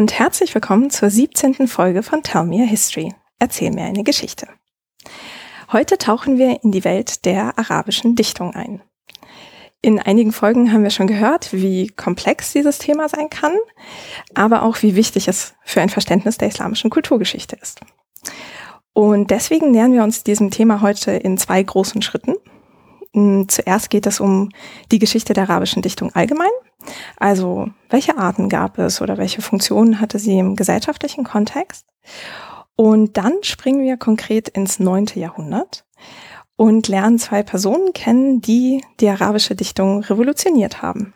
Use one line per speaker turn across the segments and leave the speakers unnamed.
und herzlich willkommen zur 17. Folge von Tell Me a History. Erzähl mir eine Geschichte. Heute tauchen wir in die Welt der arabischen Dichtung ein. In einigen Folgen haben wir schon gehört, wie komplex dieses Thema sein kann, aber auch wie wichtig es für ein Verständnis der islamischen Kulturgeschichte ist. Und deswegen nähern wir uns diesem Thema heute in zwei großen Schritten. Hm, zuerst geht es um die Geschichte der arabischen Dichtung allgemein. Also, welche Arten gab es oder welche Funktionen hatte sie im gesellschaftlichen Kontext? Und dann springen wir konkret ins neunte Jahrhundert und lernen zwei Personen kennen, die die arabische Dichtung revolutioniert haben.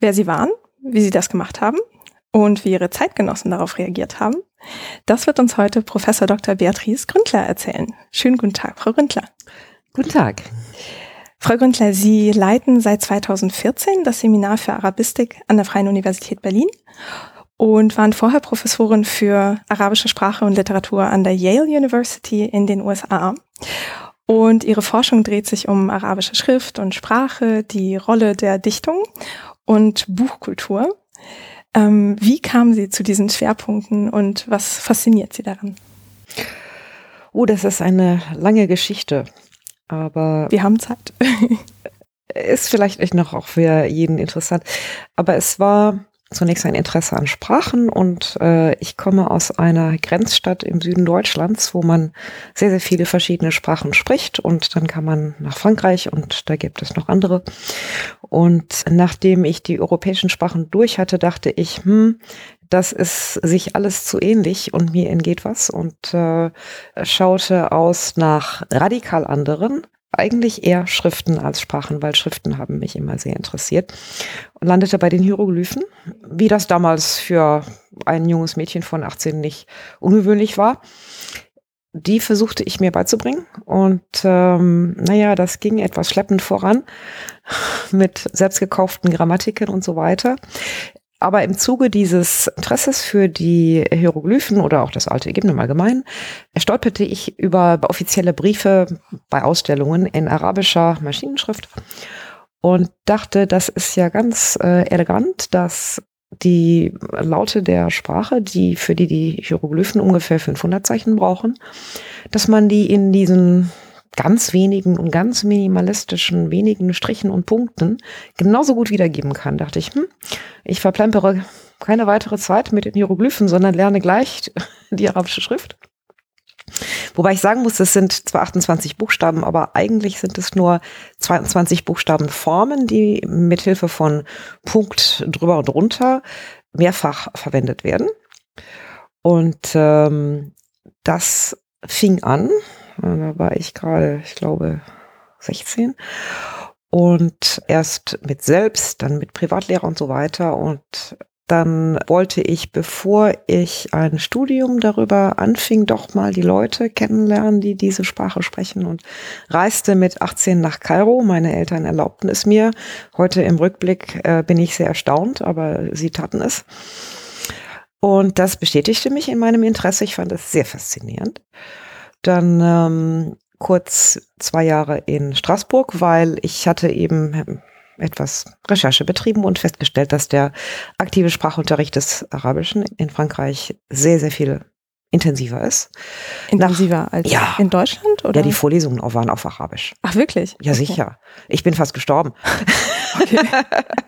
Wer sie waren, wie sie das gemacht haben und wie ihre Zeitgenossen darauf reagiert haben, das wird uns heute Professor Dr. Beatrice Gründler erzählen. Schönen guten Tag, Frau Gründler.
Guten Tag.
Frau Gründler, Sie leiten seit 2014 das Seminar für Arabistik an der Freien Universität Berlin und waren vorher Professorin für arabische Sprache und Literatur an der Yale University in den USA. Und ihre Forschung dreht sich um arabische Schrift und Sprache, die Rolle der Dichtung und Buchkultur. Ähm, wie kamen Sie zu diesen Schwerpunkten und was fasziniert Sie daran?
Oh, das ist eine lange Geschichte, aber
wir haben Zeit.
ist vielleicht echt noch auch für jeden interessant. Aber es war zunächst ein Interesse an Sprachen und äh, ich komme aus einer Grenzstadt im Süden Deutschlands, wo man sehr, sehr viele verschiedene Sprachen spricht und dann kann man nach Frankreich und da gibt es noch andere. Und nachdem ich die europäischen Sprachen durch hatte, dachte ich, hm, das ist sich alles zu ähnlich und mir entgeht was und äh, schaute aus nach radikal anderen eigentlich eher Schriften als Sprachen, weil Schriften haben mich immer sehr interessiert. Und landete bei den Hieroglyphen, wie das damals für ein junges Mädchen von 18 nicht ungewöhnlich war. Die versuchte ich mir beizubringen. Und ähm, naja, das ging etwas schleppend voran mit selbstgekauften Grammatiken und so weiter. Aber im Zuge dieses Interesses für die Hieroglyphen oder auch das alte Ägypten im Allgemeinen stolperte ich über offizielle Briefe bei Ausstellungen in arabischer Maschinenschrift und dachte, das ist ja ganz äh, elegant, dass die Laute der Sprache, die für die die Hieroglyphen ungefähr 500 Zeichen brauchen, dass man die in diesen ganz wenigen und ganz minimalistischen wenigen Strichen und Punkten genauso gut wiedergeben kann, dachte ich, hm, ich verplempere keine weitere Zeit mit den Hieroglyphen, sondern lerne gleich die arabische Schrift. Wobei ich sagen muss, es sind zwar 28 Buchstaben, aber eigentlich sind es nur 22 Buchstabenformen, die mithilfe von Punkt drüber und drunter mehrfach verwendet werden. Und ähm, das fing an da war ich gerade, ich glaube, 16. Und erst mit selbst, dann mit Privatlehrer und so weiter. Und dann wollte ich, bevor ich ein Studium darüber anfing, doch mal die Leute kennenlernen, die diese Sprache sprechen und reiste mit 18 nach Kairo. Meine Eltern erlaubten es mir. Heute im Rückblick äh, bin ich sehr erstaunt, aber sie taten es. Und das bestätigte mich in meinem Interesse. Ich fand es sehr faszinierend dann ähm, kurz zwei Jahre in Straßburg, weil ich hatte eben etwas Recherche betrieben und festgestellt, dass der aktive Sprachunterricht des Arabischen in Frankreich sehr, sehr viel intensiver ist.
Intensiver Nach, als ja, in Deutschland? Oder?
Ja, die Vorlesungen waren auf Arabisch.
Ach, wirklich?
Ja, okay. sicher. Ich bin fast gestorben. Okay.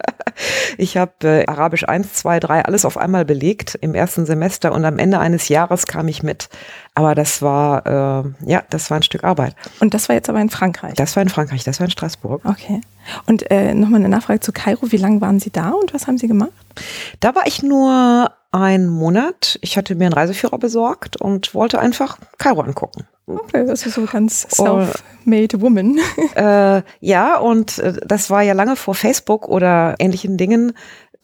ich habe äh, Arabisch 1, 2, 3 alles auf einmal belegt im ersten Semester und am Ende eines Jahres kam ich mit. Aber das war, äh, ja, das war ein Stück Arbeit.
Und das war jetzt aber in Frankreich?
Das war in Frankreich, das war in Straßburg.
Okay. Und äh, nochmal eine Nachfrage zu Kairo. Wie lange waren Sie da und was haben Sie gemacht?
Da war ich nur einen Monat. Ich hatte mir einen Reiseführer besorgt und wollte einfach Kairo angucken.
Okay, das ist so ganz self-made woman.
Äh, ja, und äh, das war ja lange vor Facebook oder ähnlichen Dingen,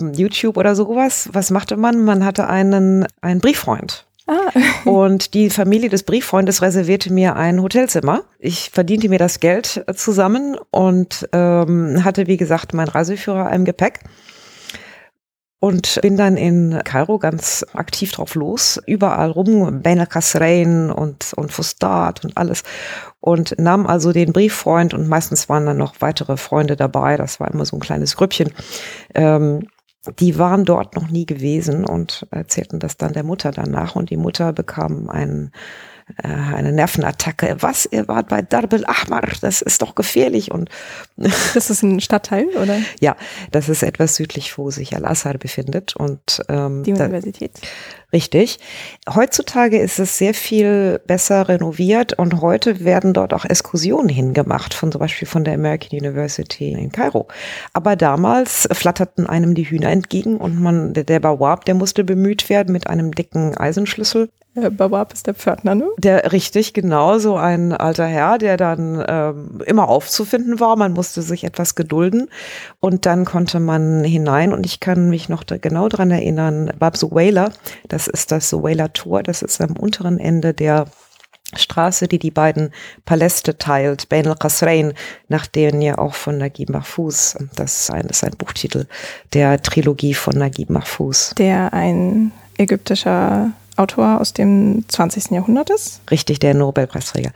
YouTube oder sowas. Was machte man? Man hatte einen, einen Brieffreund. Ah. Und die Familie des Brieffreundes reservierte mir ein Hotelzimmer. Ich verdiente mir das Geld zusammen und ähm, hatte, wie gesagt, meinen Reiseführer im Gepäck und bin dann in Kairo ganz aktiv drauf los, überall rum, Ben al und, und Fustat und alles. Und nahm also den Brieffreund und meistens waren dann noch weitere Freunde dabei, das war immer so ein kleines Grüppchen, ähm, die waren dort noch nie gewesen und erzählten das dann der Mutter danach. Und die Mutter bekam einen äh, eine Nervenattacke. Was, ihr wart bei Darbel Ahmar, das ist doch gefährlich. Und
das ist ein Stadtteil, oder?
Ja, das ist etwas südlich, wo sich Al-Azhar befindet. Und
ähm, die Universität. Da,
richtig. Heutzutage ist es sehr viel besser renoviert und heute werden dort auch Exkursionen hingemacht, von zum Beispiel von der American University in Kairo. Aber damals flatterten einem die Hühner entgegen und man, der, der Bawab, der musste bemüht werden mit einem dicken Eisenschlüssel
äh, Bawab ist der Pförtner, ne?
Der richtig, genau, so ein alter Herr, der dann ähm, immer aufzufinden war. Man musste sich etwas gedulden und dann konnte man hinein und ich kann mich noch da genau dran erinnern, Bab Zuwayla, das ist das Zuwayla Tor, das ist am unteren Ende der Straße, die die beiden Paläste teilt, Bain al-Qasrain, nach denen ja auch von Naguib Mahfouz, das ist ein, ist ein Buchtitel der Trilogie von Naguib Mahfouz.
Der ein ägyptischer Autor aus dem 20. Jahrhundert ist.
Richtig, der Nobelpreisträger.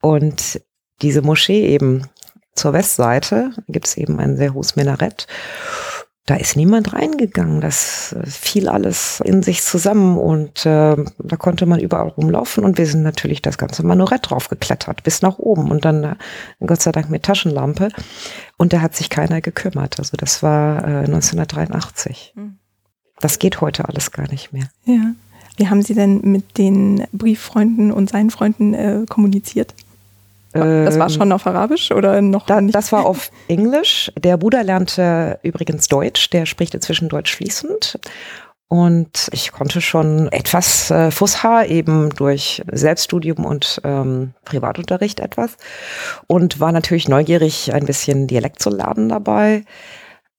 Und diese Moschee eben zur Westseite gibt es eben ein sehr hohes Minarett. Da ist niemand reingegangen. Das fiel alles in sich zusammen und äh, da konnte man überall rumlaufen und wir sind natürlich das ganze Manurett drauf geklettert bis nach oben und dann äh, Gott sei Dank mit Taschenlampe und da hat sich keiner gekümmert. Also das war äh, 1983. Hm. Das geht heute alles gar nicht mehr.
Ja. Wie haben Sie denn mit den Brieffreunden und seinen Freunden äh, kommuniziert? Das war ähm, schon auf Arabisch oder noch
da, nicht? Das war auf Englisch. Der Bruder lernte übrigens Deutsch. Der spricht inzwischen Deutsch fließend. Und ich konnte schon etwas äh, Fusha eben durch Selbststudium und ähm, Privatunterricht etwas und war natürlich neugierig, ein bisschen Dialekt zu lernen dabei.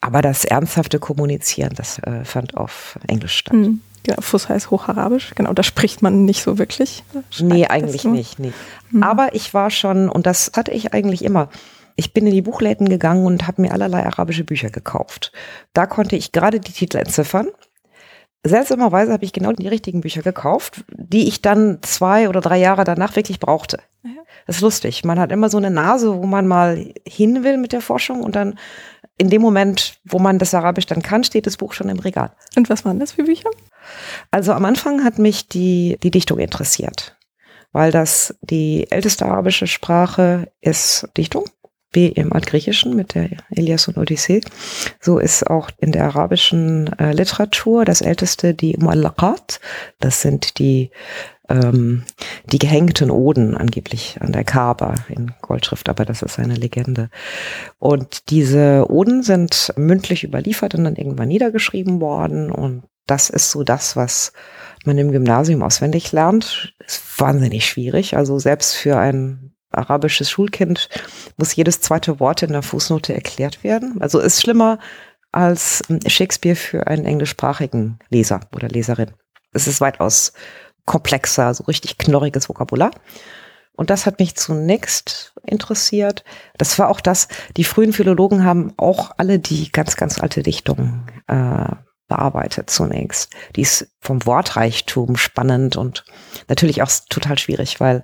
Aber das ernsthafte Kommunizieren, das äh, fand auf Englisch statt. Mhm.
Ja, Fuß heißt Hocharabisch, genau, da spricht man nicht so wirklich.
Nee, eigentlich nicht, nee. Hm. Aber ich war schon, und das hatte ich eigentlich immer, ich bin in die Buchläden gegangen und habe mir allerlei arabische Bücher gekauft. Da konnte ich gerade die Titel entziffern. Seltsamerweise habe ich genau die richtigen Bücher gekauft, die ich dann zwei oder drei Jahre danach wirklich brauchte. Das ist lustig. Man hat immer so eine Nase, wo man mal hin will mit der Forschung und dann in dem Moment, wo man das Arabisch dann kann, steht das Buch schon im Regal.
Und was waren das für Bücher?
Also am Anfang hat mich die, die Dichtung interessiert, weil das die älteste arabische Sprache ist Dichtung, wie im Altgriechischen mit der Elias und Odyssee. So ist auch in der arabischen äh, Literatur das älteste die Muallaqat. Das sind die ähm, die gehängten Oden angeblich an der Kaaba in Goldschrift, aber das ist eine Legende. Und diese Oden sind mündlich überliefert und dann irgendwann niedergeschrieben worden und das ist so das, was man im Gymnasium auswendig lernt. Ist wahnsinnig schwierig. Also selbst für ein arabisches Schulkind muss jedes zweite Wort in der Fußnote erklärt werden. Also ist schlimmer als Shakespeare für einen englischsprachigen Leser oder Leserin. Es ist weitaus komplexer, so richtig knorriges Vokabular. Und das hat mich zunächst interessiert. Das war auch das, die frühen Philologen haben auch alle die ganz, ganz alte Dichtung äh, bearbeitet zunächst. Die ist vom Wortreichtum spannend und natürlich auch total schwierig, weil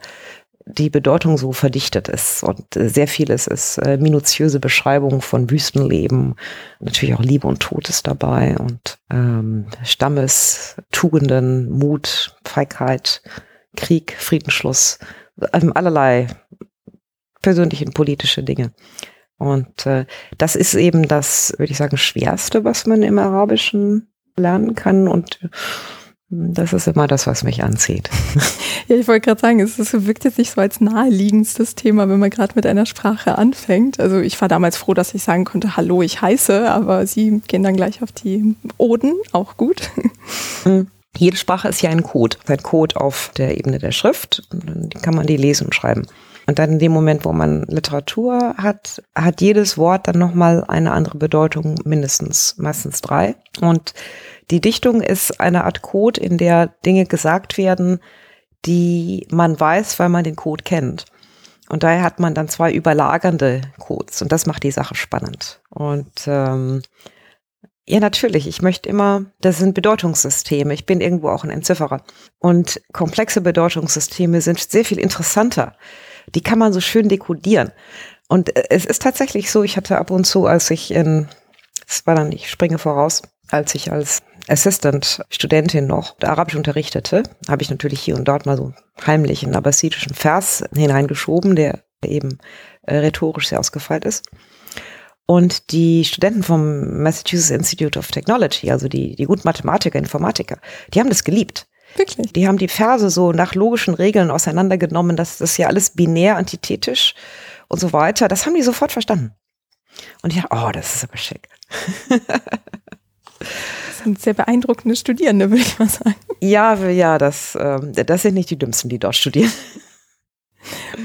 die Bedeutung so verdichtet ist und äh, sehr vieles ist äh, minutiöse Beschreibung von Wüstenleben, natürlich auch Liebe und Tod ist dabei und ähm, Stammes, Tugenden, Mut, Feigheit, Krieg, Friedensschluss, ähm, allerlei persönliche und politische Dinge. Und äh, das ist eben das, würde ich sagen, schwerste, was man im Arabischen lernen kann und das ist immer das, was mich anzieht.
Ja, ich wollte gerade sagen, es, es wirkt jetzt nicht so als naheliegendstes Thema, wenn man gerade mit einer Sprache anfängt. Also ich war damals froh, dass ich sagen konnte, hallo, ich heiße, aber Sie gehen dann gleich auf die Oden, auch gut.
Mhm. Jede Sprache ist ja ein Code, ein Code auf der Ebene der Schrift. Dann kann man die lesen und schreiben. Und dann in dem Moment, wo man Literatur hat, hat jedes Wort dann nochmal eine andere Bedeutung, mindestens, meistens drei. Und die Dichtung ist eine Art Code, in der Dinge gesagt werden, die man weiß, weil man den Code kennt. Und daher hat man dann zwei überlagernde Codes und das macht die Sache spannend. Und ähm, ja, natürlich. Ich möchte immer, das sind Bedeutungssysteme. Ich bin irgendwo auch ein Entzifferer. Und komplexe Bedeutungssysteme sind sehr viel interessanter. Die kann man so schön dekodieren. Und es ist tatsächlich so, ich hatte ab und zu, als ich in, das war dann, ich springe voraus, als ich als Assistant Studentin noch Arabisch unterrichtete, habe ich natürlich hier und dort mal so heimlich einen abbasidischen Vers hineingeschoben, der eben äh, rhetorisch sehr ausgefeilt ist. Und die Studenten vom Massachusetts Institute of Technology, also die, die guten Mathematiker, Informatiker, die haben das geliebt.
Wirklich?
Die haben die Verse so nach logischen Regeln auseinandergenommen, dass das ja alles binär, antithetisch und so weiter. Das haben die sofort verstanden. Und ich dachte, oh, das ist aber schick.
das sind sehr beeindruckende Studierende, würde ich mal sagen.
Ja, ja, das, ähm, das sind nicht die Dümmsten, die dort studieren.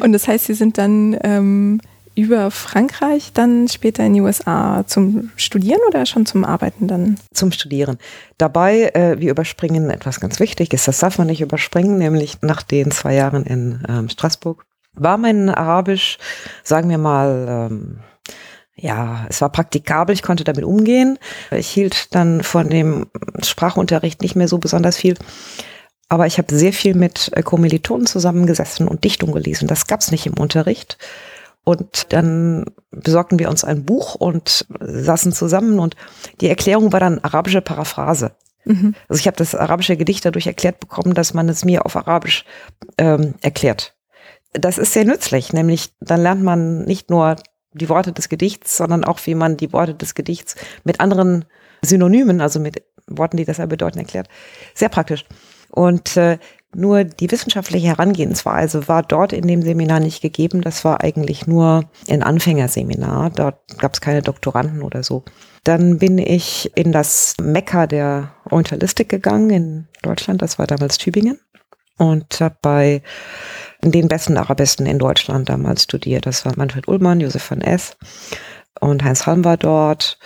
Und das heißt, Sie sind dann ähm, über Frankreich dann später in die USA zum Studieren oder schon zum Arbeiten dann?
Zum Studieren. Dabei, äh, wir überspringen etwas ganz Wichtiges, das darf man nicht überspringen, nämlich nach den zwei Jahren in ähm, Straßburg war mein Arabisch, sagen wir mal, ähm, ja, es war praktikabel, ich konnte damit umgehen. Ich hielt dann von dem Sprachunterricht nicht mehr so besonders viel. Aber ich habe sehr viel mit äh, Kommilitonen zusammengesessen und Dichtung gelesen. Das gab's nicht im Unterricht. Und dann besorgten wir uns ein Buch und saßen zusammen und die Erklärung war dann arabische Paraphrase. Mhm. Also ich habe das arabische Gedicht dadurch erklärt bekommen, dass man es mir auf Arabisch ähm, erklärt. Das ist sehr nützlich, nämlich dann lernt man nicht nur die Worte des Gedichts, sondern auch, wie man die Worte des Gedichts mit anderen Synonymen, also mit Worten, die dasselbe bedeuten, erklärt. Sehr praktisch. Und äh, nur die wissenschaftliche Herangehensweise war dort in dem Seminar nicht gegeben. Das war eigentlich nur ein Anfängerseminar. Dort gab es keine Doktoranden oder so. Dann bin ich in das Mekka der Orientalistik gegangen in Deutschland. Das war damals Tübingen. Und habe bei den besten Arabisten in Deutschland damals studiert. Das war Manfred Ullmann, Josef van S. und Heinz Halm war dort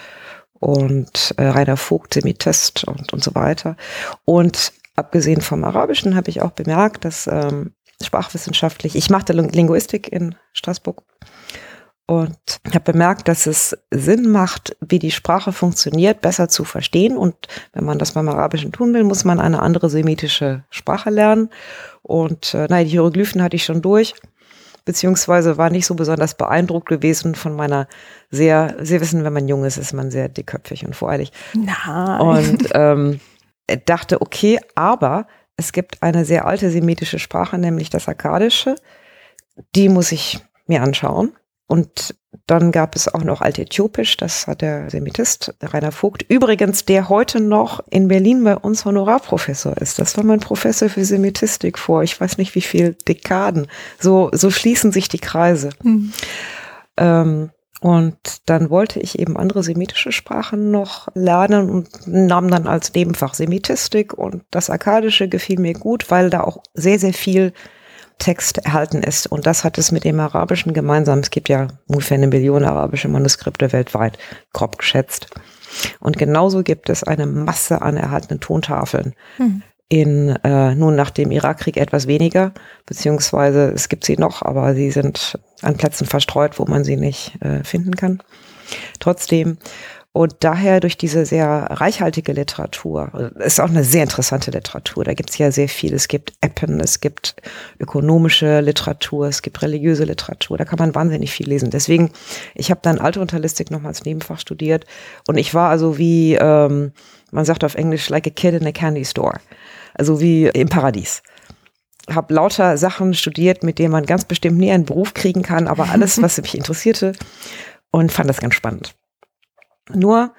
und äh, Rainer Vogt, Semitist und, und so weiter. Und abgesehen vom Arabischen habe ich auch bemerkt, dass ähm, sprachwissenschaftlich, ich machte Linguistik in Straßburg und habe bemerkt, dass es Sinn macht, wie die Sprache funktioniert, besser zu verstehen. Und wenn man das beim Arabischen tun will, muss man eine andere semitische Sprache lernen. Und äh, naja, die Hieroglyphen hatte ich schon durch, beziehungsweise war nicht so besonders beeindruckt gewesen von meiner sehr, Sie wissen, wenn man jung ist, ist man sehr dickköpfig und voreilig.
Nein.
Und ähm, dachte, okay, aber es gibt eine sehr alte semitische Sprache, nämlich das Akkadische. Die muss ich mir anschauen. Und dann gab es auch noch Altäthiopisch, das hat der Semitist, Rainer Vogt, übrigens, der heute noch in Berlin bei uns Honorarprofessor ist. Das war mein Professor für Semitistik vor, ich weiß nicht wie viel Dekaden. So, so schließen sich die Kreise. Mhm. Ähm, und dann wollte ich eben andere semitische Sprachen noch lernen und nahm dann als Nebenfach Semitistik und das Akkadische gefiel mir gut, weil da auch sehr, sehr viel Text erhalten ist. Und das hat es mit dem Arabischen gemeinsam. Es gibt ja ungefähr eine Million arabische Manuskripte weltweit, grob geschätzt. Und genauso gibt es eine Masse an erhaltenen Tontafeln. Mhm in äh, nun nach dem Irakkrieg etwas weniger, beziehungsweise es gibt sie noch, aber sie sind an Plätzen verstreut, wo man sie nicht äh, finden kann. Trotzdem und daher durch diese sehr reichhaltige Literatur, ist auch eine sehr interessante Literatur, da gibt es ja sehr viel. Es gibt Eppen, es gibt ökonomische Literatur, es gibt religiöse Literatur, da kann man wahnsinnig viel lesen. Deswegen, ich habe dann Alte Unterlistik nochmal Nebenfach studiert und ich war also wie, ähm, man sagt auf Englisch, like a kid in a candy store also wie im Paradies. Habe lauter Sachen studiert, mit denen man ganz bestimmt nie einen Beruf kriegen kann, aber alles, was mich interessierte und fand das ganz spannend. Nur,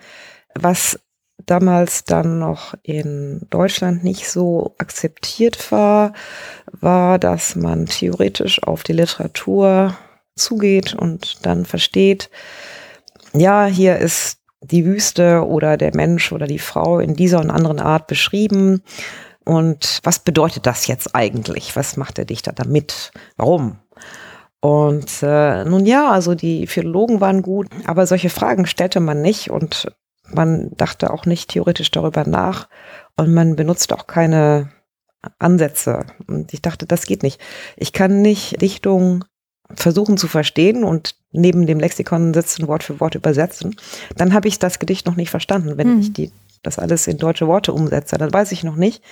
was damals dann noch in Deutschland nicht so akzeptiert war, war, dass man theoretisch auf die Literatur zugeht und dann versteht, ja, hier ist die Wüste oder der Mensch oder die Frau in dieser und anderen Art beschrieben. Und was bedeutet das jetzt eigentlich? Was macht der Dichter damit? Warum? Und äh, nun ja, also die Philologen waren gut, aber solche Fragen stellte man nicht und man dachte auch nicht theoretisch darüber nach und man benutzt auch keine Ansätze. Und ich dachte, das geht nicht. Ich kann nicht Dichtung versuchen zu verstehen und neben dem Lexikon sitzen, Wort für Wort übersetzen. Dann habe ich das Gedicht noch nicht verstanden, wenn mhm. ich die das alles in deutsche Worte umsetze, dann weiß ich noch nicht,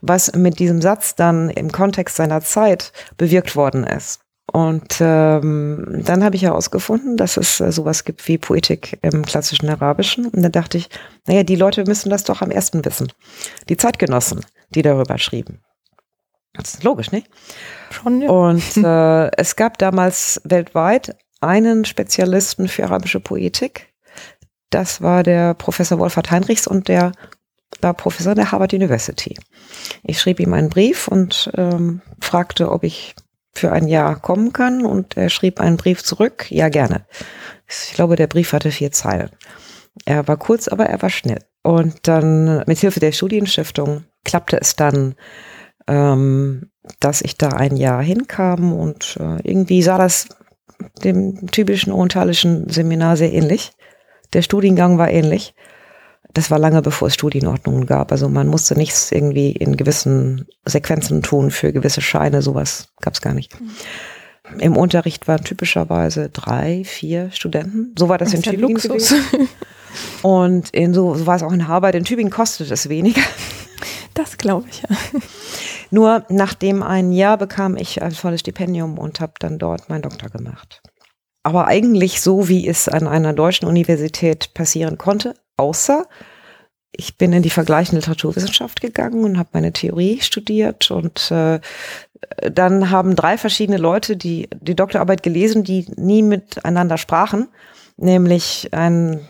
was mit diesem Satz dann im Kontext seiner Zeit bewirkt worden ist. Und ähm, dann habe ich herausgefunden, dass es äh, sowas gibt wie Poetik im klassischen Arabischen. Und dann dachte ich, naja, die Leute müssen das doch am ersten wissen. Die Zeitgenossen, die darüber schrieben. Das ist logisch, nicht? Schon, ja. Und äh, es gab damals weltweit einen Spezialisten für arabische Poetik. Das war der Professor Wolfhard Heinrichs und der war Professor der Harvard University. Ich schrieb ihm einen Brief und ähm, fragte, ob ich für ein Jahr kommen kann und er schrieb einen Brief zurück, ja gerne. Ich glaube, der Brief hatte vier Zeilen. Er war kurz, aber er war schnell. Und dann mit Hilfe der Studienstiftung klappte es dann, ähm, dass ich da ein Jahr hinkam und äh, irgendwie sah das dem typischen orientalischen Seminar sehr ähnlich. Der Studiengang war ähnlich das war lange bevor es Studienordnungen gab. Also man musste nichts irgendwie in gewissen Sequenzen tun für gewisse Scheine. Sowas gab es gar nicht. Mhm. Im Unterricht waren typischerweise drei, vier Studenten. So war das, das in Tübingen Luxus. gewesen. Und in so, so war es auch in Harvard. In Tübingen kostet es weniger.
Das glaube ich, ja.
Nur nach dem einen Jahr bekam ich ein volles Stipendium und habe dann dort meinen Doktor gemacht. Aber eigentlich so, wie es an einer deutschen Universität passieren konnte, außer ich bin in die vergleichende Literaturwissenschaft gegangen und habe meine Theorie studiert und äh, dann haben drei verschiedene Leute die, die Doktorarbeit gelesen, die nie miteinander sprachen, nämlich ein,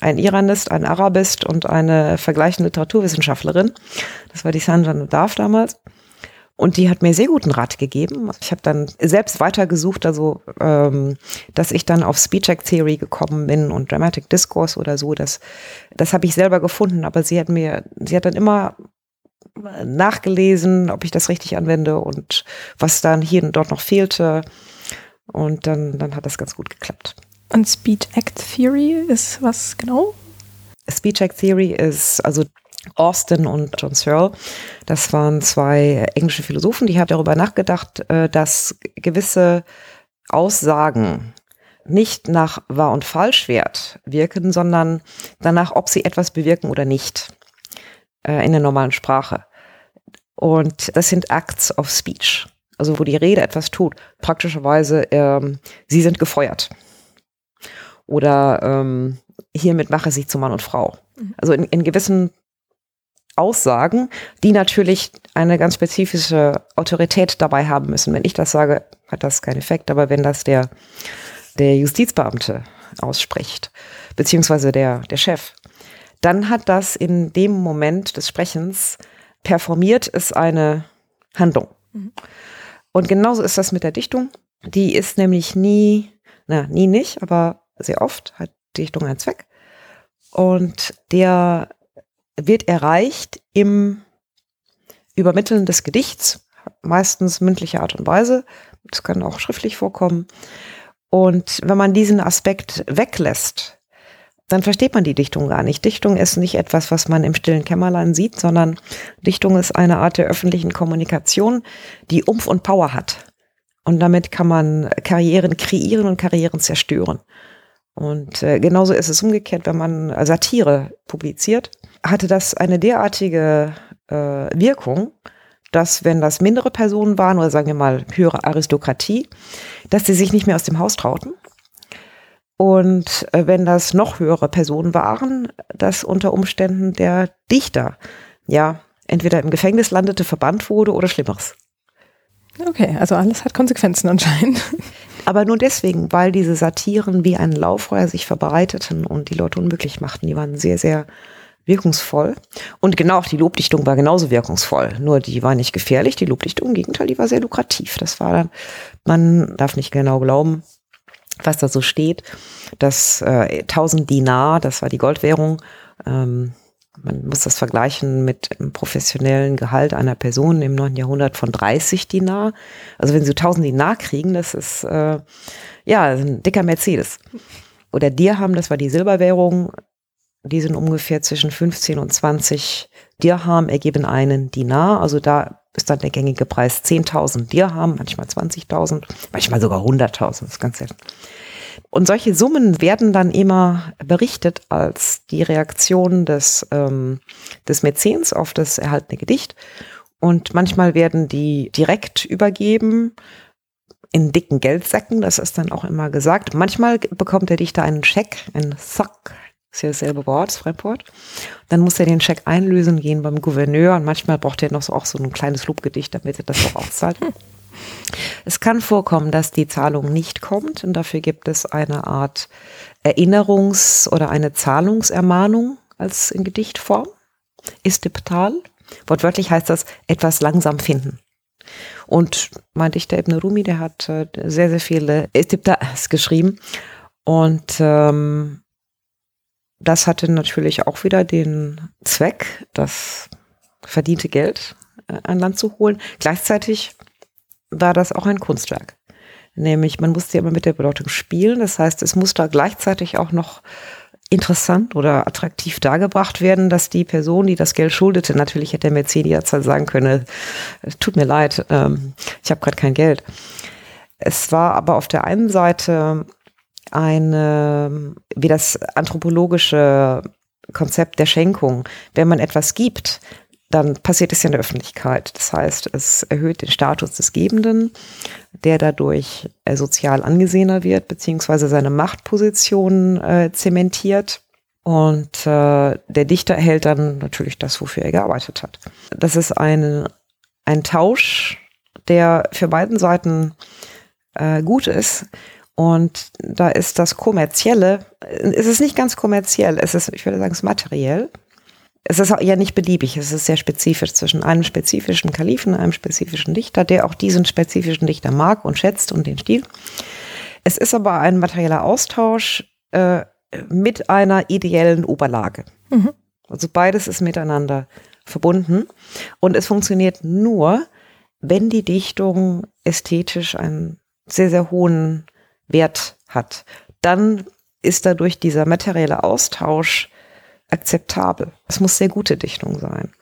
ein Iranist, ein Arabist und eine vergleichende Literaturwissenschaftlerin. Das war die Sandra Nadav damals. Und die hat mir sehr guten Rat gegeben. Ich habe dann selbst weitergesucht, also ähm, dass ich dann auf Speech Act Theory gekommen bin und Dramatic Discourse oder so. Das, das habe ich selber gefunden, aber sie hat mir, sie hat dann immer nachgelesen, ob ich das richtig anwende und was dann hier und dort noch fehlte. Und dann, dann hat das ganz gut geklappt.
Und Speech Act Theory ist was genau?
Speech Act Theory ist also Austin und John Searle. Das waren zwei englische Philosophen, die haben darüber nachgedacht, äh, dass gewisse Aussagen nicht nach wahr und falschwert wirken, sondern danach, ob sie etwas bewirken oder nicht äh, in der normalen Sprache. Und das sind Acts of Speech, also wo die Rede etwas tut. Praktischerweise, ähm, sie sind gefeuert. Oder ähm, hiermit mache sie zu Mann und Frau. Mhm. Also in, in gewissen Aussagen, die natürlich eine ganz spezifische Autorität dabei haben müssen. Wenn ich das sage, hat das keinen Effekt, aber wenn das der, der Justizbeamte ausspricht, beziehungsweise der, der Chef, dann hat das in dem Moment des Sprechens performiert es eine Handlung. Mhm. Und genauso ist das mit der Dichtung. Die ist nämlich nie, na, nie nicht, aber sehr oft hat Dichtung einen Zweck. Und der wird erreicht im Übermitteln des Gedichts, meistens mündlicher Art und Weise. Das kann auch schriftlich vorkommen. Und wenn man diesen Aspekt weglässt, dann versteht man die Dichtung gar nicht. Dichtung ist nicht etwas, was man im stillen Kämmerlein sieht, sondern Dichtung ist eine Art der öffentlichen Kommunikation, die Umf und Power hat. Und damit kann man Karrieren kreieren und Karrieren zerstören. Und äh, genauso ist es umgekehrt, wenn man Satire publiziert hatte das eine derartige äh, Wirkung, dass wenn das mindere Personen waren oder sagen wir mal höhere Aristokratie, dass sie sich nicht mehr aus dem Haus trauten. Und äh, wenn das noch höhere Personen waren, dass unter Umständen der Dichter ja entweder im Gefängnis landete, verbannt wurde oder Schlimmeres.
Okay, also alles hat Konsequenzen anscheinend.
Aber nur deswegen, weil diese Satiren wie ein Lauffeuer sich verbreiteten und die Leute unmöglich machten. Die waren sehr, sehr wirkungsvoll. Und genau, auch die Lobdichtung war genauso wirkungsvoll. Nur die war nicht gefährlich. Die Lobdichtung, im Gegenteil, die war sehr lukrativ. Das war dann, man darf nicht genau glauben, was da so steht. Das äh, 1000 Dinar, das war die Goldwährung. Ähm, man muss das vergleichen mit dem professionellen Gehalt einer Person im 9. Jahrhundert von 30 Dinar. Also wenn sie 1000 Dinar kriegen, das ist äh, ja ein dicker Mercedes. Oder Dirham, das war die Silberwährung, die sind ungefähr zwischen 15 und 20 Dirham, ergeben einen Dinar. Also da ist dann der gängige Preis 10.000 Dirham, manchmal 20.000, manchmal sogar 100.000, das ist ganz selten. Und solche Summen werden dann immer berichtet als die Reaktion des, ähm, des Mäzens auf das erhaltene Gedicht. Und manchmal werden die direkt übergeben in dicken Geldsäcken, das ist dann auch immer gesagt. Manchmal bekommt der Dichter einen Scheck, einen Sack, ist ja dasselbe Wort, das Fremdwort. Dann muss er den Scheck einlösen gehen beim Gouverneur und manchmal braucht er noch so auch so ein kleines Lobgedicht, damit er das auch auszahlt. Es kann vorkommen, dass die Zahlung nicht kommt und dafür gibt es eine Art Erinnerungs- oder eine Zahlungsermahnung als in Gedichtform. Istiptal. Wortwörtlich heißt das etwas langsam finden. Und mein Dichter Ibn Rumi, der hat äh, sehr, sehr viele Istibtas geschrieben. Und ähm, das hatte natürlich auch wieder den Zweck, das verdiente Geld äh, an Land zu holen. Gleichzeitig war das auch ein Kunstwerk. Nämlich, man musste ja immer mit der Bedeutung spielen. Das heißt, es muss da gleichzeitig auch noch interessant oder attraktiv dargebracht werden, dass die Person, die das Geld schuldete, natürlich hätte der Mäzen jederzeit sagen können, es tut mir leid, ähm, ich habe gerade kein Geld. Es war aber auf der einen Seite eine, wie das anthropologische Konzept der Schenkung. Wenn man etwas gibt, dann passiert es ja in der Öffentlichkeit. Das heißt, es erhöht den Status des Gebenden, der dadurch äh, sozial angesehener wird, beziehungsweise seine Machtposition äh, zementiert. Und äh, der Dichter erhält dann natürlich das, wofür er gearbeitet hat. Das ist ein, ein Tausch, der für beiden Seiten äh, gut ist. Und da ist das Kommerzielle, es ist nicht ganz kommerziell, es ist, ich würde sagen, es ist materiell es ist ja nicht beliebig, es ist sehr spezifisch zwischen einem spezifischen Kalifen, einem spezifischen Dichter, der auch diesen spezifischen Dichter mag und schätzt und den Stil. Es ist aber ein materieller Austausch äh, mit einer ideellen Oberlage. Mhm. Also beides ist miteinander verbunden und es funktioniert nur, wenn die Dichtung ästhetisch einen sehr, sehr hohen Wert hat. Dann ist dadurch dieser materielle Austausch akzeptabel. Es muss sehr gute Dichtung sein.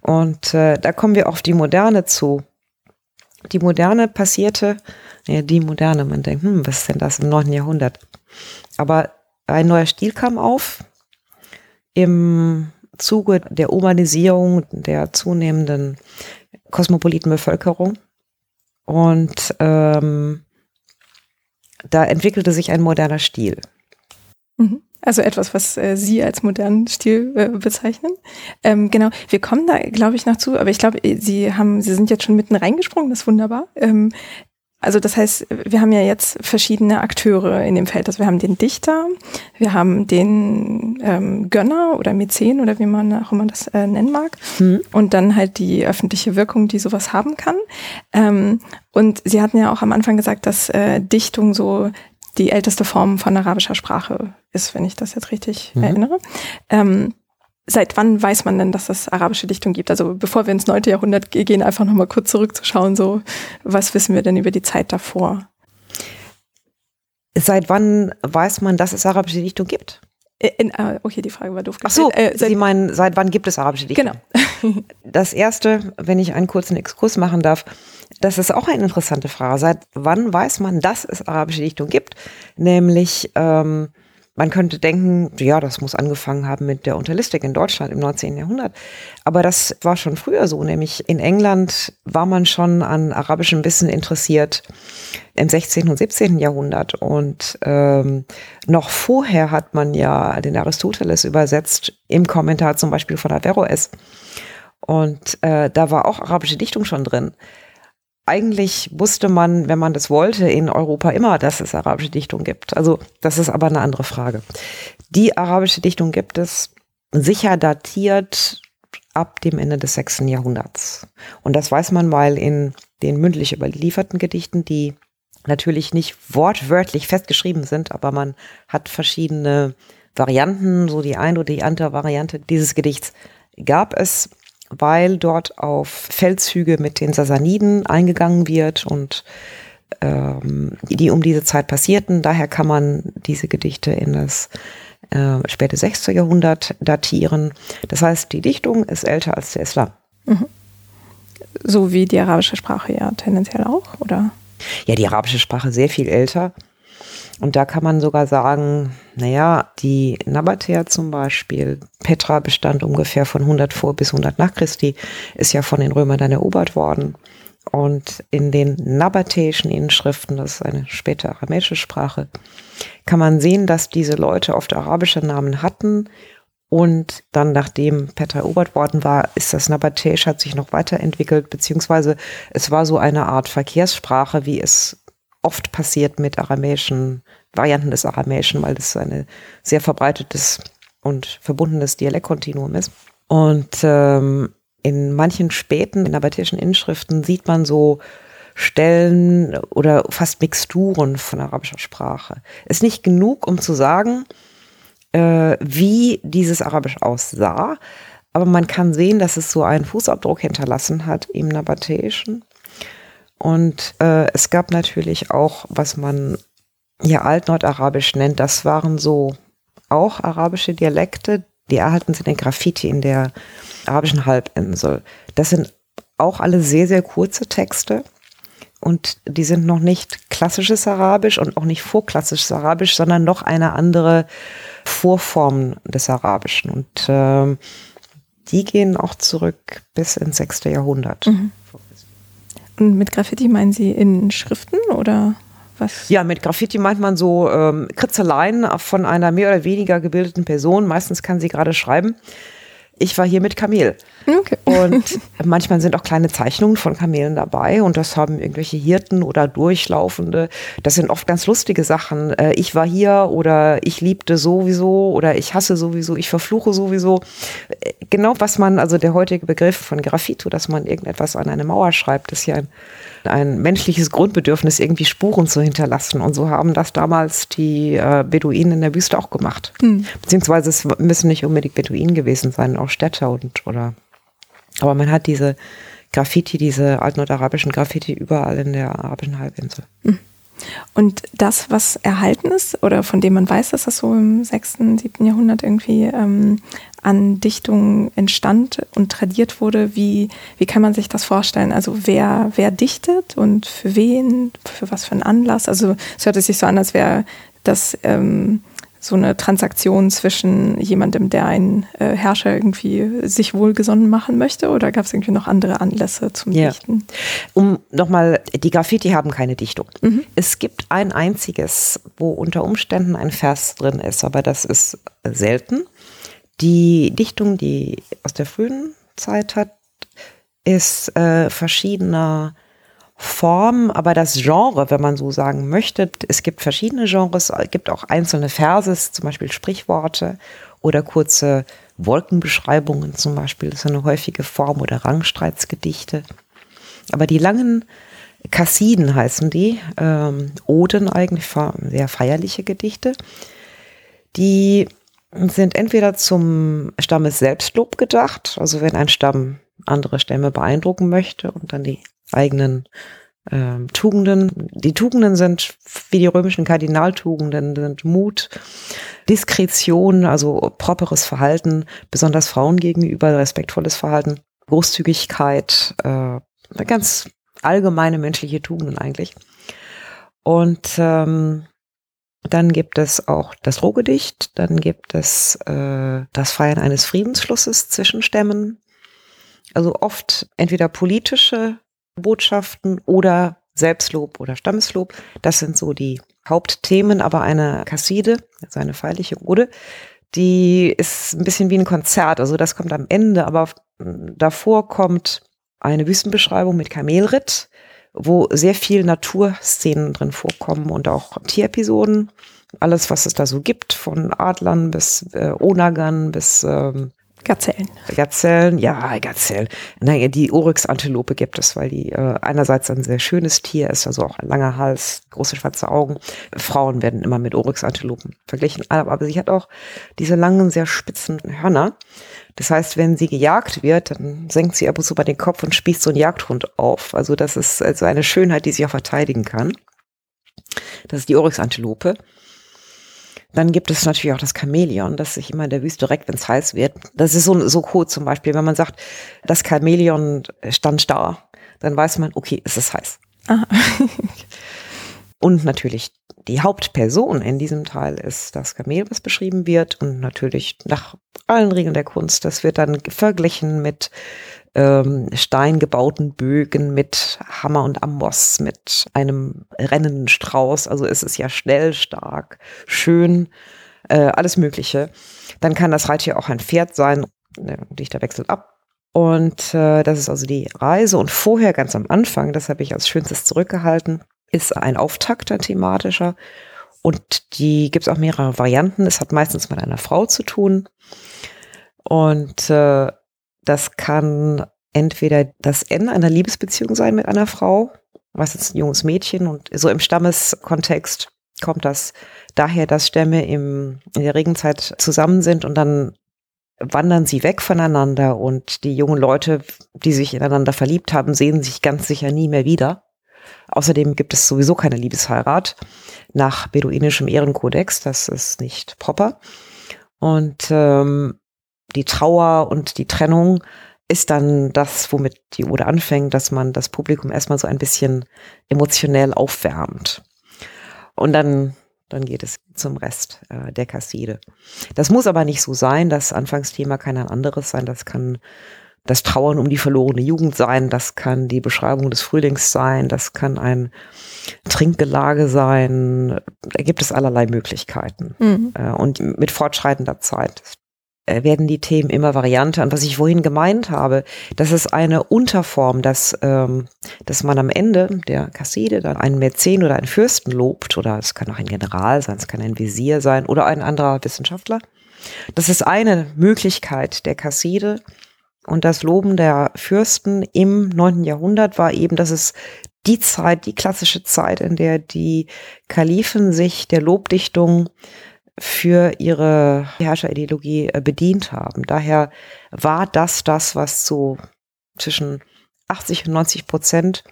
Und äh, da kommen wir auf die Moderne zu. Die Moderne passierte, ja, die Moderne, man denkt, hm, was ist denn das im 9. Jahrhundert? Aber ein neuer Stil kam auf im Zuge der Urbanisierung, der zunehmenden kosmopoliten Bevölkerung. Und ähm, da entwickelte sich ein moderner Stil.
Mhm. Also etwas, was äh, Sie als modernen Stil äh, bezeichnen. Ähm, genau, wir kommen da, glaube ich, noch zu, aber ich glaube, Sie haben, Sie sind jetzt schon mitten reingesprungen, das ist wunderbar. Ähm, also das heißt, wir haben ja jetzt verschiedene Akteure in dem Feld. Also wir haben den Dichter, wir haben den ähm, Gönner oder Mäzen oder wie man auch immer das äh, nennen mag. Mhm. Und dann halt die öffentliche Wirkung, die sowas haben kann. Ähm, und Sie hatten ja auch am Anfang gesagt, dass äh, Dichtung so die älteste Form von arabischer Sprache ist, wenn ich das jetzt richtig mhm. erinnere. Ähm, seit wann weiß man denn, dass es arabische Dichtung gibt? Also bevor wir ins 9. Jahrhundert gehen, einfach nochmal kurz zurückzuschauen, so was wissen wir denn über die Zeit davor?
Seit wann weiß man, dass es arabische Dichtung gibt?
In, äh, okay, die Frage war doof.
Ach so, äh, Sie meinen, seit wann gibt es arabische Dichtung?
Genau.
das erste, wenn ich einen kurzen Exkurs machen darf, das ist auch eine interessante Frage. Seit wann weiß man, dass es arabische Dichtung gibt? Nämlich, ähm, man könnte denken, ja, das muss angefangen haben mit der Unterlistik in Deutschland im 19. Jahrhundert. Aber das war schon früher so, nämlich in England war man schon an arabischem Wissen interessiert im 16. und 17. Jahrhundert. Und ähm, noch vorher hat man ja den Aristoteles übersetzt im Kommentar zum Beispiel von Averroes. Und äh, da war auch arabische Dichtung schon drin eigentlich wusste man, wenn man das wollte, in Europa immer, dass es arabische Dichtung gibt. Also das ist aber eine andere Frage. Die arabische Dichtung gibt es sicher datiert ab dem Ende des 6. Jahrhunderts. Und das weiß man, weil in den mündlich überlieferten Gedichten, die natürlich nicht wortwörtlich festgeschrieben sind, aber man hat verschiedene Varianten, so die ein oder die andere Variante dieses Gedichts gab es weil dort auf Feldzüge mit den Sasaniden eingegangen wird und ähm, die um diese Zeit passierten. Daher kann man diese Gedichte in das äh, späte 6. Jahrhundert datieren. Das heißt, die Dichtung ist älter als der Islam. Mhm.
So wie die arabische Sprache ja tendenziell auch, oder?
Ja, die arabische Sprache sehr viel älter. Und da kann man sogar sagen, naja, die Nabatäer zum Beispiel, Petra bestand ungefähr von 100 vor bis 100 nach Christi, ist ja von den Römern dann erobert worden. Und in den nabatäischen Inschriften, das ist eine späte aramäische Sprache, kann man sehen, dass diese Leute oft arabische Namen hatten. Und dann, nachdem Petra erobert worden war, ist das Nabatäisch hat sich noch weiterentwickelt, beziehungsweise es war so eine Art Verkehrssprache, wie es oft passiert mit aramäischen Varianten des Aramäischen, weil es ein sehr verbreitetes und verbundenes Dialektkontinuum ist. Und ähm, in manchen späten nabatäischen Inschriften sieht man so Stellen oder fast Mixturen von arabischer Sprache. Ist nicht genug, um zu sagen, äh, wie dieses Arabisch aussah, aber man kann sehen, dass es so einen Fußabdruck hinterlassen hat im Nabatäischen. Und äh, es gab natürlich auch, was man ja Altnordarabisch nennt, das waren so auch arabische Dialekte, die erhalten sind in Graffiti in der arabischen Halbinsel. Das sind auch alle sehr, sehr kurze Texte. Und die sind noch nicht klassisches Arabisch und auch nicht vorklassisches Arabisch, sondern noch eine andere Vorform des Arabischen. Und äh, die gehen auch zurück bis ins 6. Jahrhundert. Mhm.
Und mit Graffiti meinen Sie in Schriften oder? Was?
Ja, mit Graffiti meint man so ähm, Kritzeleien von einer mehr oder weniger gebildeten Person. Meistens kann sie gerade schreiben. Ich war hier mit Kamel. Okay. Und manchmal sind auch kleine Zeichnungen von Kamelen dabei und das haben irgendwelche Hirten oder Durchlaufende. Das sind oft ganz lustige Sachen. Äh, ich war hier oder ich liebte sowieso oder ich hasse sowieso, ich verfluche sowieso. Äh, genau was man, also der heutige Begriff von Graffito, dass man irgendetwas an eine Mauer schreibt, ist ja ein ein menschliches Grundbedürfnis, irgendwie Spuren zu hinterlassen. Und so haben das damals die äh, Beduinen in der Wüste auch gemacht. Hm. Beziehungsweise es müssen nicht unbedingt Beduinen gewesen sein, auch Städter und oder. Aber man hat diese Graffiti, diese altnordarabischen Graffiti überall in der arabischen Halbinsel. Hm.
Und das, was erhalten ist oder von dem man weiß, dass das so im 6., 7. Jahrhundert irgendwie ähm, an Dichtungen entstand und tradiert wurde, wie, wie kann man sich das vorstellen? Also wer, wer dichtet und für wen, für was für einen Anlass? Also es hört sich so an, als wäre das ähm, so eine Transaktion zwischen jemandem, der einen äh, Herrscher irgendwie sich wohlgesonnen machen möchte oder gab es irgendwie noch andere Anlässe zum ja. Dichten?
Um nochmal, die Graffiti haben keine Dichtung. Mhm. Es gibt ein einziges, wo unter Umständen ein Vers drin ist, aber das ist selten. Die Dichtung, die aus der frühen Zeit hat, ist äh, verschiedener Form, aber das Genre, wenn man so sagen möchte, es gibt verschiedene Genres, es gibt auch einzelne Verses, zum Beispiel Sprichworte oder kurze Wolkenbeschreibungen zum Beispiel, das ist eine häufige Form oder Rangstreitsgedichte. Aber die langen Kassiden heißen die, ähm, Oden eigentlich, sehr feierliche Gedichte, die sind entweder zum Stammes Selbstlob gedacht, also wenn ein Stamm andere Stämme beeindrucken möchte und dann die eigenen ähm, Tugenden. Die Tugenden sind wie die römischen Kardinaltugenden, sind Mut, Diskretion, also properes Verhalten, besonders Frauen gegenüber, respektvolles Verhalten, Großzügigkeit, äh, ganz allgemeine menschliche Tugenden eigentlich. Und ähm, dann gibt es auch das Rohgedicht, dann gibt es äh, das Feiern eines Friedensschlusses zwischen Stämmen. Also oft entweder politische Botschaften oder Selbstlob oder Stammeslob. Das sind so die Hauptthemen, aber eine Kasside, also eine feierliche Ode, die ist ein bisschen wie ein Konzert. Also das kommt am Ende, aber davor kommt eine Wüstenbeschreibung mit Kamelritt, wo sehr viel Naturszenen drin vorkommen und auch Tierepisoden. Alles, was es da so gibt, von Adlern bis äh, Onagern bis ähm,
Gazellen.
Gazellen, ja, Gazellen. Naja, die Oryx-Antilope gibt es, weil die äh, einerseits ein sehr schönes Tier ist, also auch ein langer Hals, große schwarze Augen. Frauen werden immer mit Oryx-Antilopen verglichen, aber sie hat auch diese langen, sehr spitzen Hörner. Das heißt, wenn sie gejagt wird, dann senkt sie ab und zu bei den Kopf und spießt so einen Jagdhund auf. Also das ist also eine Schönheit, die sie auch verteidigen kann. Das ist die Oryx-Antilope. Dann gibt es natürlich auch das Chamäleon, das sich immer in der Wüste direkt, wenn es heiß wird. Das ist so, so cool zum Beispiel, wenn man sagt, das Chamäleon stand da, dann weiß man, okay, es ist heiß. Aha. und natürlich die Hauptperson in diesem Teil ist das Kamel, was beschrieben wird und natürlich nach allen Regeln der Kunst. Das wird dann verglichen mit ähm, steingebauten Bögen mit Hammer und Amboss, mit einem rennenden Strauß. Also es ist ja schnell, stark, schön, äh, alles Mögliche. Dann kann das Reittier auch ein Pferd sein. Der Dichter wechselt ab. Und äh, das ist also die Reise. Und vorher, ganz am Anfang, das habe ich als schönstes zurückgehalten, ist ein Auftakt, ein thematischer. Und die gibt es auch mehrere Varianten. Es hat meistens mit einer Frau zu tun. Und äh, das kann entweder das Ende einer Liebesbeziehung sein mit einer Frau, was ist ein junges Mädchen und so im Stammeskontext kommt das daher, dass Stämme im, in der Regenzeit zusammen sind und dann wandern sie weg voneinander und die jungen Leute, die sich ineinander verliebt haben, sehen sich ganz sicher nie mehr wieder. Außerdem gibt es sowieso keine Liebesheirat nach beduinischem Ehrenkodex, das ist nicht proper. Und ähm, die Trauer und die Trennung ist dann das, womit die Ode anfängt, dass man das Publikum erstmal so ein bisschen emotionell aufwärmt. Und dann, dann geht es zum Rest äh, der Kasside. Das muss aber nicht so sein. Das Anfangsthema kann ein anderes sein. Das kann das Trauern um die verlorene Jugend sein. Das kann die Beschreibung des Frühlings sein. Das kann ein Trinkgelage sein. Da gibt es allerlei Möglichkeiten. Mhm. Äh, und mit fortschreitender Zeit werden die Themen immer varianter. Und was ich vorhin gemeint habe, das ist eine Unterform, dass, ähm, dass man am Ende der Kasside dann einen Mäzen oder einen Fürsten lobt, oder es kann auch ein General sein, es kann ein Visier sein oder ein anderer Wissenschaftler. Das ist eine Möglichkeit der Kasside. Und das Loben der Fürsten im neunten Jahrhundert war eben, dass es die Zeit, die klassische Zeit, in der die Kalifen sich der Lobdichtung für ihre Herrscherideologie äh, bedient haben. Daher war das das, was so zwischen 80 und 90 Prozent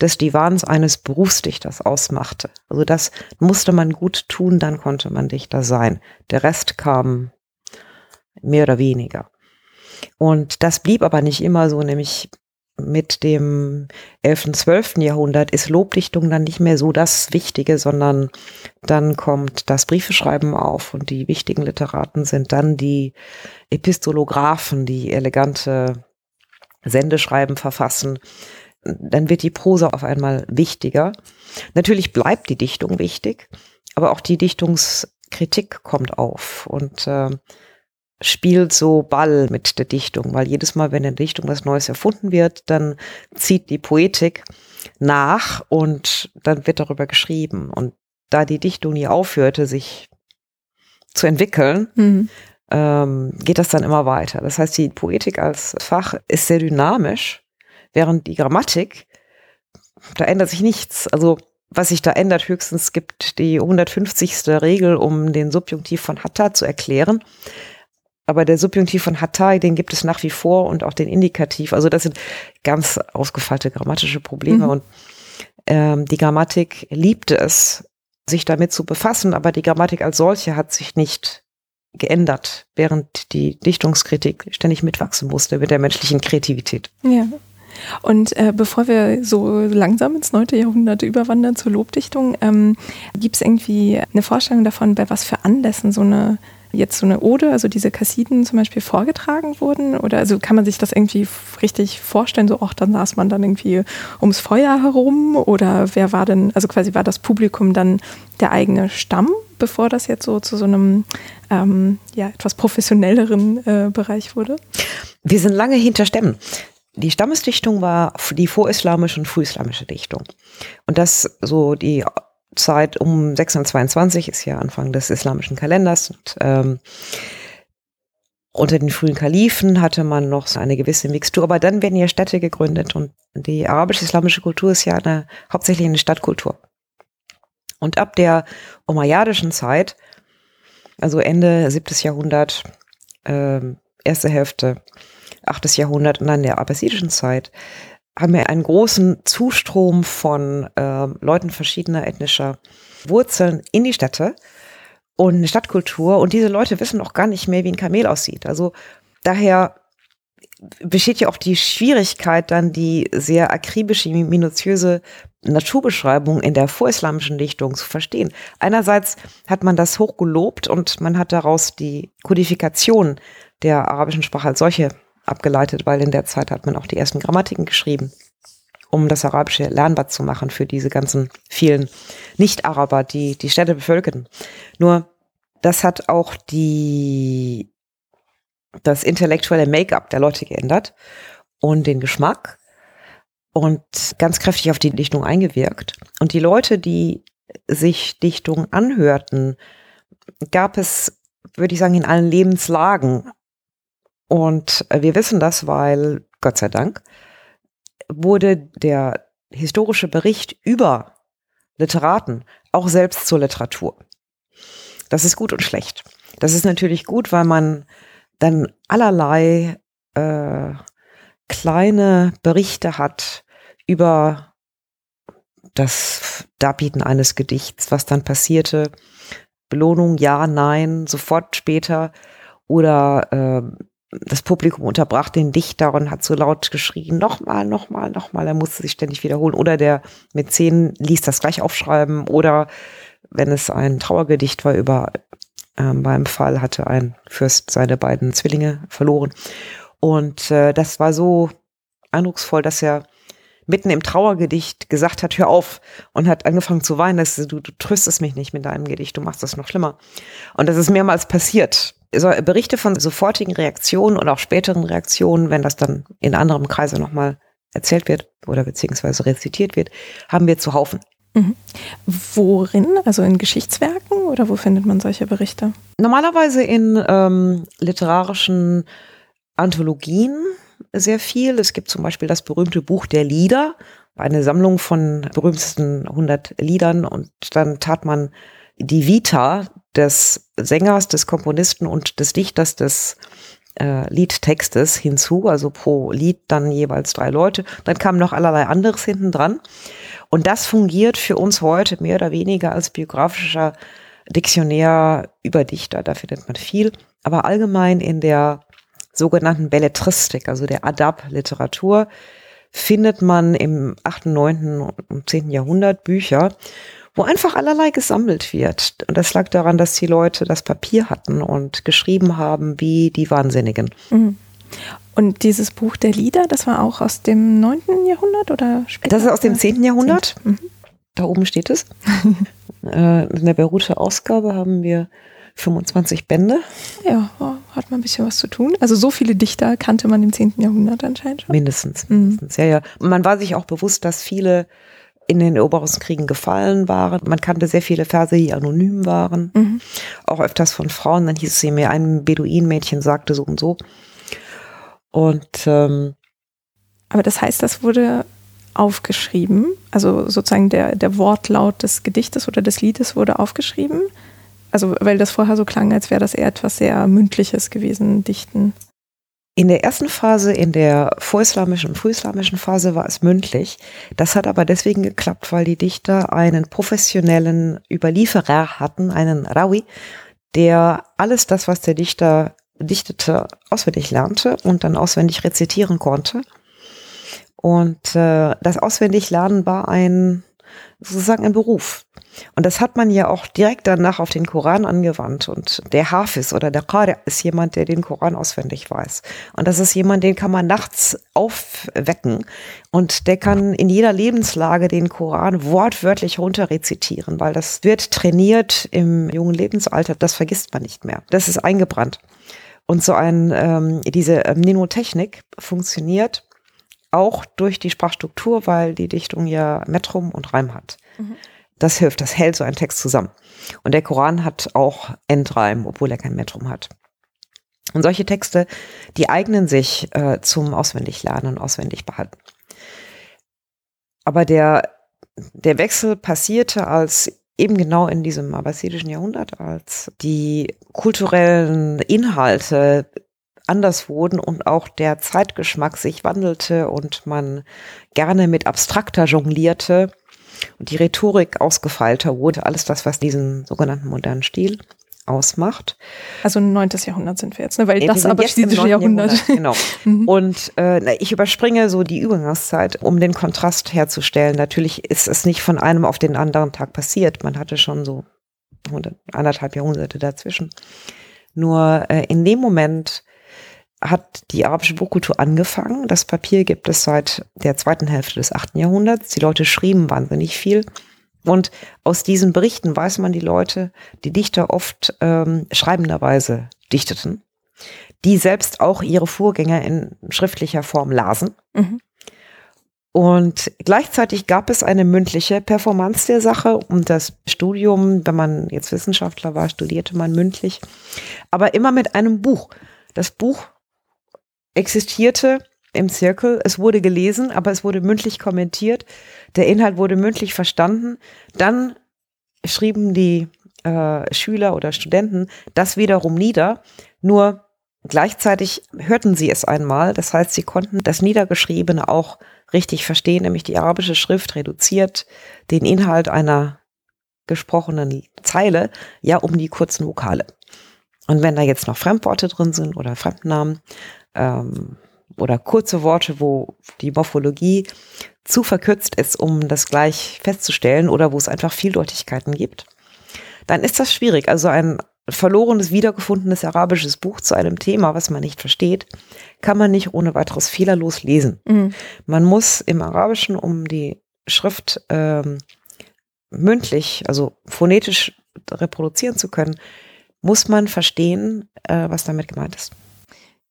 des Divans eines Berufsdichters ausmachte. Also das musste man gut tun, dann konnte man Dichter sein. Der Rest kam mehr oder weniger. Und das blieb aber nicht immer so, nämlich mit dem 11., 12. Jahrhundert ist Lobdichtung dann nicht mehr so das Wichtige, sondern dann kommt das Briefeschreiben auf und die wichtigen Literaten sind dann die Epistolographen, die elegante Sendeschreiben verfassen. Dann wird die Prosa auf einmal wichtiger. Natürlich bleibt die Dichtung wichtig, aber auch die Dichtungskritik kommt auf und äh, spielt so Ball mit der Dichtung, weil jedes Mal, wenn in der Dichtung was Neues erfunden wird, dann zieht die Poetik nach und dann wird darüber geschrieben. Und da die Dichtung nie aufhörte, sich zu entwickeln, mhm. ähm, geht das dann immer weiter. Das heißt, die Poetik als Fach ist sehr dynamisch, während die Grammatik, da ändert sich nichts. Also was sich da ändert, höchstens gibt die 150. Regel, um den Subjunktiv von Hatta zu erklären. Aber der Subjunktiv von Hattai, den gibt es nach wie vor und auch den Indikativ. Also das sind ganz ausgefeilte grammatische Probleme. Mhm. Und ähm, die Grammatik liebte es, sich damit zu befassen, aber die Grammatik als solche hat sich nicht geändert, während die Dichtungskritik ständig mitwachsen musste mit der menschlichen Kreativität.
Ja. Und äh, bevor wir so langsam ins neunte Jahrhundert überwandern zur Lobdichtung, ähm, gibt es irgendwie eine Vorstellung davon, bei was für Anlässen so eine jetzt so eine Ode, also diese Kassiden zum Beispiel vorgetragen wurden? Oder also kann man sich das irgendwie richtig vorstellen, so auch dann saß man dann irgendwie ums Feuer herum oder wer war denn, also quasi war das Publikum dann der eigene Stamm, bevor das jetzt so zu so einem ähm, ja, etwas professionelleren äh, Bereich wurde?
Wir sind lange hinter Stämmen. Die Stammesdichtung war die vorislamische und frühislamische Dichtung. Und das so die Zeit um 622 ist ja Anfang des islamischen Kalenders. Und, ähm, unter den frühen Kalifen hatte man noch so eine gewisse Mixtur, aber dann werden ja Städte gegründet und die arabisch-islamische Kultur ist ja eine, hauptsächlich eine Stadtkultur. Und ab der umayyadischen Zeit, also Ende 7. Jahrhundert, äh, erste Hälfte 8. Jahrhundert und dann der abbasidischen Zeit, haben wir einen großen Zustrom von äh, Leuten verschiedener ethnischer Wurzeln in die Städte und eine Stadtkultur. Und diese Leute wissen auch gar nicht mehr, wie ein Kamel aussieht. Also daher besteht ja auch die Schwierigkeit, dann die sehr akribische, minutiöse Naturbeschreibung in der vorislamischen Dichtung zu verstehen. Einerseits hat man das hoch gelobt und man hat daraus die Kodifikation der arabischen Sprache als solche abgeleitet, weil in der Zeit hat man auch die ersten Grammatiken geschrieben, um das Arabische lernbar zu machen für diese ganzen vielen Nicht-Araber, die die Städte bevölkerten. Nur das hat auch die, das intellektuelle Make-up der Leute geändert und den Geschmack und ganz kräftig auf die Dichtung eingewirkt. Und die Leute, die sich Dichtung anhörten, gab es, würde ich sagen, in allen Lebenslagen. Und wir wissen das, weil, Gott sei Dank, wurde der historische Bericht über Literaten auch selbst zur Literatur. Das ist gut und schlecht. Das ist natürlich gut, weil man dann allerlei äh, kleine Berichte hat über das Darbieten eines Gedichts, was dann passierte. Belohnung, ja, nein, sofort später. Oder äh, das Publikum unterbrach den Dichter und hat so laut geschrien, nochmal, nochmal, nochmal. Er musste sich ständig wiederholen. Oder der Mäzen ließ das gleich aufschreiben. Oder wenn es ein Trauergedicht war über ähm, beim Fall hatte ein Fürst seine beiden Zwillinge verloren. Und äh, das war so eindrucksvoll, dass er mitten im Trauergedicht gesagt hat, hör auf und hat angefangen zu weinen, dass du, du tröstest mich nicht mit deinem Gedicht, du machst das noch schlimmer. Und das ist mehrmals passiert. So, Berichte von sofortigen Reaktionen und auch späteren Reaktionen, wenn das dann in anderem Kreise nochmal erzählt wird oder beziehungsweise rezitiert wird, haben wir zu Haufen.
Mhm. Worin? Also in Geschichtswerken oder wo findet man solche Berichte?
Normalerweise in ähm, literarischen Anthologien sehr viel. Es gibt zum Beispiel das berühmte Buch der Lieder, eine Sammlung von berühmtesten 100 Liedern und dann tat man die Vita des Sängers, des Komponisten und des Dichters des äh, Liedtextes hinzu, also pro Lied dann jeweils drei Leute. Dann kam noch allerlei anderes hinten dran. Und das fungiert für uns heute mehr oder weniger als biografischer Diktionär über Dichter. Da findet man viel. Aber allgemein in der sogenannten Belletristik, also der Adab-Literatur, findet man im 8., 9. und 10. Jahrhundert Bücher, wo einfach allerlei gesammelt wird. Und das lag daran, dass die Leute das Papier hatten und geschrieben haben wie die Wahnsinnigen.
Mhm. Und dieses Buch der Lieder, das war auch aus dem 9. Jahrhundert oder später?
Das ist aus dem 10. Jahrhundert. Mhm. Da oben steht es. Äh, in der Beruter Ausgabe haben wir 25 Bände.
Ja, hat man ein bisschen was zu tun. Also so viele Dichter kannte man im 10. Jahrhundert anscheinend schon.
Mindestens, mhm. mindestens. Ja, ja. Man war sich auch bewusst, dass viele in den Eroberungskriegen gefallen waren. Man kannte sehr viele Verse, die anonym waren. Mhm. Auch öfters von Frauen. Dann hieß es mir, ein Beduinmädchen sagte so und so. Und ähm,
aber das heißt, das wurde aufgeschrieben, also sozusagen der, der Wortlaut des Gedichtes oder des Liedes wurde aufgeschrieben. Also weil das vorher so klang, als wäre das eher etwas sehr Mündliches gewesen, Dichten.
In der ersten Phase, in der vorislamischen und frühislamischen Phase war es mündlich. Das hat aber deswegen geklappt, weil die Dichter einen professionellen Überlieferer hatten, einen Rawi, der alles das, was der Dichter dichtete, auswendig lernte und dann auswendig rezitieren konnte. Und äh, das Auswendiglernen war ein sozusagen ein Beruf. Und das hat man ja auch direkt danach auf den Koran angewandt. Und der Hafiz oder der Qari ist jemand, der den Koran auswendig weiß. Und das ist jemand, den kann man nachts aufwecken. Und der kann in jeder Lebenslage den Koran wortwörtlich runterrezitieren, weil das wird trainiert im jungen Lebensalter. Das vergisst man nicht mehr. Das ist eingebrannt. Und so ein, ähm, diese ähm, Mnemotechnik funktioniert auch durch die Sprachstruktur, weil die Dichtung ja Metrum und Reim hat. Mhm. Das hilft, das hält so ein Text zusammen. Und der Koran hat auch Endreim, obwohl er kein Metrum hat. Und solche Texte, die eignen sich äh, zum Auswendiglernen und Auswendigbehalten. Aber der, der Wechsel passierte, als eben genau in diesem abbasidischen Jahrhundert, als die kulturellen Inhalte anders wurden und auch der Zeitgeschmack sich wandelte und man gerne mit abstrakter jonglierte und die Rhetorik ausgefeilter wurde, alles das, was diesen sogenannten modernen Stil ausmacht.
Also 9. Jahrhundert sind wir jetzt, ne? weil das abbassidische Jahrhundert. Jahrhundert.
Genau. Mhm. Und äh, ich überspringe so die Übergangszeit, um den Kontrast herzustellen. Natürlich ist es nicht von einem auf den anderen Tag passiert. Man hatte schon so anderthalb Jahrhunderte dazwischen. Nur äh, in dem Moment hat die arabische Buchkultur angefangen. Das Papier gibt es seit der zweiten Hälfte des achten Jahrhunderts. Die Leute schrieben wahnsinnig viel. Und aus diesen Berichten weiß man, die Leute, die Dichter oft ähm, schreibenderweise dichteten, die selbst auch ihre Vorgänger in schriftlicher Form lasen. Mhm. Und gleichzeitig gab es eine mündliche Performance der Sache und das Studium, wenn man jetzt Wissenschaftler war, studierte man mündlich, aber immer mit einem Buch. Das Buch existierte im Zirkel, es wurde gelesen, aber es wurde mündlich kommentiert, der Inhalt wurde mündlich verstanden, dann schrieben die äh, Schüler oder Studenten das wiederum nieder, nur gleichzeitig hörten sie es einmal, das heißt, sie konnten das Niedergeschriebene auch richtig verstehen, nämlich die arabische Schrift reduziert den Inhalt einer gesprochenen Zeile ja um die kurzen Vokale. Und wenn da jetzt noch Fremdworte drin sind oder Fremdnamen ähm, oder kurze Worte, wo die Morphologie zu verkürzt ist, um das gleich festzustellen oder wo es einfach Vieldeutigkeiten gibt, dann ist das schwierig. Also ein verlorenes, wiedergefundenes arabisches Buch zu einem Thema, was man nicht versteht, kann man nicht ohne weiteres fehlerlos lesen. Mhm. Man muss im Arabischen, um die Schrift ähm, mündlich, also phonetisch reproduzieren zu können, muss man verstehen, äh, was damit gemeint ist.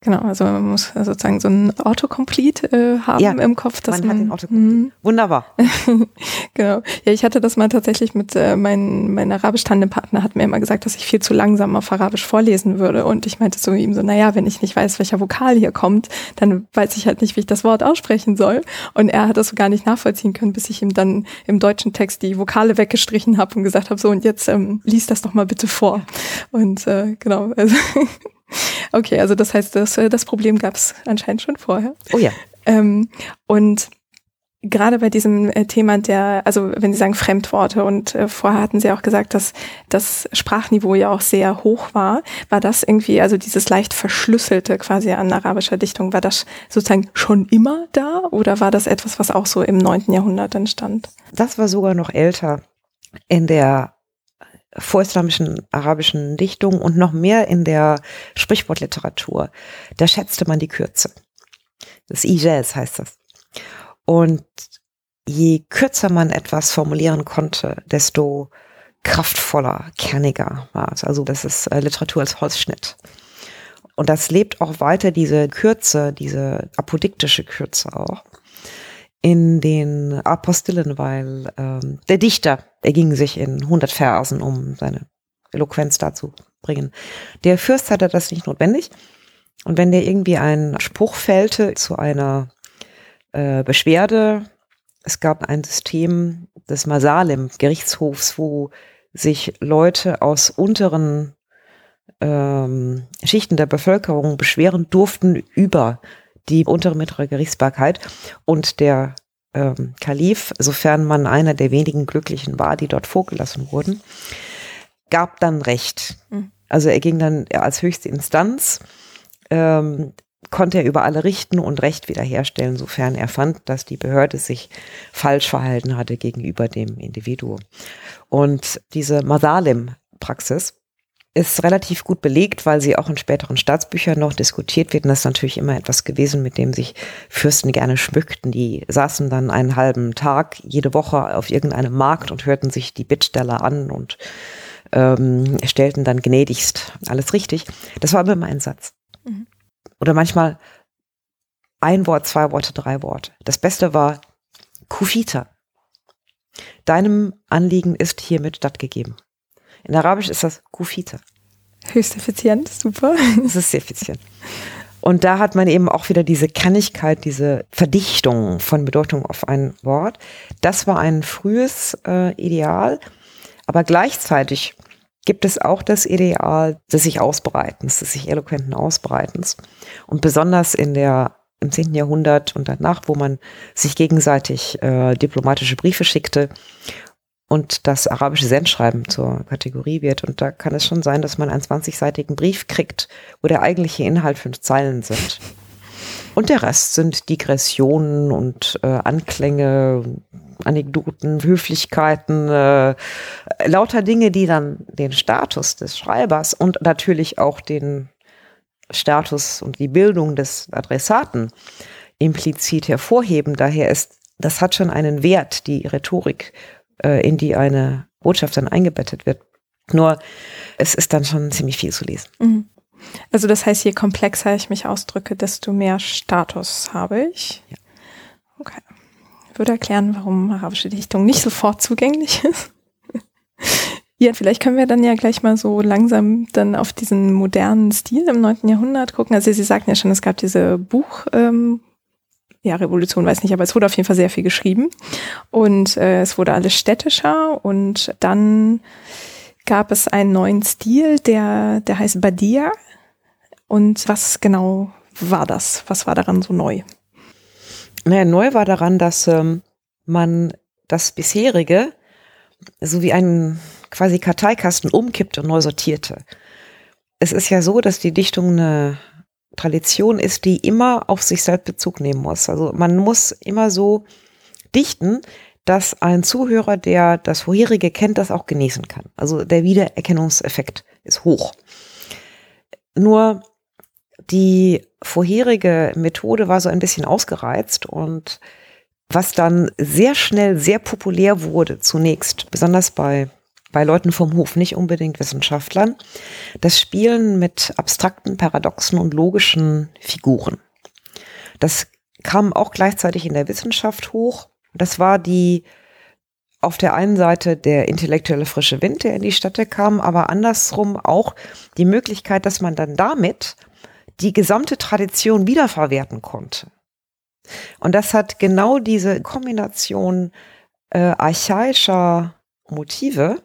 Genau, also man muss sozusagen so ein Autocomplete äh, haben ja, im Kopf. Dass man, man hat den
Autocomplete. Hm. Wunderbar.
genau. Ja, ich hatte das mal tatsächlich mit äh, mein, mein arabisch Partner hat mir immer gesagt, dass ich viel zu langsam auf Arabisch vorlesen würde. Und ich meinte so ihm so, naja, wenn ich nicht weiß, welcher Vokal hier kommt, dann weiß ich halt nicht, wie ich das Wort aussprechen soll. Und er hat das so gar nicht nachvollziehen können, bis ich ihm dann im deutschen Text die Vokale weggestrichen habe und gesagt habe, so und jetzt ähm, lies das doch mal bitte vor. Und äh, genau, also Okay, also das heißt, das, äh, das Problem gab es anscheinend schon vorher.
Oh ja.
Ähm, und gerade bei diesem äh, Thema der, also wenn Sie sagen Fremdworte und äh, vorher hatten Sie auch gesagt, dass das Sprachniveau ja auch sehr hoch war, war das irgendwie, also dieses leicht verschlüsselte quasi an arabischer Dichtung, war das sozusagen schon immer da oder war das etwas, was auch so im neunten Jahrhundert entstand?
Das war sogar noch älter. In der vorislamischen arabischen Dichtung und noch mehr in der Sprichwortliteratur. Da schätzte man die Kürze. Das Ijaz heißt das. Und je kürzer man etwas formulieren konnte, desto kraftvoller, kerniger war es. Also das ist äh, Literatur als Holzschnitt. Und das lebt auch weiter, diese Kürze, diese apodiktische Kürze auch in den Apostillen, weil ähm, der Dichter erging sich in 100 Versen, um seine Eloquenz dazu bringen. Der Fürst hatte das nicht notwendig. Und wenn der irgendwie einen Spruch fällte zu einer äh, Beschwerde, es gab ein System des Masalim, Gerichtshofs, wo sich Leute aus unteren ähm, Schichten der Bevölkerung beschweren durften über die untere mittlere Gerichtsbarkeit und der ähm, Kalif, sofern man einer der wenigen Glücklichen war, die dort vorgelassen wurden, gab dann Recht. Mhm. Also er ging dann als höchste Instanz, ähm, konnte er über alle richten und Recht wiederherstellen, sofern er fand, dass die Behörde sich falsch verhalten hatte gegenüber dem Individuum. Und diese Masalim-Praxis ist relativ gut belegt, weil sie auch in späteren Staatsbüchern noch diskutiert wird. Und das ist natürlich immer etwas gewesen, mit dem sich Fürsten gerne schmückten. Die saßen dann einen halben Tag jede Woche auf irgendeinem Markt und hörten sich die Bittsteller an und ähm, stellten dann gnädigst alles richtig. Das war immer ein Satz. Mhm. Oder manchmal ein Wort, zwei Worte, drei Worte. Das Beste war Kufita. Deinem Anliegen ist hiermit stattgegeben. In Arabisch ist das Kufita.
Höchst effizient, super.
Das ist sehr effizient. Und da hat man eben auch wieder diese Kannigkeit, diese Verdichtung von Bedeutung auf ein Wort. Das war ein frühes äh, Ideal, aber gleichzeitig gibt es auch das Ideal des sich Ausbreitens, des sich eloquenten Ausbreitens. Und besonders in der im 10. Jahrhundert und danach, wo man sich gegenseitig äh, diplomatische Briefe schickte und das arabische Sendschreiben zur Kategorie wird. Und da kann es schon sein, dass man einen 20-seitigen Brief kriegt, wo der eigentliche Inhalt fünf Zeilen sind. Und der Rest sind Digressionen und äh, Anklänge, Anekdoten, Höflichkeiten, äh, lauter Dinge, die dann den Status des Schreibers und natürlich auch den Status und die Bildung des Adressaten implizit hervorheben. Daher ist, das hat schon einen Wert, die Rhetorik, äh, in die eine Botschaft dann eingebettet wird. Nur, es ist dann schon ziemlich viel zu lesen. Mhm.
Also das heißt, je komplexer ich mich ausdrücke, desto mehr Status habe ich. Ja. Okay. Würde erklären, warum arabische Dichtung nicht sofort zugänglich ist. Ja, vielleicht können wir dann ja gleich mal so langsam dann auf diesen modernen Stil im 9. Jahrhundert gucken. Also Sie sagten ja schon, es gab diese Buch, ähm, ja, Revolution weiß nicht, aber es wurde auf jeden Fall sehr viel geschrieben. Und äh, es wurde alles städtischer und dann gab es einen neuen Stil, der, der heißt Badia. Und was genau war das? Was war daran so neu?
Naja, neu war daran, dass ähm, man das bisherige so wie einen quasi Karteikasten umkippte und neu sortierte. Es ist ja so, dass die Dichtung eine Tradition ist, die immer auf sich selbst Bezug nehmen muss. Also man muss immer so dichten, dass ein Zuhörer, der das vorherige kennt, das auch genießen kann. Also der Wiedererkennungseffekt ist hoch. Nur die vorherige Methode war so ein bisschen ausgereizt und was dann sehr schnell sehr populär wurde zunächst, besonders bei, bei Leuten vom Hof, nicht unbedingt Wissenschaftlern, das Spielen mit abstrakten, paradoxen und logischen Figuren. Das kam auch gleichzeitig in der Wissenschaft hoch. Das war die auf der einen Seite der intellektuelle frische Wind, der in die Städte kam, aber andersrum auch die Möglichkeit, dass man dann damit die gesamte Tradition wiederverwerten konnte. Und das hat genau diese Kombination äh, archaischer Motive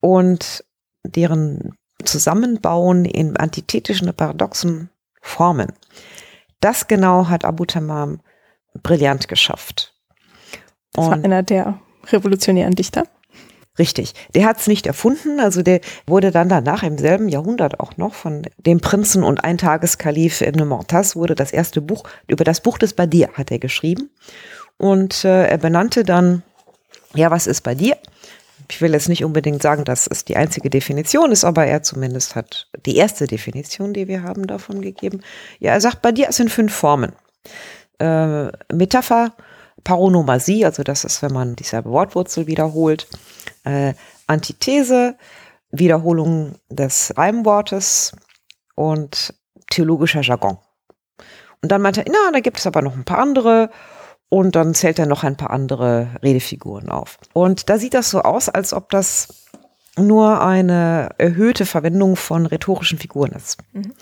und deren Zusammenbauen in antithetischen, paradoxen Formen. Das genau hat Abu Tamam brillant geschafft.
Das war einer der revolutionären Dichter.
Richtig. Der hat es nicht erfunden, also der wurde dann danach im selben Jahrhundert auch noch von dem Prinzen und Eintageskalif Ibn Mortas wurde das erste Buch, über das Buch des Badir hat er geschrieben. Und äh, er benannte dann, ja, was ist Badir? Ich will jetzt nicht unbedingt sagen, dass es die einzige Definition ist, aber er zumindest hat die erste Definition, die wir haben, davon gegeben. Ja, er sagt, Badir sind fünf Formen. Äh, Metapher, Paronomasie, also das ist, wenn man dieselbe Wortwurzel wiederholt äh, Antithese, Wiederholung des Reimwortes und theologischer Jargon. Und dann meinte er, na, da gibt es aber noch ein paar andere. Und dann zählt er noch ein paar andere Redefiguren auf. Und da sieht das so aus, als ob das nur eine erhöhte Verwendung von rhetorischen Figuren ist. Mhm.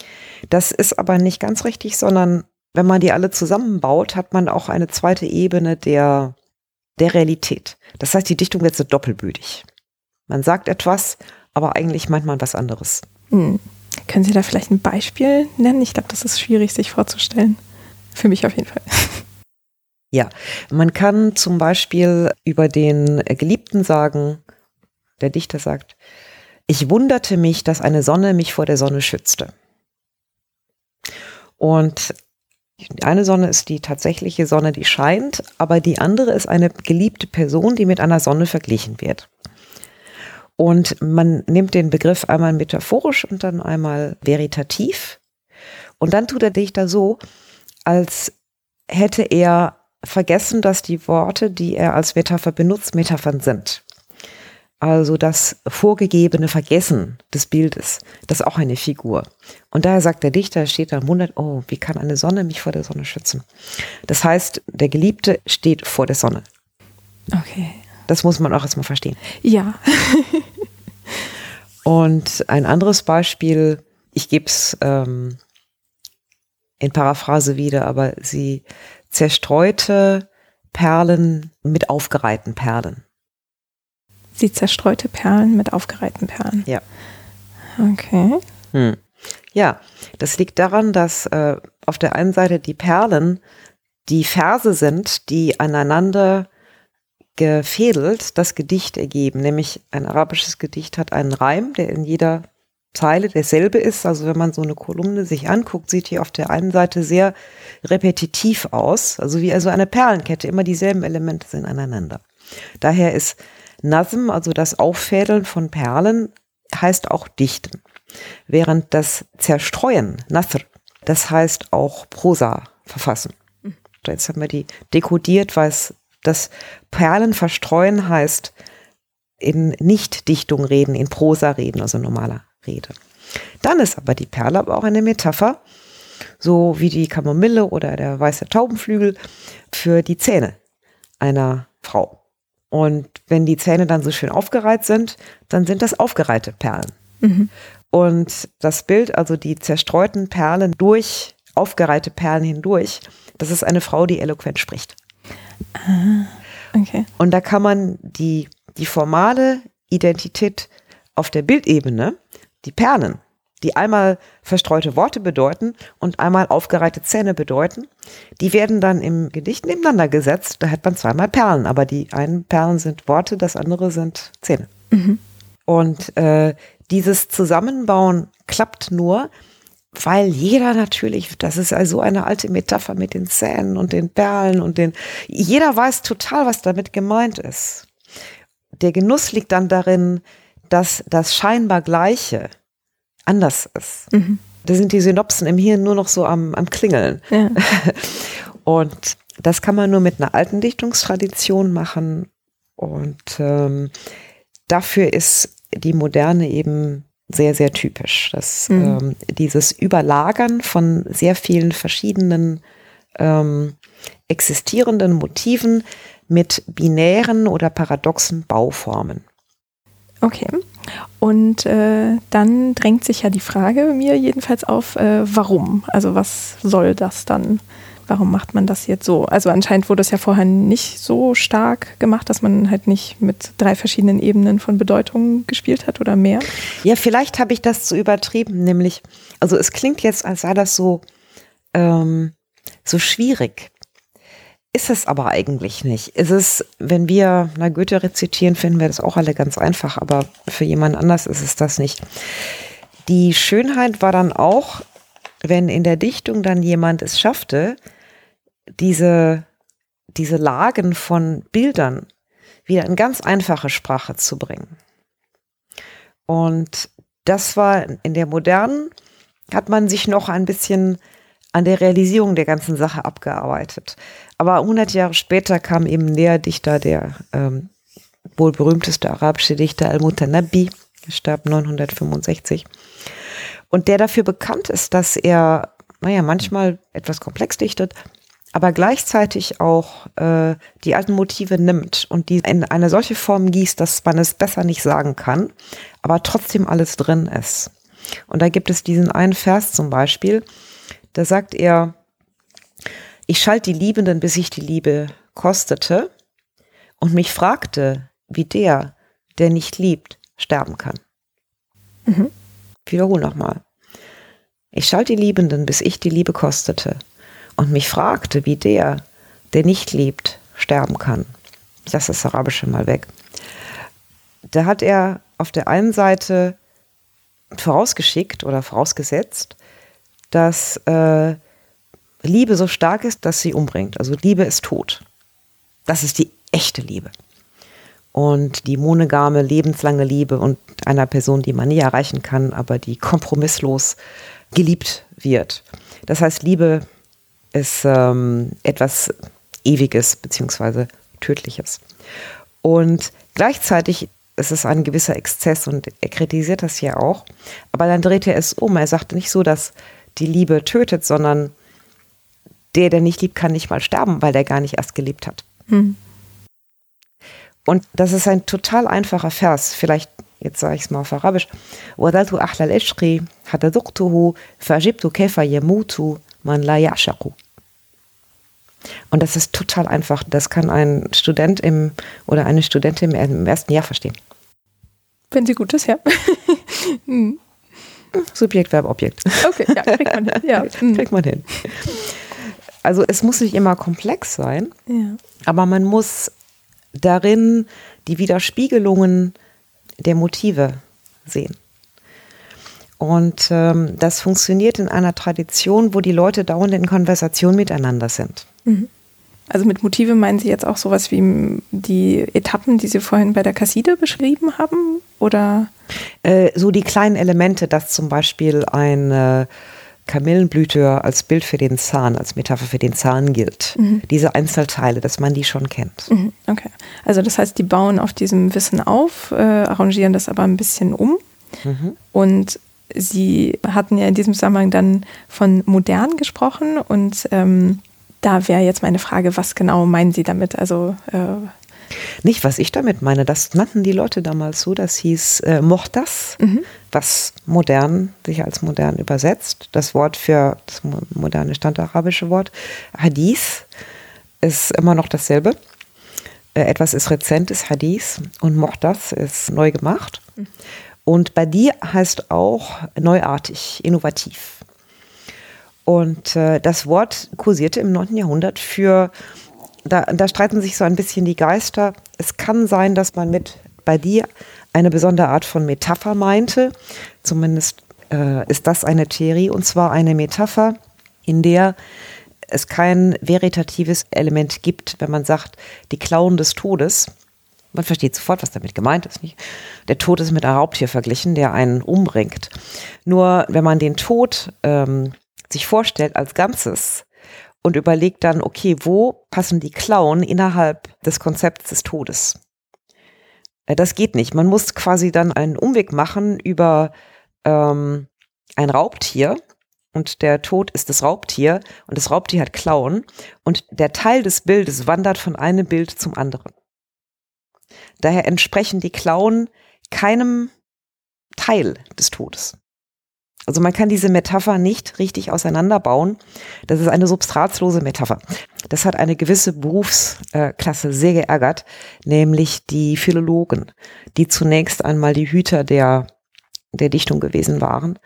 Das ist aber nicht ganz richtig, sondern wenn man die alle zusammenbaut, hat man auch eine zweite Ebene der der Realität. Das heißt, die Dichtung wird so doppelbödig. Man sagt etwas, aber eigentlich meint man was anderes.
Hm. Können Sie da vielleicht ein Beispiel nennen? Ich glaube, das ist schwierig, sich vorzustellen. Für mich auf jeden Fall.
Ja, man kann zum Beispiel über den Geliebten sagen, der Dichter sagt, ich wunderte mich, dass eine Sonne mich vor der Sonne schützte. Und eine Sonne ist die tatsächliche Sonne, die scheint, aber die andere ist eine geliebte Person, die mit einer Sonne verglichen wird. Und man nimmt den Begriff einmal metaphorisch und dann einmal veritativ. Und dann tut er Dichter so, als hätte er vergessen, dass die Worte, die er als Metapher benutzt, Metaphern sind. Also das vorgegebene Vergessen des Bildes, das ist auch eine Figur. Und daher sagt der Dichter, steht da wundert, oh, wie kann eine Sonne mich vor der Sonne schützen? Das heißt, der Geliebte steht vor der Sonne.
Okay.
Das muss man auch erstmal verstehen.
Ja.
Und ein anderes Beispiel, ich gebe es ähm, in Paraphrase wieder, aber sie zerstreute Perlen mit aufgereihten Perlen.
Sie zerstreute Perlen mit aufgereihten Perlen.
Ja.
Okay.
Hm. Ja, das liegt daran, dass äh, auf der einen Seite die Perlen die Verse sind, die aneinander gefädelt das Gedicht ergeben. Nämlich ein arabisches Gedicht hat einen Reim, der in jeder Zeile derselbe ist. Also wenn man so eine Kolumne sich anguckt, sieht die auf der einen Seite sehr repetitiv aus. Also wie also eine Perlenkette, immer dieselben Elemente sind aneinander. Daher ist Nasm, also das Auffädeln von Perlen, heißt auch Dichten. während das Zerstreuen, Nasr, das heißt auch Prosa verfassen. Jetzt haben wir die dekodiert, weil es das Perlen verstreuen heißt in Nichtdichtung reden, in Prosa reden, also normaler Rede. Dann ist aber die Perle aber auch eine Metapher, so wie die Kamomille oder der weiße Taubenflügel für die Zähne einer Frau. Und wenn die Zähne dann so schön aufgereiht sind, dann sind das aufgereihte Perlen. Mhm. Und das Bild, also die zerstreuten Perlen durch aufgereihte Perlen hindurch, das ist eine Frau, die eloquent spricht. Ah, okay. Und da kann man die, die formale Identität auf der Bildebene, die Perlen, die einmal verstreute Worte bedeuten und einmal aufgereihte Zähne bedeuten, die werden dann im Gedicht nebeneinander gesetzt. Da hat man zweimal Perlen, aber die einen Perlen sind Worte, das andere sind Zähne. Mhm. Und äh, dieses Zusammenbauen klappt nur, weil jeder natürlich, das ist also eine alte Metapher mit den Zähnen und den Perlen und den, jeder weiß total, was damit gemeint ist. Der Genuss liegt dann darin, dass das scheinbar Gleiche anders ist. Mhm. Da sind die Synopsen im Hirn nur noch so am, am Klingeln. Ja. Und das kann man nur mit einer alten Dichtungstradition machen. Und ähm, dafür ist die Moderne eben sehr, sehr typisch. Dass mhm. ähm, dieses Überlagern von sehr vielen verschiedenen ähm, existierenden Motiven mit binären oder paradoxen Bauformen.
Okay. Und äh, dann drängt sich ja die Frage mir jedenfalls auf, äh, warum? Also was soll das dann? Warum macht man das jetzt so? Also anscheinend wurde es ja vorher nicht so stark gemacht, dass man halt nicht mit drei verschiedenen Ebenen von Bedeutung gespielt hat oder mehr.
Ja, vielleicht habe ich das zu übertrieben, nämlich, also es klingt jetzt, als sei das so, ähm, so schwierig. Ist es aber eigentlich nicht. Ist es, wenn wir na, Goethe rezitieren, finden wir das auch alle ganz einfach, aber für jemand anders ist es das nicht. Die Schönheit war dann auch, wenn in der Dichtung dann jemand es schaffte, diese, diese Lagen von Bildern wieder in ganz einfache Sprache zu bringen. Und das war in der modernen, hat man sich noch ein bisschen an der Realisierung der ganzen Sache abgearbeitet. Aber 100 Jahre später kam eben der Dichter, der ähm, wohl berühmteste arabische Dichter Al-Mutanabbi, starb 965. Und der dafür bekannt ist, dass er, naja, manchmal etwas komplex dichtet, aber gleichzeitig auch äh, die alten Motive nimmt und die in eine solche Form gießt, dass man es besser nicht sagen kann, aber trotzdem alles drin ist. Und da gibt es diesen einen Vers zum Beispiel, da sagt er, ich schalt die Liebenden, bis ich die Liebe kostete und mich fragte, wie der, der nicht liebt, sterben kann. Mhm. Wiederhol nochmal. Ich schalt die Liebenden, bis ich die Liebe kostete und mich fragte, wie der, der nicht liebt, sterben kann. Ich lasse das Arabische mal weg. Da hat er auf der einen Seite vorausgeschickt oder vorausgesetzt, dass äh, Liebe so stark ist, dass sie umbringt. Also Liebe ist tot. Das ist die echte Liebe. Und die monogame, lebenslange Liebe und einer Person, die man nie erreichen kann, aber die kompromisslos geliebt wird. Das heißt, Liebe ist ähm, etwas Ewiges beziehungsweise Tödliches. Und gleichzeitig ist es ein gewisser Exzess und er kritisiert das ja auch. Aber dann dreht er es um. Er sagt nicht so, dass die Liebe tötet, sondern der, der nicht liebt, kann nicht mal sterben, weil der gar nicht erst geliebt hat. Hm. Und das ist ein total einfacher Vers. Vielleicht, jetzt sage ich es mal auf Arabisch. وَذَلْتُ أَحْلَى الْإِشْقِ حَتَذُقْتُهُ فَجِبْتُ كَيْفَ يَمُوتُ مَنْ لَا يَعْشَقُ Und das ist total einfach. Das kann ein Student im oder eine Studentin im ersten Jahr verstehen.
Wenn sie gut ist, ja.
hm. Subjekt, Verb, Objekt.
Okay, ja, kriegt man hin. Ja.
kriegt man hin. Also es muss nicht immer komplex sein, ja. aber man muss darin die Widerspiegelungen der Motive sehen. Und ähm, das funktioniert in einer Tradition, wo die Leute dauernd in Konversation miteinander sind. Mhm.
Also mit Motive meinen Sie jetzt auch sowas wie die Etappen, die Sie vorhin bei der Kasside beschrieben haben? Oder?
Äh, so die kleinen Elemente, dass zum Beispiel ein äh, Kamillenblüte als Bild für den Zahn, als Metapher für den Zahn gilt. Mhm. Diese Einzelteile, dass man die schon kennt.
Mhm. Okay. Also das heißt, die bauen auf diesem Wissen auf, äh, arrangieren das aber ein bisschen um. Mhm. Und Sie hatten ja in diesem Zusammenhang dann von modern gesprochen und ähm, da wäre jetzt meine Frage, was genau meinen Sie damit? Also äh,
nicht, was ich damit meine. Das nannten die Leute damals so. Das hieß äh, Mochtas, mhm. was modern sich als modern übersetzt. Das Wort für das moderne standarabische Wort Hadith ist immer noch dasselbe. Äh, etwas ist rezent, ist Hadith und Mochtas ist neu gemacht. Mhm. Und bei dir heißt auch neuartig, innovativ. Und äh, das Wort kursierte im 9. Jahrhundert für da, da streiten sich so ein bisschen die Geister. Es kann sein, dass man mit bei dir eine besondere Art von Metapher meinte. Zumindest äh, ist das eine Theorie, und zwar eine Metapher, in der es kein veritatives Element gibt, wenn man sagt, die Klauen des Todes. Man versteht sofort, was damit gemeint ist. Nicht? Der Tod ist mit einem Raubtier verglichen, der einen umbringt. Nur wenn man den Tod ähm, sich vorstellt als Ganzes, und überlegt dann, okay, wo passen die Klauen innerhalb des Konzepts des Todes? Äh, das geht nicht. Man muss quasi dann einen Umweg machen über ähm, ein Raubtier und der Tod ist das Raubtier und das Raubtier hat Klauen und der Teil des Bildes wandert von einem Bild zum anderen. Daher entsprechen die Klauen keinem Teil des Todes. Also man kann diese Metapher nicht richtig auseinanderbauen. Das ist eine substratslose Metapher. Das hat eine gewisse Berufsklasse sehr geärgert, nämlich die Philologen, die zunächst einmal die Hüter der, der Dichtung gewesen waren,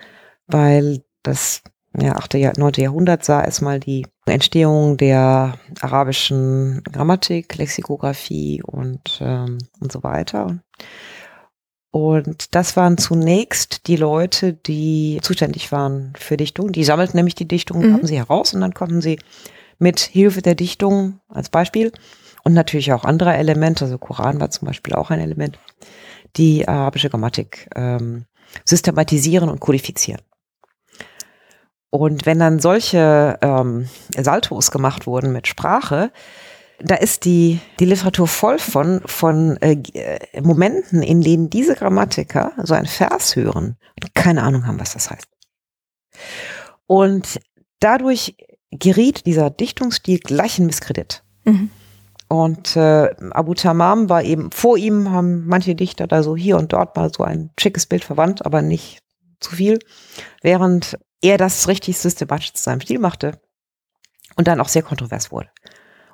weil das ja, 8. Jahr, 9. Jahrhundert sah erstmal die Entstehung der arabischen Grammatik, Lexikographie und, ähm, und so weiter. Und das waren zunächst die Leute, die zuständig waren für Dichtung. Die sammelten nämlich die Dichtung, mhm. sie heraus und dann konnten sie mit Hilfe der Dichtung als Beispiel und natürlich auch andere Elemente, also Koran war zum Beispiel auch ein Element, die arabische Grammatik ähm, systematisieren und kodifizieren. Und wenn dann solche ähm, Saltos gemacht wurden mit Sprache, da ist die, die Literatur voll von, von äh, äh, Momenten, in denen diese Grammatiker so ein Vers hören und keine Ahnung haben, was das heißt. Und dadurch geriet dieser Dichtungsstil gleich in Misskredit. Mhm. Und äh, Abu Tamam war eben, vor ihm haben manche Dichter da so hier und dort mal so ein schickes Bild verwandt, aber nicht zu viel. Während er das richtig systematisch zu seinem Stil machte und dann auch sehr kontrovers wurde.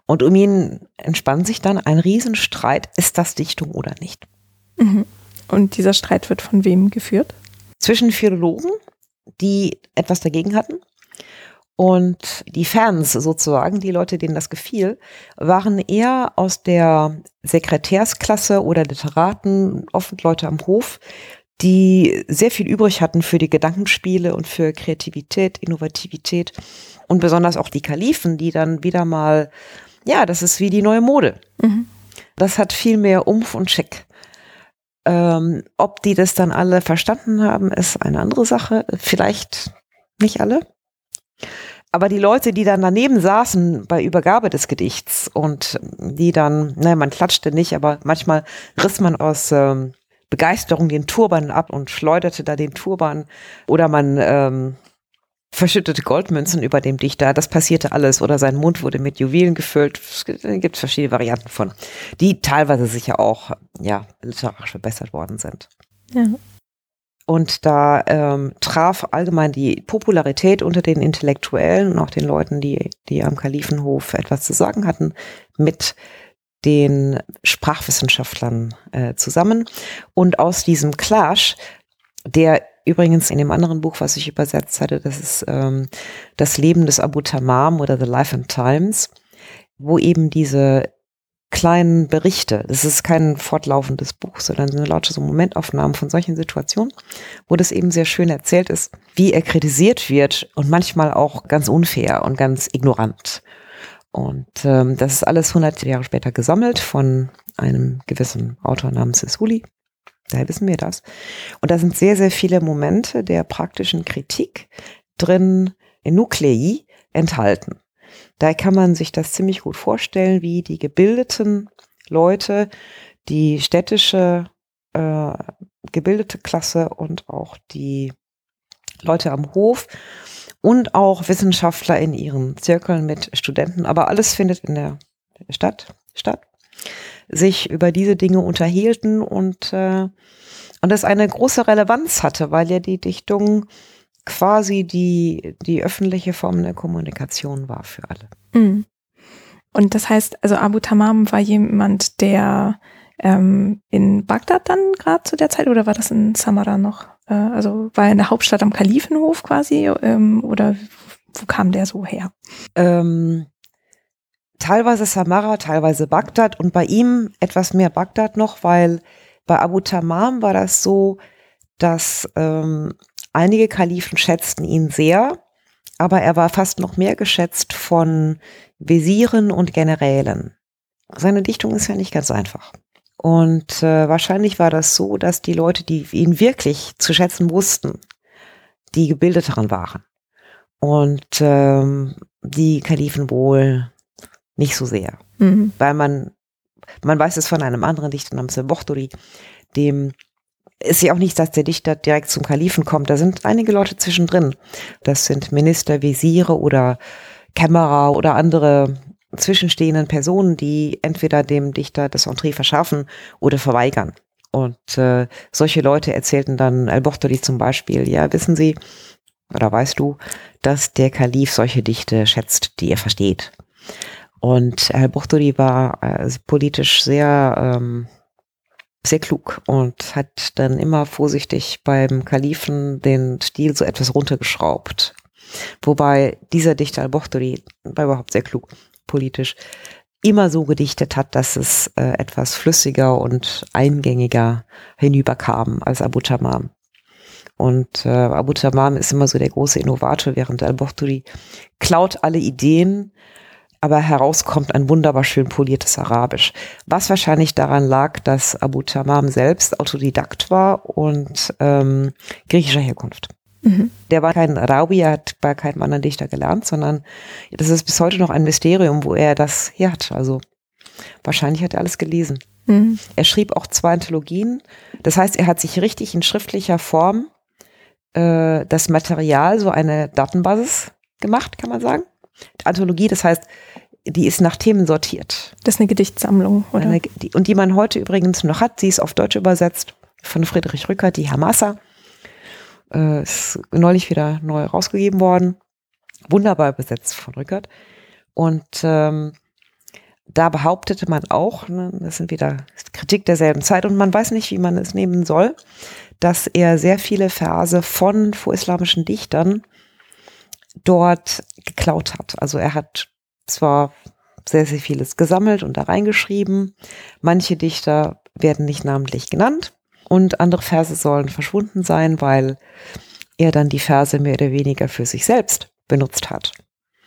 Und um ihn entspann sich dann ein Riesenstreit, ist das Dichtung oder nicht.
Mhm. Und dieser Streit wird von wem geführt?
Zwischen Philologen, die etwas dagegen hatten, und die Fans sozusagen, die Leute, denen das gefiel, waren eher aus der Sekretärsklasse oder Literaten, oft Leute am Hof, die sehr viel übrig hatten für die Gedankenspiele und für Kreativität, Innovativität und besonders auch die Kalifen, die dann wieder mal ja, das ist wie die neue Mode. Mhm. Das hat viel mehr Umf und Schick. Ähm, ob die das dann alle verstanden haben, ist eine andere Sache. Vielleicht nicht alle. Aber die Leute, die dann daneben saßen bei Übergabe des Gedichts und die dann, naja, man klatschte nicht, aber manchmal riss man aus ähm, Begeisterung den Turban ab und schleuderte da den Turban oder man ähm, verschüttete Goldmünzen über dem Dichter. Das passierte alles. Oder sein Mund wurde mit Juwelen gefüllt. Es gibt verschiedene Varianten von, die teilweise sicher auch ja, literarisch verbessert worden sind. Ja. Und da ähm, traf allgemein die Popularität unter den Intellektuellen und auch den Leuten, die, die am Kalifenhof etwas zu sagen hatten, mit den Sprachwissenschaftlern äh, zusammen. Und aus diesem Clash, der Übrigens in dem anderen Buch, was ich übersetzt hatte, das ist ähm, Das Leben des Abu Tamam oder The Life and Times, wo eben diese kleinen Berichte, das ist kein fortlaufendes Buch, sondern sind lauter so Momentaufnahmen von solchen Situationen, wo das eben sehr schön erzählt ist, wie er kritisiert wird und manchmal auch ganz unfair und ganz ignorant. Und ähm, das ist alles hundert Jahre später gesammelt von einem gewissen Autor namens Sesuli Daher wissen wir das. Und da sind sehr, sehr viele Momente der praktischen Kritik drin, in Nuklei enthalten. Daher kann man sich das ziemlich gut vorstellen, wie die gebildeten Leute, die städtische äh, gebildete Klasse und auch die Leute am Hof und auch Wissenschaftler in ihren Zirkeln mit Studenten, aber alles findet in der Stadt statt, sich über diese Dinge unterhielten und, äh, und das eine große Relevanz hatte, weil ja die Dichtung quasi die, die öffentliche Form der Kommunikation war für alle. Mhm.
Und das heißt, also Abu Tamam war jemand, der ähm, in Bagdad dann gerade zu der Zeit oder war das in Samara noch? Äh, also war er in der Hauptstadt am Kalifenhof quasi ähm, oder wo kam der so her?
Ähm, teilweise Samara, teilweise Bagdad und bei ihm etwas mehr Bagdad noch, weil bei Abu Tamam war das so, dass ähm, einige Kalifen schätzten ihn sehr, aber er war fast noch mehr geschätzt von Wesiren und Generälen. Seine Dichtung ist ja nicht ganz einfach. Und äh, wahrscheinlich war das so, dass die Leute, die ihn wirklich zu schätzen wussten, die gebildeteren waren. Und ähm, die Kalifen wohl nicht so sehr. Mhm. Weil man, man weiß es von einem anderen Dichter namens Bochturi, dem ist ja auch nicht, dass der Dichter direkt zum Kalifen kommt. Da sind einige Leute zwischendrin. Das sind Minister, Visiere oder Kämmerer oder andere zwischenstehenden Personen, die entweder dem Dichter das Entree verschaffen oder verweigern. Und äh, solche Leute erzählten dann Al-Bochtari zum Beispiel, ja, wissen Sie, oder weißt du, dass der Kalif solche Dichte schätzt, die er versteht. Und Al-Bochtari war äh, politisch sehr, ähm, sehr klug und hat dann immer vorsichtig beim Kalifen den Stil so etwas runtergeschraubt. Wobei dieser Dichter Al-Bochtari war überhaupt sehr klug politisch immer so gedichtet hat, dass es äh, etwas flüssiger und eingängiger hinüberkam als Abu Tamam. Und äh, Abu Tamam ist immer so der große Innovator, während Al-Bochturi klaut alle Ideen, aber herauskommt ein wunderbar schön poliertes Arabisch. Was wahrscheinlich daran lag, dass Abu Tamam selbst Autodidakt war und ähm, griechischer Herkunft. Mhm. Der war kein Rabi, er hat bei keinem anderen Dichter gelernt, sondern das ist bis heute noch ein Mysterium, wo er das her hat. Also wahrscheinlich hat er alles gelesen. Mhm. Er schrieb auch zwei Anthologien. Das heißt, er hat sich richtig in schriftlicher Form äh, das Material, so eine Datenbasis gemacht, kann man sagen. Anthologie, das heißt, die ist nach Themen sortiert.
Das ist eine Gedichtsammlung, oder? Eine,
die, und die man heute übrigens noch hat. Sie ist auf Deutsch übersetzt von Friedrich Rückert, die Hamassa. Äh, ist neulich wieder neu rausgegeben worden. Wunderbar besetzt von Rückert. Und ähm, da behauptete man auch, ne, das sind wieder Kritik derselben Zeit und man weiß nicht, wie man es nehmen soll, dass er sehr viele Verse von vorislamischen Dichtern dort geklaut hat. Also er hat zwar sehr, sehr vieles gesammelt und da reingeschrieben. Manche Dichter werden nicht namentlich genannt und andere Verse sollen verschwunden sein, weil er dann die Verse mehr oder weniger für sich selbst benutzt hat.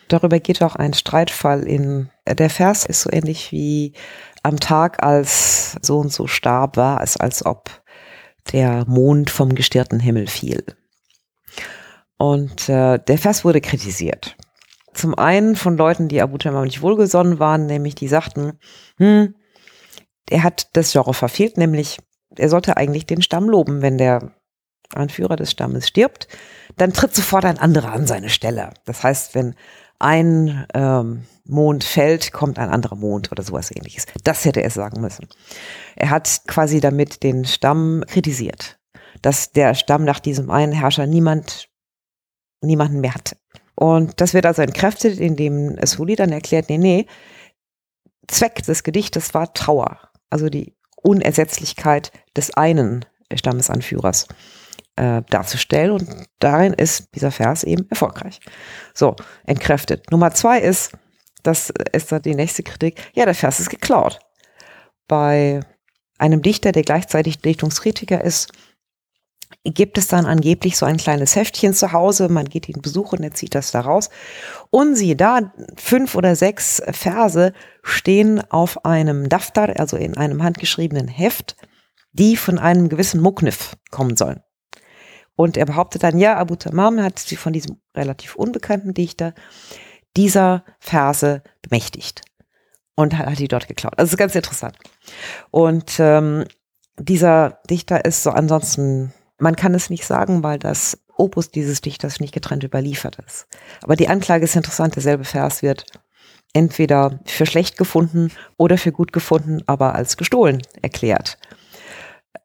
Darüber geht auch ein Streitfall in, der Vers ist so ähnlich wie am Tag, als so und so starb, war es, als ob der Mond vom gestirrten Himmel fiel. Und äh, der Vers wurde kritisiert. Zum einen von Leuten, die Abu Tamam nicht wohlgesonnen waren, nämlich die sagten, hm, er hat das Genre verfehlt, nämlich er sollte eigentlich den Stamm loben, wenn der Anführer des Stammes stirbt, dann tritt sofort ein anderer an seine Stelle. Das heißt, wenn ein ähm, Mond fällt, kommt ein anderer Mond oder sowas ähnliches. Das hätte er sagen müssen. Er hat quasi damit den Stamm kritisiert, dass der Stamm nach diesem einen Herrscher niemand, niemanden mehr hatte. Und das wird also entkräftet, indem Suli dann erklärt, nee, nee, Zweck des Gedichtes war Trauer. Also die Unersetzlichkeit des einen Stammesanführers äh, darzustellen. Und darin ist dieser Vers eben erfolgreich. So, entkräftet. Nummer zwei ist, das ist dann die nächste Kritik, ja, der Vers ist geklaut. Bei einem Dichter, der gleichzeitig Dichtungskritiker ist, gibt es dann angeblich so ein kleines Heftchen zu Hause, man geht ihn besuchen, er zieht das da raus. Und siehe da, fünf oder sechs Verse stehen auf einem Daftar, also in einem handgeschriebenen Heft, die von einem gewissen Muknif kommen sollen. Und er behauptet dann, ja, Abu Tamam hat sie von diesem relativ unbekannten Dichter dieser Verse bemächtigt und hat, die dort geklaut. Also ganz interessant. Und ähm, dieser Dichter ist so ansonsten, man kann es nicht sagen, weil das Opus dieses Dichters nicht getrennt überliefert ist. Aber die Anklage ist interessant, derselbe Vers wird entweder für schlecht gefunden oder für gut gefunden, aber als gestohlen erklärt.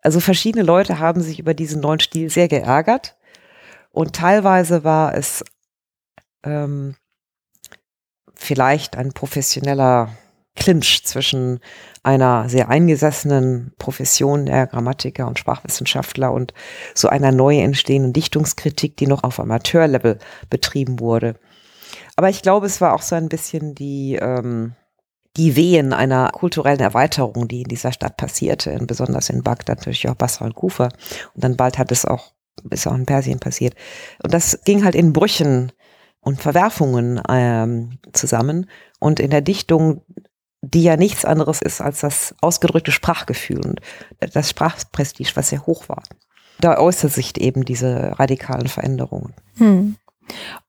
Also verschiedene Leute haben sich über diesen neuen Stil sehr geärgert und teilweise war es ähm, vielleicht ein professioneller Clinch zwischen einer sehr eingesessenen Profession der Grammatiker und Sprachwissenschaftler und so einer neu entstehenden Dichtungskritik, die noch auf Amateurlevel betrieben wurde. Aber ich glaube, es war auch so ein bisschen die, ähm, die Wehen einer kulturellen Erweiterung, die in dieser Stadt passierte, besonders in Bagdad, natürlich auch Basra und Kufa. Und dann bald hat es auch, ist auch in Persien passiert. Und das ging halt in Brüchen und Verwerfungen ähm, zusammen. Und in der Dichtung die ja nichts anderes ist als das ausgedrückte Sprachgefühl und das Sprachprestige, was sehr hoch war. Da äußert sich eben diese radikalen Veränderungen. Hm.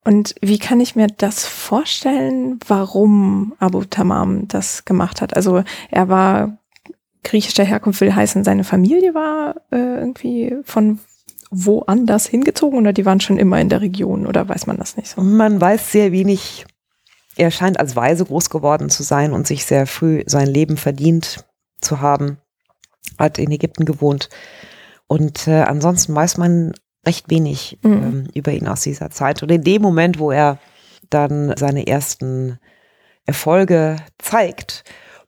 Und wie kann ich mir das vorstellen, warum Abu Tamam das gemacht hat? Also er war griechischer Herkunft, will heißen, seine Familie war äh, irgendwie von woanders hingezogen oder die waren schon immer in der Region oder weiß man das nicht so?
Man weiß sehr wenig er scheint als Weise groß geworden zu sein und sich sehr früh sein Leben verdient zu haben. Hat in Ägypten gewohnt. Und äh, ansonsten weiß man recht wenig mhm. ähm, über ihn aus dieser Zeit. Und in dem Moment, wo er dann seine ersten Erfolge zeigt,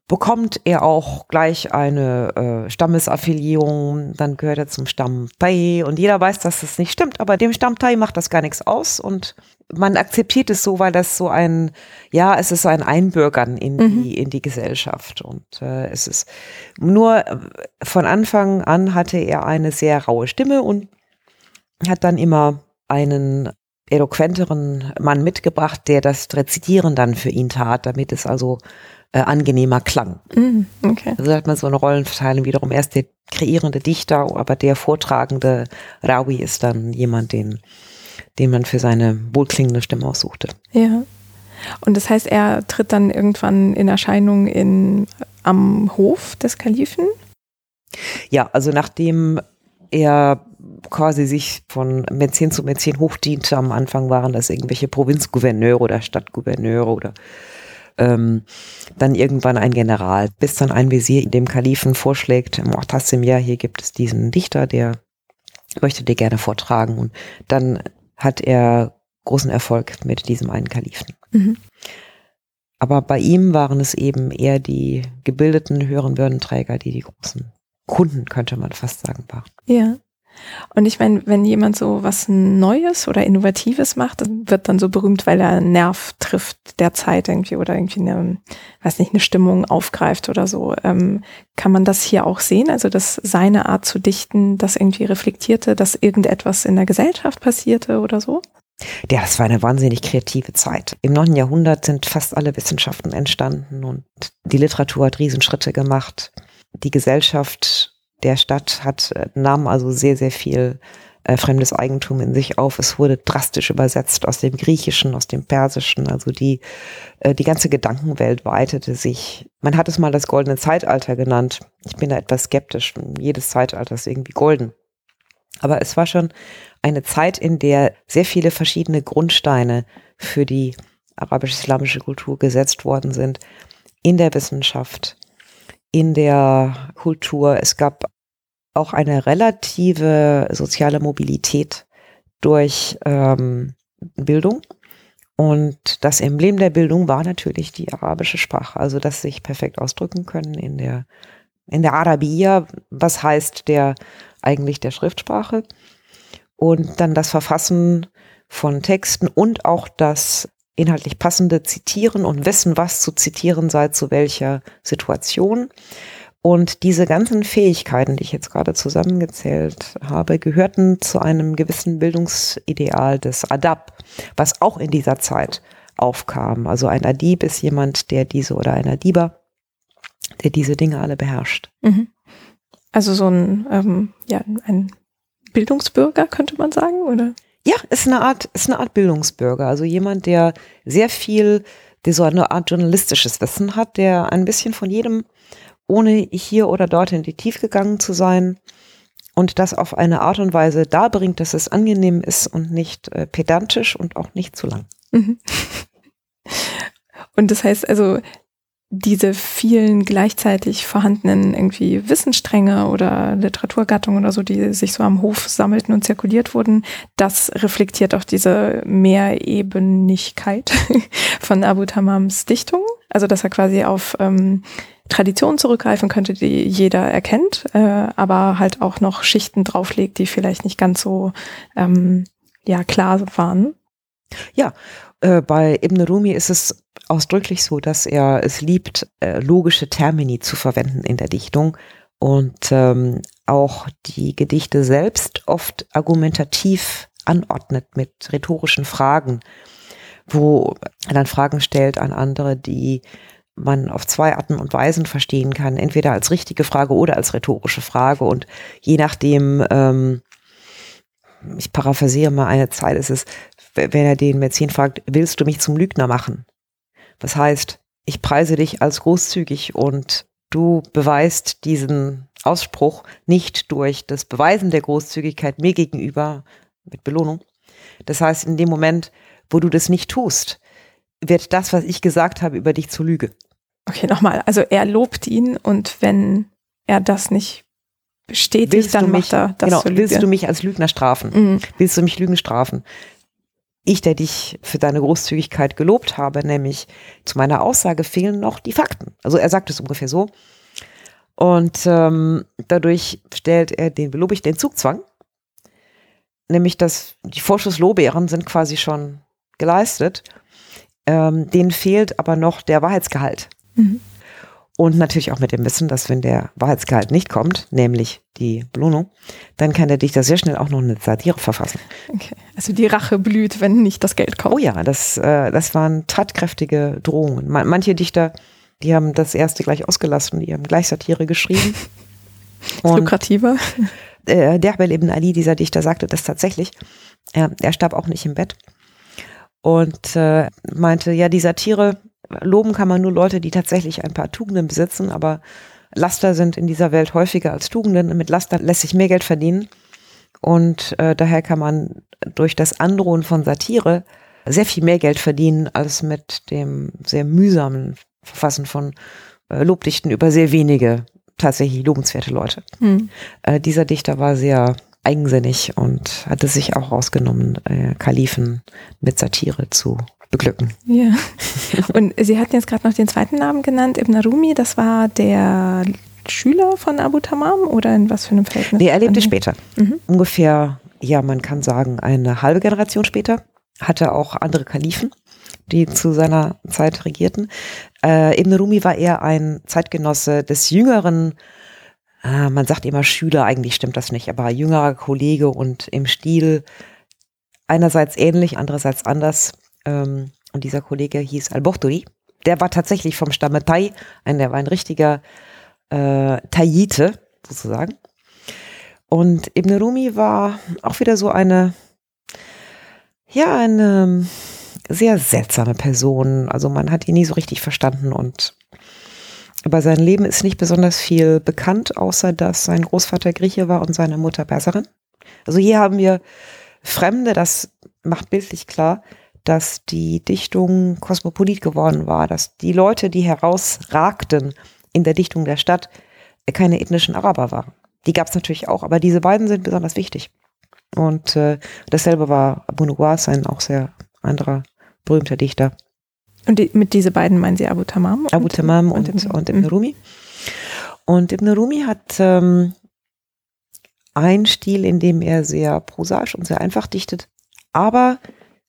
bekommt er auch gleich eine äh, Stammesaffiliierung, dann gehört er zum Stamm Tai und jeder weiß, dass das nicht stimmt, aber dem Stamm Tai macht das gar nichts aus und man akzeptiert es so, weil das so ein, ja, es ist so ein Einbürgern in mhm. die, in die Gesellschaft und äh, es ist nur äh, von Anfang an hatte er eine sehr raue Stimme und hat dann immer einen eloquenteren Mann mitgebracht, der das Rezitieren dann für ihn tat, damit es also äh, angenehmer klang. Mm, okay. Also hat man so eine Rollenverteilung wiederum. Erst der kreierende Dichter, aber der vortragende Rawi ist dann jemand, den, den man für seine wohlklingende Stimme aussuchte.
Ja. Und das heißt, er tritt dann irgendwann in Erscheinung in, am Hof des Kalifen?
Ja, also nachdem er quasi sich von Mäzen zu Mäzen hochdiente, am Anfang waren das irgendwelche Provinzgouverneure oder Stadtgouverneure oder ähm, dann irgendwann ein General, bis dann ein Visier dem Kalifen vorschlägt, Mu'tasim, ja, hier gibt es diesen Dichter, der möchte dir gerne vortragen. Und dann hat er großen Erfolg mit diesem einen Kalifen. Mhm. Aber bei ihm waren es eben eher die gebildeten höheren Würdenträger, die die großen Kunden, könnte man fast sagen, waren.
Ja. Und ich meine, wenn jemand so was Neues oder Innovatives macht, wird dann so berühmt, weil er einen Nerv trifft der Zeit irgendwie oder irgendwie eine, weiß nicht, eine Stimmung aufgreift oder so. Ähm, kann man das hier auch sehen? Also, dass seine Art zu dichten das irgendwie reflektierte, dass irgendetwas in der Gesellschaft passierte oder so?
Ja, das war eine wahnsinnig kreative Zeit. Im 9. Jahrhundert sind fast alle Wissenschaften entstanden und die Literatur hat Riesenschritte gemacht. Die Gesellschaft der Stadt hat, äh, nahm also sehr, sehr viel äh, fremdes Eigentum in sich auf. Es wurde drastisch übersetzt aus dem Griechischen, aus dem Persischen. Also die, äh, die ganze Gedankenwelt weitete sich. Man hat es mal das goldene Zeitalter genannt. Ich bin da etwas skeptisch. Jedes Zeitalter ist irgendwie golden. Aber es war schon eine Zeit, in der sehr viele verschiedene Grundsteine für die arabisch-islamische Kultur gesetzt worden sind. In der Wissenschaft, in der Kultur. Es gab auch eine relative soziale Mobilität durch ähm, Bildung. Und das Emblem der Bildung war natürlich die arabische Sprache, also das sich perfekt ausdrücken können in der, in der Arabia, was heißt der eigentlich der Schriftsprache. Und dann das Verfassen von Texten und auch das inhaltlich passende Zitieren und wissen, was zu zitieren sei, zu welcher Situation. Und diese ganzen Fähigkeiten, die ich jetzt gerade zusammengezählt habe, gehörten zu einem gewissen Bildungsideal des Adab, was auch in dieser Zeit aufkam. Also ein Adib ist jemand, der diese oder ein Adiba, der diese Dinge alle beherrscht. Mhm.
Also so ein, ähm, ja, ein Bildungsbürger, könnte man sagen, oder?
Ja, ist eine Art, ist eine Art Bildungsbürger. Also jemand, der sehr viel, der so eine Art journalistisches Wissen hat, der ein bisschen von jedem, ohne hier oder dort in die Tiefe gegangen zu sein, und das auf eine Art und Weise darbringt, dass es angenehm ist und nicht äh, pedantisch und auch nicht zu lang. Mhm.
Und das heißt also, diese vielen gleichzeitig vorhandenen irgendwie Wissensstränge oder Literaturgattungen oder so, die sich so am Hof sammelten und zirkuliert wurden, das reflektiert auch diese Mehrebenigkeit von Abu Tamams Dichtung. Also dass er quasi auf ähm, Traditionen zurückgreifen könnte, die jeder erkennt, äh, aber halt auch noch Schichten drauflegt, die vielleicht nicht ganz so ähm, ja klar waren.
Ja, äh, bei Ibn Rumi ist es ausdrücklich so, dass er es liebt, äh, logische Termini zu verwenden in der Dichtung und ähm, auch die Gedichte selbst oft argumentativ anordnet mit rhetorischen Fragen, wo er dann Fragen stellt an andere, die man auf zwei Arten und Weisen verstehen kann, entweder als richtige Frage oder als rhetorische Frage. Und je nachdem, ähm, ich paraphrasiere mal eine Zeit, ist es, wenn er den Mäzen fragt, willst du mich zum Lügner machen? Was heißt, ich preise dich als großzügig und du beweist diesen Ausspruch nicht durch das Beweisen der Großzügigkeit mir gegenüber mit Belohnung. Das heißt, in dem Moment, wo du das nicht tust, wird das, was ich gesagt habe, über dich zur Lüge.
Okay, nochmal. Also er lobt ihn und wenn er das nicht bestätigt, willst dann
mich,
macht er das
genau, Willst du mich als Lügner strafen? Mhm. Willst du mich Lügen strafen? Ich, der dich für deine Großzügigkeit gelobt habe, nämlich zu meiner Aussage fehlen noch die Fakten. Also er sagt es ungefähr so. Und ähm, dadurch stellt er den, belobe ich den Zugzwang. Nämlich, dass die Vorschusslorbeeren sind quasi schon geleistet. Ähm, denen fehlt aber noch der Wahrheitsgehalt. Mhm. Und natürlich auch mit dem Wissen, dass wenn der Wahrheitsgehalt nicht kommt, nämlich die Belohnung, dann kann der Dichter sehr schnell auch noch eine Satire verfassen.
Okay. Also die Rache blüht, wenn nicht das Geld kommt.
Oh ja, das, äh, das waren tatkräftige Drohungen. manche Dichter, die haben das erste gleich ausgelassen, die haben gleich Satire geschrieben.
lukrativer.
Äh, Derbel ibn Ali, dieser Dichter, sagte das tatsächlich. Er, er starb auch nicht im Bett und äh, meinte, ja, die Satire, loben kann man nur Leute, die tatsächlich ein paar Tugenden besitzen, aber Laster sind in dieser Welt häufiger als Tugenden. Mit Laster lässt sich mehr Geld verdienen. Und äh, daher kann man durch das Androhen von Satire sehr viel mehr Geld verdienen als mit dem sehr mühsamen Verfassen von äh, Lobdichten über sehr wenige tatsächlich lobenswerte Leute. Hm. Äh, dieser Dichter war sehr eigensinnig und hatte sich auch rausgenommen, äh, Kalifen mit Satire zu beglücken.
Ja. Und Sie hatten jetzt gerade noch den zweiten Namen genannt, Ibn Rumi, das war der Schüler von Abu Tamam oder in was für einem Verhältnis?
Nee, er lebte später. Mhm. Ungefähr, ja, man kann sagen, eine halbe Generation später. Hatte auch andere Kalifen, die zu seiner Zeit regierten. Äh, Ibn Rumi war eher ein Zeitgenosse des jüngeren, äh, man sagt immer Schüler, eigentlich stimmt das nicht, aber jüngerer Kollege und im Stil einerseits ähnlich, andererseits anders ähm, und dieser Kollege hieß Al-Bohturi. Der war tatsächlich vom Stamme Tai, ein, der war ein richtiger äh, Taite, sozusagen. Und Ibn Rumi war auch wieder so eine, ja, eine ähm, sehr seltsame Person. Also man hat ihn nie so richtig verstanden und über sein Leben ist nicht besonders viel bekannt, außer dass sein Großvater Grieche war und seine Mutter Perserin. Also hier haben wir Fremde, das macht bildlich klar, dass die Dichtung kosmopolit geworden war, dass die Leute, die herausragten in der Dichtung der Stadt, keine ethnischen Araber waren. Die gab es natürlich auch, aber diese beiden sind besonders wichtig. Und äh, dasselbe war Abu Nuwas, ein auch sehr anderer berühmter Dichter.
Und die, mit diese beiden meinen Sie Abu Tamam?
Abu Tamam und, und, und Ibn mhm. Rumi. Und Ibn Rumi hat ähm, einen Stil, in dem er sehr prosaisch und sehr einfach dichtet, aber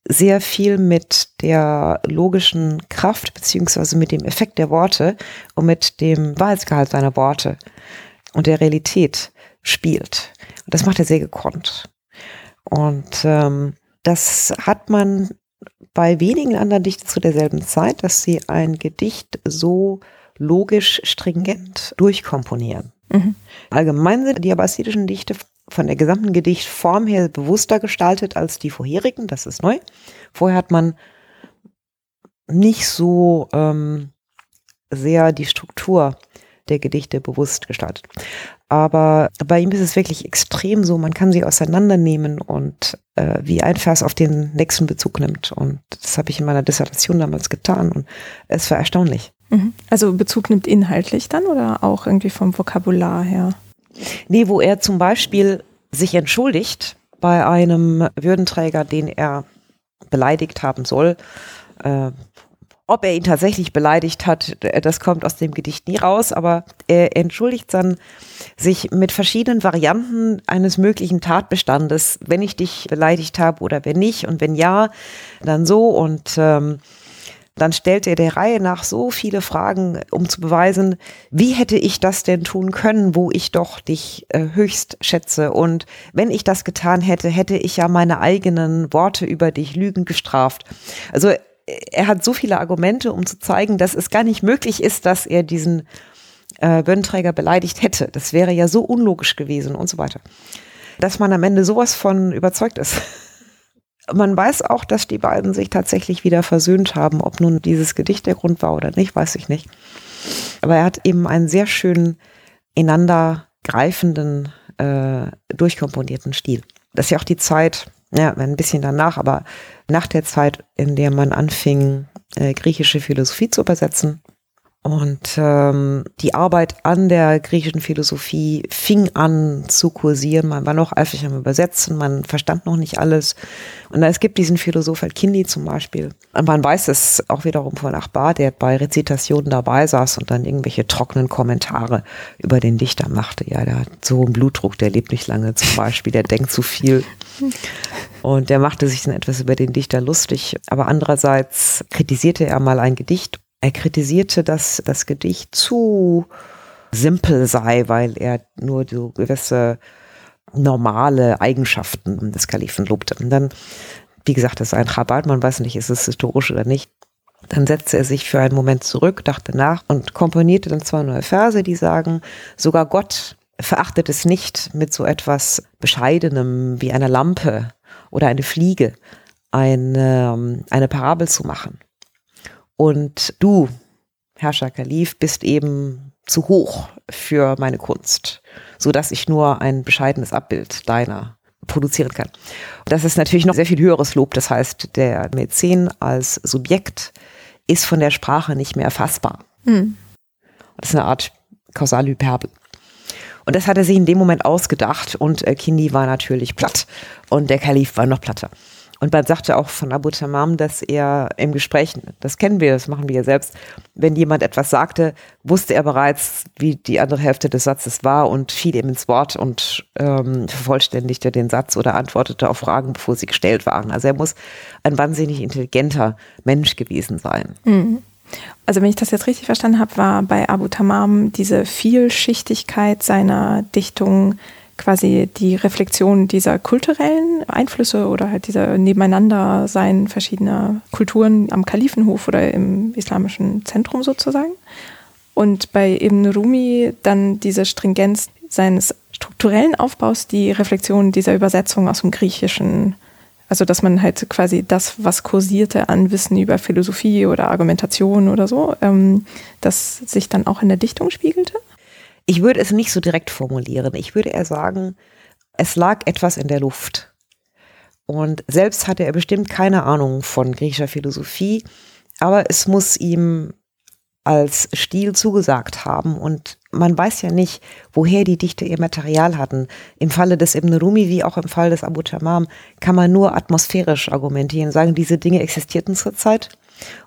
sehr viel mit der logischen Kraft beziehungsweise mit dem Effekt der Worte und mit dem Wahrheitsgehalt seiner Worte und der Realität spielt. Und das macht er sehr gekonnt. Und ähm, das hat man bei wenigen anderen Dichtern zu derselben Zeit, dass sie ein Gedicht so logisch stringent durchkomponieren. Mhm. Allgemein sind die abbasidischen Dichte von der gesamten Gedichtform her bewusster gestaltet als die vorherigen. Das ist neu. Vorher hat man nicht so ähm, sehr die Struktur der Gedichte bewusst gestaltet. Aber bei ihm ist es wirklich extrem so, man kann sie auseinandernehmen und äh, wie ein Vers auf den nächsten Bezug nimmt. Und das habe ich in meiner Dissertation damals getan und es war erstaunlich.
Mhm. Also Bezug nimmt inhaltlich dann oder auch irgendwie vom Vokabular her?
Nee, wo er zum Beispiel sich entschuldigt bei einem Würdenträger, den er beleidigt haben soll. Äh, ob er ihn tatsächlich beleidigt hat, das kommt aus dem Gedicht nie raus, aber er entschuldigt dann sich mit verschiedenen Varianten eines möglichen Tatbestandes, wenn ich dich beleidigt habe oder wenn nicht und wenn ja, dann so und ähm, dann stellt er der Reihe nach so viele Fragen, um zu beweisen, wie hätte ich das denn tun können, wo ich doch dich äh, höchst schätze. Und wenn ich das getan hätte, hätte ich ja meine eigenen Worte über dich Lügen gestraft. Also äh, er hat so viele Argumente, um zu zeigen, dass es gar nicht möglich ist, dass er diesen äh, Bönträger beleidigt hätte. Das wäre ja so unlogisch gewesen und so weiter. Dass man am Ende sowas von überzeugt ist. Man weiß auch, dass die beiden sich tatsächlich wieder versöhnt haben. Ob nun dieses Gedicht der Grund war oder nicht, weiß ich nicht. Aber er hat eben einen sehr schönen, ineinander greifenden, äh, durchkomponierten Stil. Das ist ja auch die Zeit, ja, ein bisschen danach, aber nach der Zeit, in der man anfing, äh, griechische Philosophie zu übersetzen, und ähm, die Arbeit an der griechischen Philosophie fing an zu kursieren. Man war noch eifrig am Übersetzen, man verstand noch nicht alles. Und es gibt diesen Philosoph Kindi zum Beispiel. Und man weiß es auch wiederum von Achbar, der bei Rezitationen dabei saß und dann irgendwelche trockenen Kommentare über den Dichter machte. Ja, der hat so einen Blutdruck, der lebt nicht lange zum Beispiel, der denkt zu viel. Und der machte sich dann etwas über den Dichter lustig. Aber andererseits kritisierte er mal ein Gedicht er kritisierte, dass das Gedicht zu simpel sei, weil er nur so gewisse normale Eigenschaften des Kalifen lobte. Und dann, wie gesagt, das ist ein Chabad, man weiß nicht, ist es historisch oder nicht. Dann setzte er sich für einen Moment zurück, dachte nach und komponierte dann zwei neue Verse, die sagen, sogar Gott verachtet es nicht, mit so etwas Bescheidenem wie einer Lampe oder eine Fliege eine, eine Parabel zu machen. Und du, Herrscher Kalif, bist eben zu hoch für meine Kunst, so dass ich nur ein bescheidenes Abbild deiner produzieren kann. Das ist natürlich noch sehr viel höheres Lob. Das heißt, der Mäzen als Subjekt ist von der Sprache nicht mehr erfassbar. Hm. Das ist eine Art Kausalhyperbel. Und das hat er sich in dem Moment ausgedacht und äh, Kindi war natürlich platt und der Kalif war noch platter. Und man sagte auch von Abu Tamam, dass er im Gespräch, das kennen wir, das machen wir ja selbst, wenn jemand etwas sagte, wusste er bereits, wie die andere Hälfte des Satzes war und fiel ihm ins Wort und ähm, vervollständigte den Satz oder antwortete auf Fragen, bevor sie gestellt waren. Also er muss ein wahnsinnig intelligenter Mensch gewesen sein.
Mhm. Also wenn ich das jetzt richtig verstanden habe, war bei Abu Tamam diese Vielschichtigkeit seiner Dichtung quasi die Reflexion dieser kulturellen Einflüsse oder halt dieser Nebeneinandersein verschiedener Kulturen am Kalifenhof oder im islamischen Zentrum sozusagen. Und bei Ibn Rumi dann diese Stringenz seines strukturellen Aufbaus, die Reflexion dieser Übersetzung aus dem Griechischen. Also, dass man halt quasi das, was kursierte an Wissen über Philosophie oder Argumentation oder so, ähm, das sich dann auch in der Dichtung spiegelte?
Ich würde es nicht so direkt formulieren. Ich würde eher sagen, es lag etwas in der Luft. Und selbst hatte er bestimmt keine Ahnung von griechischer Philosophie, aber es muss ihm als Stil zugesagt haben. Und man weiß ja nicht, woher die Dichter ihr Material hatten. Im Falle des Ibn Rumi wie auch im Fall des Abu Tamam kann man nur atmosphärisch argumentieren, sagen, diese Dinge existierten zurzeit.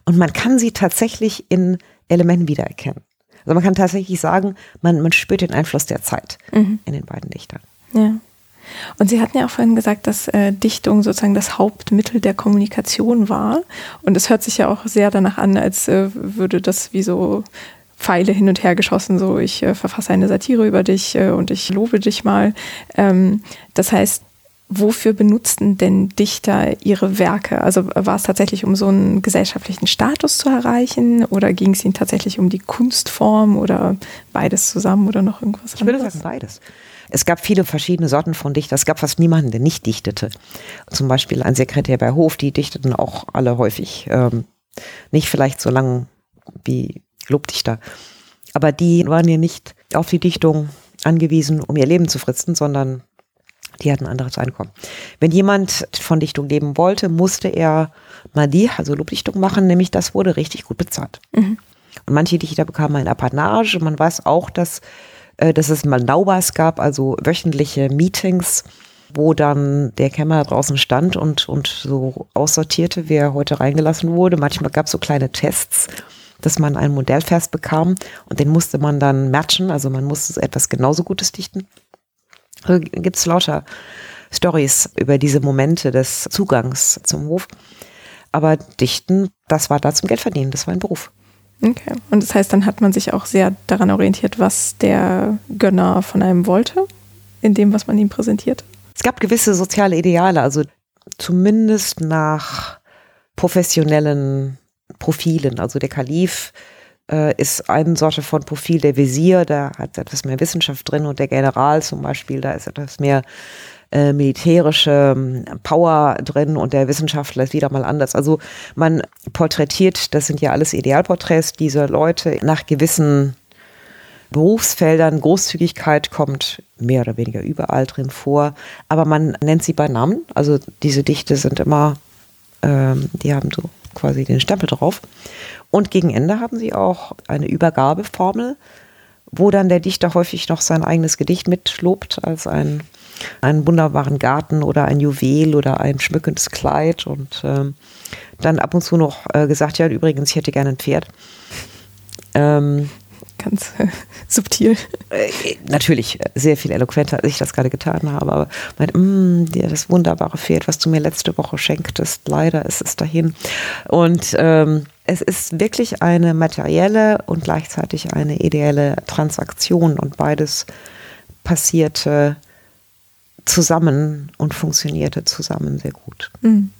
Und man kann sie tatsächlich in Elementen wiedererkennen. Also man kann tatsächlich sagen, man, man spürt den Einfluss der Zeit mhm. in den beiden Dichtern.
Ja. Und Sie hatten ja auch vorhin gesagt, dass äh, Dichtung sozusagen das Hauptmittel der Kommunikation war. Und es hört sich ja auch sehr danach an, als äh, würde das wie so Pfeile hin und her geschossen, so ich äh, verfasse eine Satire über dich äh, und ich lobe dich mal. Ähm, das heißt, wofür benutzten denn Dichter ihre Werke? Also war es tatsächlich, um so einen gesellschaftlichen Status zu erreichen oder ging es ihnen tatsächlich um die Kunstform oder beides zusammen oder noch irgendwas
Ich würde sagen beides. Es gab viele verschiedene Sorten von Dichtern. Es gab fast niemanden, der nicht dichtete. Zum Beispiel ein Sekretär bei Hof, die dichteten auch alle häufig. Ähm, nicht vielleicht so lang wie Lobdichter. Aber die waren ja nicht auf die Dichtung angewiesen, um ihr Leben zu fritzen, sondern die hatten ein anderes Einkommen. Wenn jemand von Dichtung leben wollte, musste er Madi, also Lobdichtung machen, nämlich das wurde richtig gut bezahlt. Mhm. Und manche Dichter bekamen ein Apanage. Man weiß auch, dass, äh, dass es mal Naubas gab, also wöchentliche Meetings, wo dann der Kämmerer draußen stand und, und so aussortierte, wer heute reingelassen wurde. Manchmal gab es so kleine Tests, dass man einen Modellvers bekam und den musste man dann matchen, also man musste etwas genauso Gutes dichten. Also Gibt es lauter Stories über diese Momente des Zugangs zum Hof. Aber Dichten, das war da zum Geldverdienen, das war ein Beruf.
Okay. Und das heißt, dann hat man sich auch sehr daran orientiert, was der Gönner von einem wollte, in dem, was man ihm präsentiert?
Es gab gewisse soziale Ideale, also zumindest nach professionellen Profilen. Also der Kalif äh, ist eine Sorte von Profil, der Visier, da hat etwas mehr Wissenschaft drin und der General zum Beispiel, da ist etwas mehr äh, militärische ähm, Power drin und der Wissenschaftler ist wieder mal anders. Also man porträtiert, das sind ja alles Idealporträts, diese Leute nach gewissen Berufsfeldern. Großzügigkeit kommt mehr oder weniger überall drin vor, aber man nennt sie bei Namen. Also diese Dichte sind immer, ähm, die haben so quasi den Stempel drauf. Und gegen Ende haben sie auch eine Übergabeformel, wo dann der Dichter häufig noch sein eigenes Gedicht mitlobt als ein, einen wunderbaren Garten oder ein Juwel oder ein schmückendes Kleid und ähm, dann ab und zu noch äh, gesagt, ja, übrigens, ich hätte gerne ein Pferd.
Ähm, ganz äh, subtil.
Äh, natürlich, sehr viel eloquenter, als ich das gerade getan habe. Aber meint, mm, das wunderbare Pferd, was du mir letzte Woche schenktest, leider ist es dahin. Und ähm, es ist wirklich eine materielle und gleichzeitig eine ideelle Transaktion und beides passierte zusammen und funktionierte zusammen sehr gut. Mhm.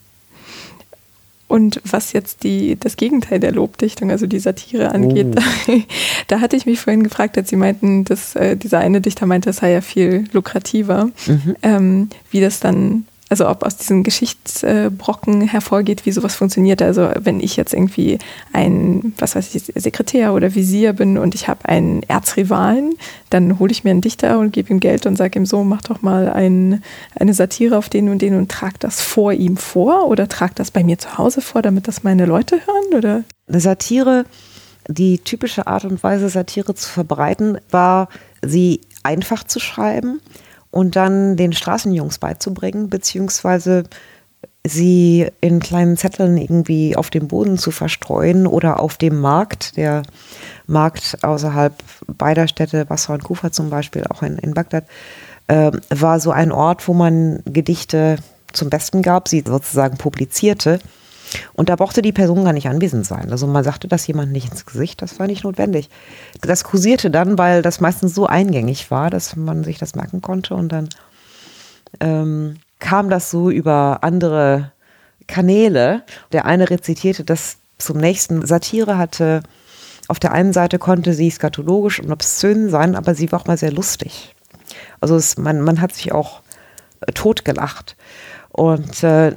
Und was jetzt die, das Gegenteil der Lobdichtung, also die Satire angeht, oh. da, da, hatte ich mich vorhin gefragt, als Sie meinten, dass äh, dieser eine Dichter meinte, es sei ja viel lukrativer, mhm. ähm, wie das dann also ob aus diesen Geschichtsbrocken hervorgeht, wie sowas funktioniert. Also wenn ich jetzt irgendwie ein, was weiß ich, Sekretär oder Visier bin und ich habe einen Erzrivalen, dann hole ich mir einen Dichter und gebe ihm Geld und sage ihm so, mach doch mal ein, eine Satire auf den und den und trag das vor ihm vor oder trag das bei mir zu Hause vor, damit das meine Leute hören? Oder?
Eine Satire, die typische Art und Weise, Satire zu verbreiten, war, sie einfach zu schreiben und dann den Straßenjungs beizubringen, beziehungsweise sie in kleinen Zetteln irgendwie auf dem Boden zu verstreuen oder auf dem Markt, der Markt außerhalb beider Städte, Basra und Kufa zum Beispiel, auch in, in Bagdad, äh, war so ein Ort, wo man Gedichte zum Besten gab, sie sozusagen publizierte und da brauchte die Person gar nicht anwesend sein. Also man sagte das jemand nicht ins Gesicht, das war nicht notwendig. Das kursierte dann, weil das meistens so eingängig war, dass man sich das merken konnte und dann ähm, kam das so über andere Kanäle. Der eine rezitierte das zum nächsten. Satire hatte, auf der einen Seite konnte sie skatologisch und obszön sein, aber sie war auch mal sehr lustig. Also es, man, man hat sich auch äh, totgelacht. Und äh,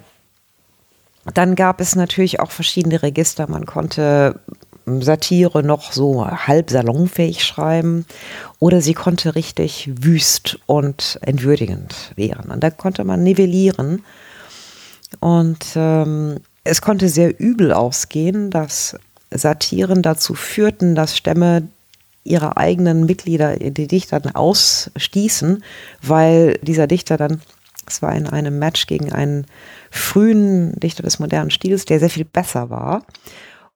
dann gab es natürlich auch verschiedene Register. Man konnte Satire noch so halb salonfähig schreiben oder sie konnte richtig wüst und entwürdigend werden. Und da konnte man nivellieren. Und ähm, es konnte sehr übel ausgehen, dass Satiren dazu führten, dass Stämme ihre eigenen Mitglieder, die Dichter, ausstießen, weil dieser Dichter dann, es war in einem Match gegen einen frühen Dichter des modernen Stils, der sehr viel besser war.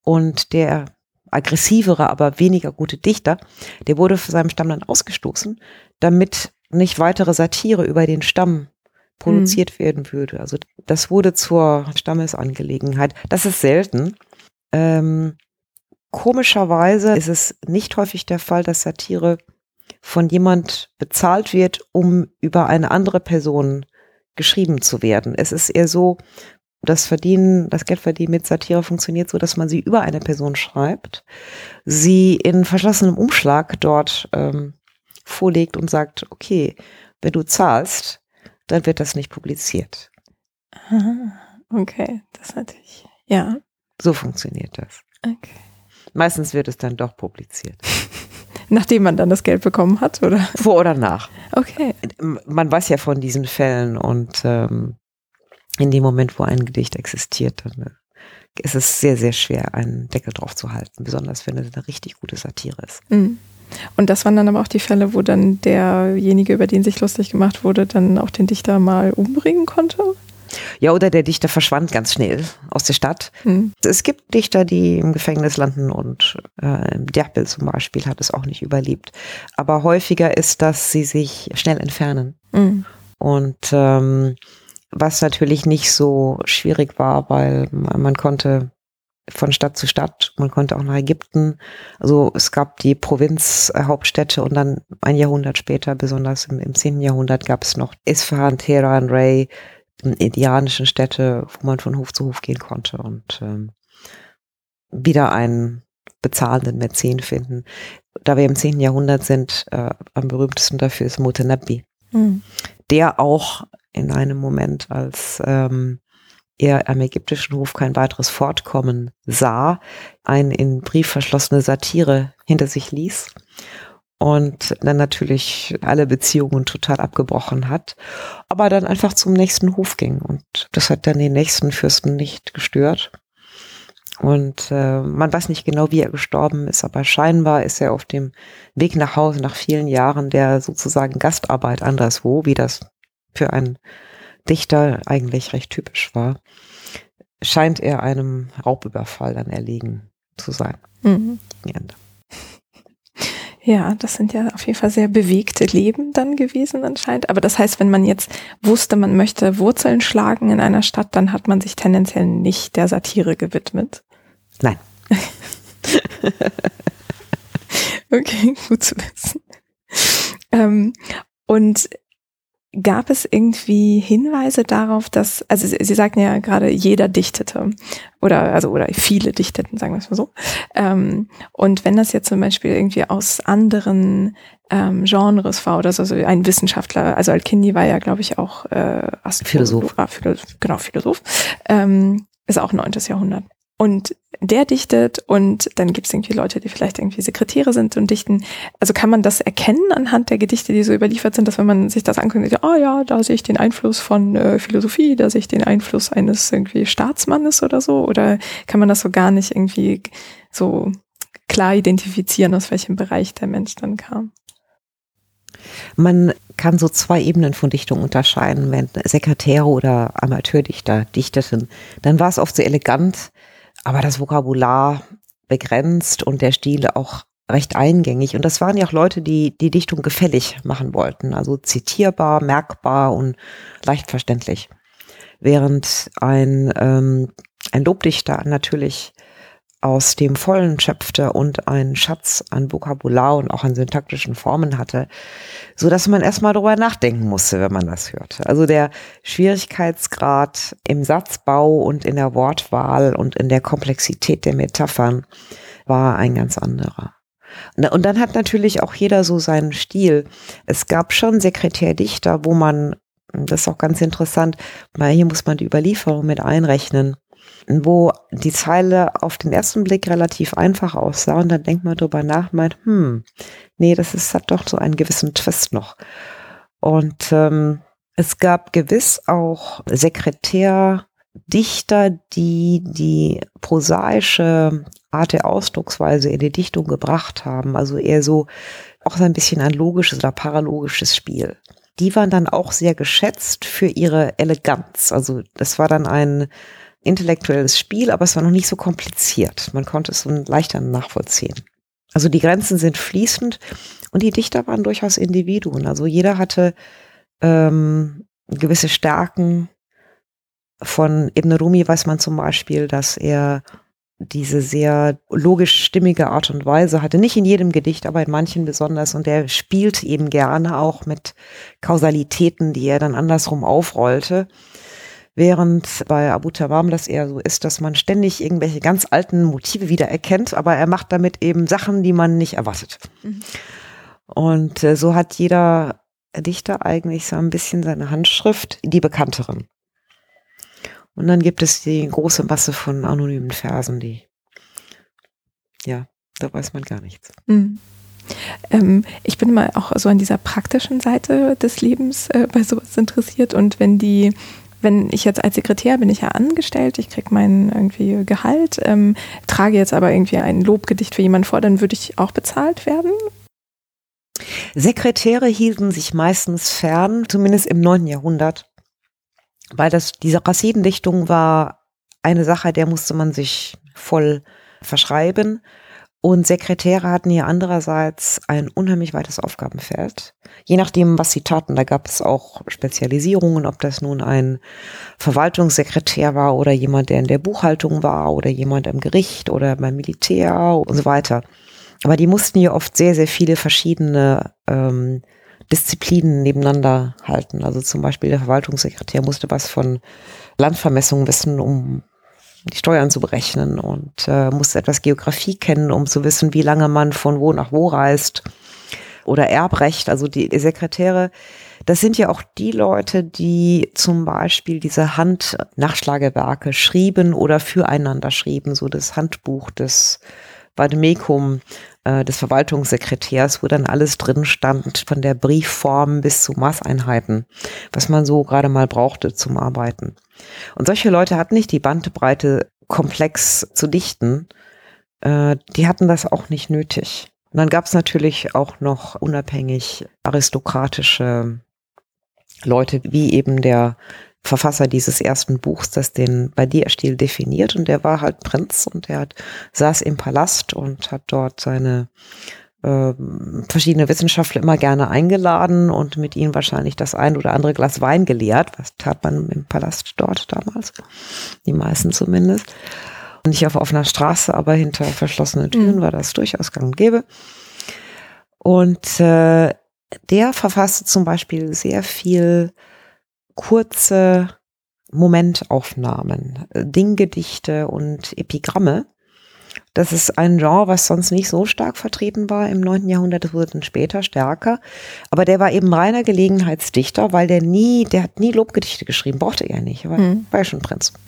Und der aggressivere, aber weniger gute Dichter, der wurde für seinem Stamm dann ausgestoßen, damit nicht weitere Satire über den Stamm produziert mhm. werden würde. Also das wurde zur Stammesangelegenheit. Das ist selten. Ähm, komischerweise ist es nicht häufig der Fall, dass Satire von jemand bezahlt wird, um über eine andere Person geschrieben zu werden. Es ist eher so, das Verdienen, das Geldverdienen mit Satire funktioniert so, dass man sie über eine Person schreibt, sie in verschlossenem Umschlag dort ähm, vorlegt und sagt, okay, wenn du zahlst, dann wird das nicht publiziert.
Aha, okay, das ist natürlich, ja.
So funktioniert das.
Okay.
Meistens wird es dann doch publiziert.
Nachdem man dann das Geld bekommen hat, oder?
Vor oder nach.
Okay.
Man weiß ja von diesen Fällen und ähm, in dem Moment, wo ein Gedicht existiert, dann äh, ist es sehr, sehr schwer, einen Deckel drauf zu halten, besonders wenn es eine richtig gute Satire ist.
Mhm. Und das waren dann aber auch die Fälle, wo dann derjenige, über den sich lustig gemacht wurde, dann auch den Dichter mal umbringen konnte?
Ja, oder der Dichter verschwand ganz schnell aus der Stadt. Mhm. Es gibt Dichter, die im Gefängnis landen und äh, Derpel zum Beispiel hat es auch nicht überlebt. Aber häufiger ist, dass sie sich schnell entfernen. Mhm. Und ähm, was natürlich nicht so schwierig war, weil man, konnte von Stadt zu Stadt. Man konnte auch nach Ägypten. Also es gab die Provinzhauptstädte und dann ein Jahrhundert später, besonders im, im 10. Jahrhundert, gab es noch Isfahan, Teheran, Ray, indianischen Städte, wo man von Hof zu Hof gehen konnte und ähm, wieder einen bezahlenden Mäzen finden. Da wir im 10. Jahrhundert sind, äh, am berühmtesten dafür ist Mutanabbi, mhm. der auch in einem Moment, als ähm, er am ägyptischen Hof kein weiteres Fortkommen sah, ein in Brief verschlossene Satire hinter sich ließ und dann natürlich alle Beziehungen total abgebrochen hat, aber dann einfach zum nächsten Hof ging und das hat dann den nächsten Fürsten nicht gestört. Und äh, man weiß nicht genau, wie er gestorben ist, aber scheinbar ist er auf dem Weg nach Hause nach vielen Jahren der sozusagen Gastarbeit anderswo, wie das für einen Dichter eigentlich recht typisch war, scheint er einem Raubüberfall dann erlegen zu sein. Mhm.
Ja, das sind ja auf jeden Fall sehr bewegte Leben dann gewesen anscheinend. Aber das heißt, wenn man jetzt wusste, man möchte Wurzeln schlagen in einer Stadt, dann hat man sich tendenziell nicht der Satire gewidmet.
Nein.
okay, gut zu wissen. Ähm, und Gab es irgendwie Hinweise darauf, dass, also Sie, Sie sagten ja gerade, jeder dichtete oder also oder viele dichteten, sagen wir es mal so. Ähm, und wenn das jetzt zum Beispiel irgendwie aus anderen ähm, Genres war oder so, so ein Wissenschaftler, also Al-Kindi war ja, glaube ich, auch äh,
Philosoph.
Ah, Philosoph, genau, Philosoph, ähm, ist auch neuntes Jahrhundert. Und der dichtet und dann gibt es irgendwie Leute, die vielleicht irgendwie Sekretäre sind und dichten. Also kann man das erkennen anhand der Gedichte, die so überliefert sind, dass wenn man sich das anguckt, ah oh ja, da sehe ich den Einfluss von äh, Philosophie, da sehe ich den Einfluss eines irgendwie Staatsmannes oder so? Oder kann man das so gar nicht irgendwie so klar identifizieren, aus welchem Bereich der Mensch dann kam?
Man kann so zwei Ebenen von Dichtung unterscheiden. Wenn Sekretäre oder Amateurdichter dichteten, dann war es oft so elegant, aber das Vokabular begrenzt und der Stil auch recht eingängig. Und das waren ja auch Leute, die die Dichtung gefällig machen wollten, also zitierbar, merkbar und leicht verständlich. Während ein, ähm, ein Lobdichter natürlich aus dem Vollen schöpfte und einen Schatz an Vokabular und auch an syntaktischen Formen hatte, so dass man erstmal darüber nachdenken musste, wenn man das hörte. Also der Schwierigkeitsgrad im Satzbau und in der Wortwahl und in der Komplexität der Metaphern war ein ganz anderer. Und dann hat natürlich auch jeder so seinen Stil. Es gab schon Sekretärdichter, wo man, das ist auch ganz interessant, weil hier muss man die Überlieferung mit einrechnen, wo die Zeile auf den ersten Blick relativ einfach aussah und dann denkt man drüber nach, meint, hm, nee, das ist, hat doch so einen gewissen Twist noch. Und ähm, es gab gewiss auch Sekretärdichter, die die prosaische Art der Ausdrucksweise in die Dichtung gebracht haben, also eher so auch so ein bisschen ein logisches oder paralogisches Spiel. Die waren dann auch sehr geschätzt für ihre Eleganz. Also das war dann ein intellektuelles Spiel, aber es war noch nicht so kompliziert. Man konnte es so leichter nachvollziehen. Also die Grenzen sind fließend und die Dichter waren durchaus Individuen. Also jeder hatte ähm, gewisse Stärken. Von Ibn Rumi weiß man zum Beispiel, dass er diese sehr logisch stimmige Art und Weise hatte. Nicht in jedem Gedicht, aber in manchen besonders. Und er spielt eben gerne auch mit Kausalitäten, die er dann andersrum aufrollte. Während bei Abu Tamam das eher so ist, dass man ständig irgendwelche ganz alten Motive wiedererkennt, aber er macht damit eben Sachen, die man nicht erwartet. Mhm. Und äh, so hat jeder Dichter eigentlich so ein bisschen seine Handschrift, die bekannteren. Und dann gibt es die große Masse von anonymen Versen, die, ja, da weiß man gar nichts. Mhm.
Ähm, ich bin immer auch so an dieser praktischen Seite des Lebens äh, bei sowas interessiert und wenn die wenn ich jetzt als Sekretär bin ich ja angestellt, ich kriege mein irgendwie Gehalt, ähm, trage jetzt aber irgendwie ein Lobgedicht für jemanden vor, dann würde ich auch bezahlt werden?
Sekretäre hielten sich meistens fern, zumindest im 9. Jahrhundert, weil das, diese Rasidendichtung war eine Sache, der musste man sich voll verschreiben. Und Sekretäre hatten hier andererseits ein unheimlich weites Aufgabenfeld. Je nachdem, was sie taten, da gab es auch Spezialisierungen, ob das nun ein Verwaltungssekretär war oder jemand, der in der Buchhaltung war oder jemand im Gericht oder beim Militär und so weiter. Aber die mussten ja oft sehr, sehr viele verschiedene ähm, Disziplinen nebeneinander halten. Also zum Beispiel der Verwaltungssekretär musste was von Landvermessungen wissen, um die Steuern zu berechnen und äh, musste etwas Geografie kennen, um zu wissen, wie lange man von wo nach wo reist. Oder Erbrecht, also die Sekretäre, das sind ja auch die Leute, die zum Beispiel diese Handnachschlagewerke schrieben oder füreinander schrieben, so das Handbuch des Vademecum äh, des Verwaltungssekretärs, wo dann alles drin stand, von der Briefform bis zu Maßeinheiten, was man so gerade mal brauchte zum Arbeiten. Und solche Leute hatten nicht die Bandbreite komplex zu dichten, äh, die hatten das auch nicht nötig. Und dann gab es natürlich auch noch unabhängig aristokratische Leute, wie eben der Verfasser dieses ersten Buchs, das den Badia-Stil definiert. Und der war halt Prinz und der hat, saß im Palast und hat dort seine äh, verschiedene Wissenschaftler immer gerne eingeladen und mit ihnen wahrscheinlich das ein oder andere Glas Wein geleert. Was tat man im Palast dort damals? Die meisten zumindest. Nicht auf offener Straße, aber hinter verschlossenen Türen mhm. war das durchaus gang und gäbe. Und äh, der verfasste zum Beispiel sehr viel kurze Momentaufnahmen, äh, Dinggedichte und Epigramme. Das ist ein Genre, was sonst nicht so stark vertreten war im 9. Jahrhundert, das wurde dann später stärker. Aber der war eben reiner Gelegenheitsdichter, weil der nie, der hat nie Lobgedichte geschrieben, brauchte er nicht, war, hm. war ja schon Prinz.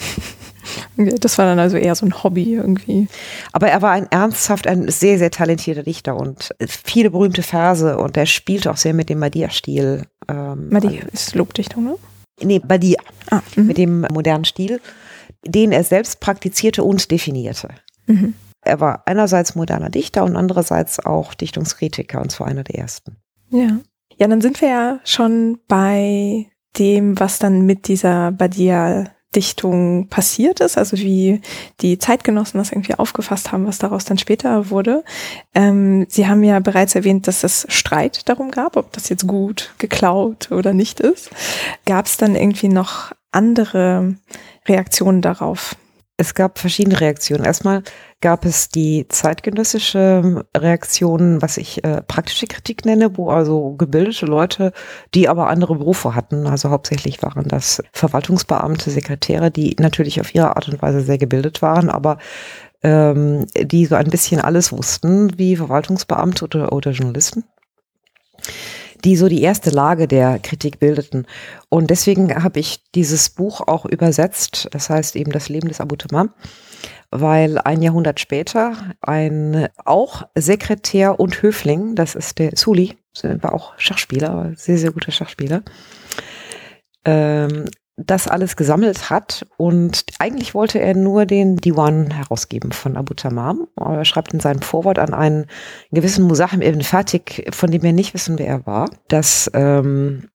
Das war dann also eher so ein Hobby irgendwie.
Aber er war ein ernsthaft, ein sehr, sehr talentierter Dichter und viele berühmte Verse und er spielte auch sehr mit dem Madia-Stil.
Ähm, Madia ist Lobdichtung, ne?
Nee, Badia, ah, mhm. mit dem modernen Stil, den er selbst praktizierte und definierte. Mhm. Er war einerseits moderner Dichter und andererseits auch Dichtungskritiker und zwar einer der ersten.
Ja. Ja, dann sind wir ja schon bei dem, was dann mit dieser Badia Dichtung passiert ist, also wie die Zeitgenossen das irgendwie aufgefasst haben, was daraus dann später wurde. Ähm, Sie haben ja bereits erwähnt, dass es Streit darum gab, ob das jetzt gut geklaut oder nicht ist. Gab es dann irgendwie noch andere Reaktionen darauf?
Es gab verschiedene Reaktionen. Erstmal gab es die zeitgenössische Reaktion, was ich äh, praktische Kritik nenne, wo also gebildete Leute, die aber andere Berufe hatten, also hauptsächlich waren das Verwaltungsbeamte, Sekretäre, die natürlich auf ihre Art und Weise sehr gebildet waren, aber ähm, die so ein bisschen alles wussten, wie Verwaltungsbeamte oder, oder Journalisten die so die erste Lage der Kritik bildeten. Und deswegen habe ich dieses Buch auch übersetzt, das heißt eben das Leben des Abu Tamam, weil ein Jahrhundert später ein auch Sekretär und Höfling, das ist der Suli, war auch Schachspieler, sehr, sehr guter Schachspieler, ähm, das alles gesammelt hat und eigentlich wollte er nur den Diwan herausgeben von Abu Tamam. Er schreibt in seinem Vorwort an einen gewissen Musahim ibn Fatik, von dem wir nicht wissen, wer er war, dass ähm,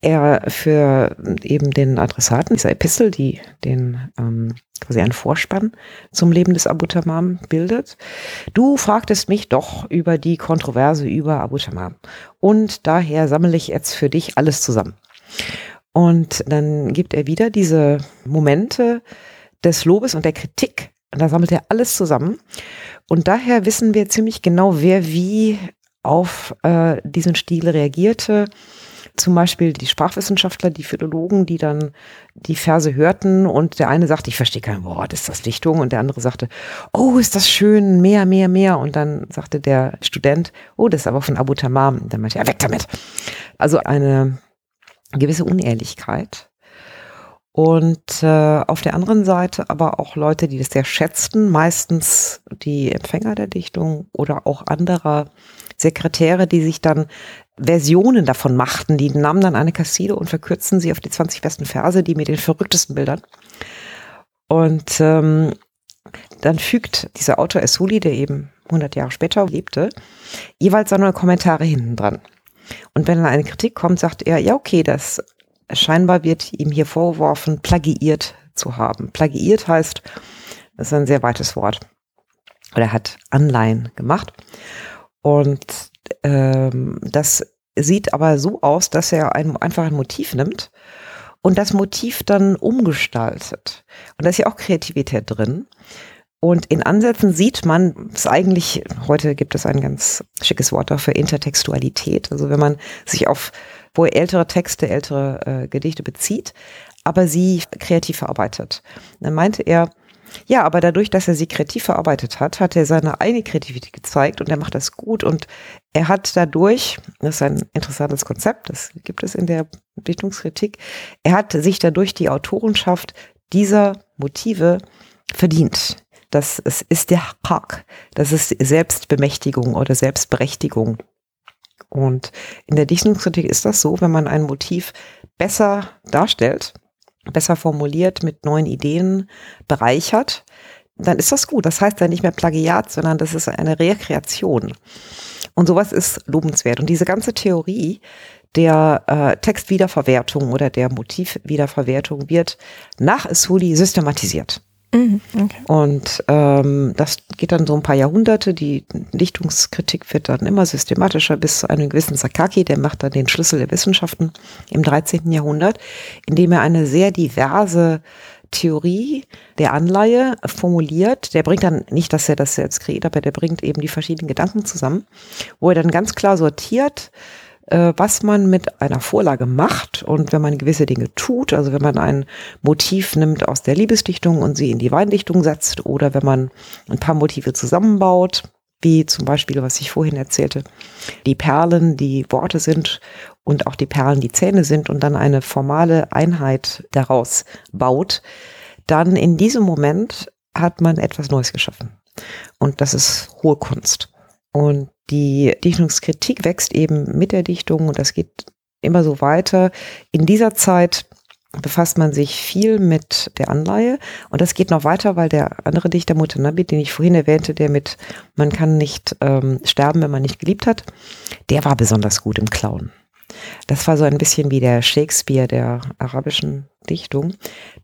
er für eben den Adressaten dieser Epistel, die den ähm, quasi einen Vorspann zum Leben des Abu Tamam bildet. Du fragtest mich doch über die Kontroverse über Abu Tamam und daher sammle ich jetzt für dich alles zusammen. Und dann gibt er wieder diese Momente des Lobes und der Kritik Und da sammelt er alles zusammen. Und daher wissen wir ziemlich genau, wer wie auf äh, diesen Stil reagierte. Zum Beispiel die Sprachwissenschaftler, die Philologen, die dann die Verse hörten und der eine sagte, ich verstehe kein Wort, ist das Dichtung? Und der andere sagte, oh, ist das schön, mehr, mehr, mehr. Und dann sagte der Student, oh, das ist aber von Abu Tamam. Und dann meinte er, weg damit. Also eine gewisse Unehrlichkeit. Und äh, auf der anderen Seite aber auch Leute, die das sehr schätzten, meistens die Empfänger der Dichtung oder auch anderer Sekretäre, die sich dann Versionen davon machten. Die nahmen dann eine Kasside und verkürzten sie auf die 20 besten Verse, die mit den verrücktesten Bildern. Und ähm, dann fügt dieser Autor Esuli, der eben 100 Jahre später lebte, jeweils seine Kommentare hinten dran. Und wenn dann eine Kritik kommt, sagt er, ja, okay, das scheinbar wird ihm hier vorgeworfen, plagiiert zu haben. Plagiiert heißt, das ist ein sehr weites Wort. Oder er hat Anleihen gemacht. Und ähm, das sieht aber so aus, dass er ein, einfach ein Motiv nimmt und das Motiv dann umgestaltet. Und da ist ja auch Kreativität drin. Und in Ansätzen sieht man, es eigentlich, heute gibt es ein ganz schickes Wort dafür, Intertextualität. Also wenn man sich auf wo er ältere Texte, ältere äh, Gedichte bezieht, aber sie kreativ verarbeitet. Dann meinte er, ja, aber dadurch, dass er sie kreativ verarbeitet hat, hat er seine eigene Kreativität gezeigt und er macht das gut und er hat dadurch, das ist ein interessantes Konzept, das gibt es in der Dichtungskritik, er hat sich dadurch die Autorenschaft dieser Motive verdient. Das ist der Haq, das ist Selbstbemächtigung oder Selbstberechtigung. Und in der Dichtungskritik ist das so, wenn man ein Motiv besser darstellt, besser formuliert, mit neuen Ideen bereichert, dann ist das gut. Das heißt dann nicht mehr Plagiat, sondern das ist eine Rekreation. Und sowas ist lobenswert. Und diese ganze Theorie der äh, Textwiederverwertung oder der Motivwiederverwertung wird nach Isuli systematisiert. Mhm, okay. Und ähm, das geht dann so ein paar Jahrhunderte. Die Dichtungskritik wird dann immer systematischer bis zu einem gewissen Sakaki, der macht dann den Schlüssel der Wissenschaften im 13. Jahrhundert, indem er eine sehr diverse Theorie der Anleihe formuliert. Der bringt dann nicht, dass er das selbst kreiert, aber der bringt eben die verschiedenen Gedanken zusammen, wo er dann ganz klar sortiert, äh, was man mit einer Vorlage macht und wenn man gewisse Dinge tut, also wenn man ein Motiv nimmt aus der Liebesdichtung und sie in die Weindichtung setzt oder wenn man ein paar Motive zusammenbaut, wie zum Beispiel, was ich vorhin erzählte, die Perlen, die Worte sind und auch die Perlen, die Zähne sind und dann eine formale Einheit daraus baut, dann in diesem Moment hat man etwas Neues geschaffen. Und das ist hohe Kunst. Und die Dichtungskritik wächst eben mit der Dichtung und das geht immer so weiter. In dieser Zeit befasst man sich viel mit der Anleihe und das geht noch weiter, weil der andere Dichter Mutanabi, den ich vorhin erwähnte, der mit man kann nicht ähm, sterben, wenn man nicht geliebt hat, der war besonders gut im Klauen. Das war so ein bisschen wie der Shakespeare der arabischen Dichtung,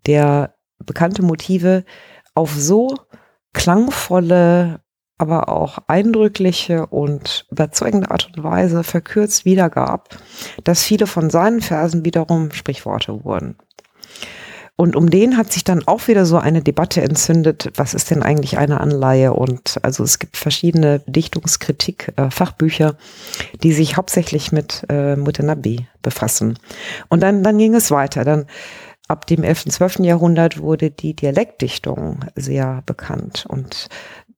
der bekannte Motive auf so klangvolle aber auch eindrückliche und überzeugende Art und Weise verkürzt wiedergab, dass viele von seinen Versen wiederum Sprichworte wurden. Und um den hat sich dann auch wieder so eine Debatte entzündet, was ist denn eigentlich eine Anleihe? Und also es gibt verschiedene Dichtungskritik, äh, Fachbücher, die sich hauptsächlich mit äh, Mutanabi befassen. Und dann, dann ging es weiter. Dann ab dem 11., 12. Jahrhundert wurde die Dialektdichtung sehr bekannt. Und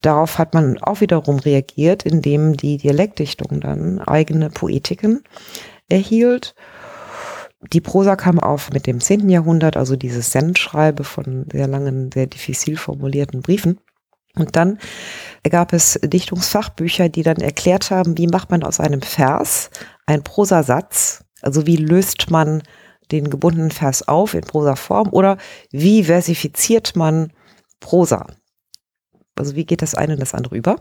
darauf hat man auch wiederum reagiert, indem die Dialektdichtung dann eigene Poetiken erhielt. Die Prosa kam auf mit dem 10. Jahrhundert, also dieses Sendschreibe von sehr langen, sehr diffizil formulierten Briefen. Und dann gab es Dichtungsfachbücher, die dann erklärt haben, wie macht man aus einem Vers einen Prosasatz, also wie löst man den gebundenen Vers auf in Prosaform oder wie versifiziert man Prosa. Also wie geht das eine und das andere über?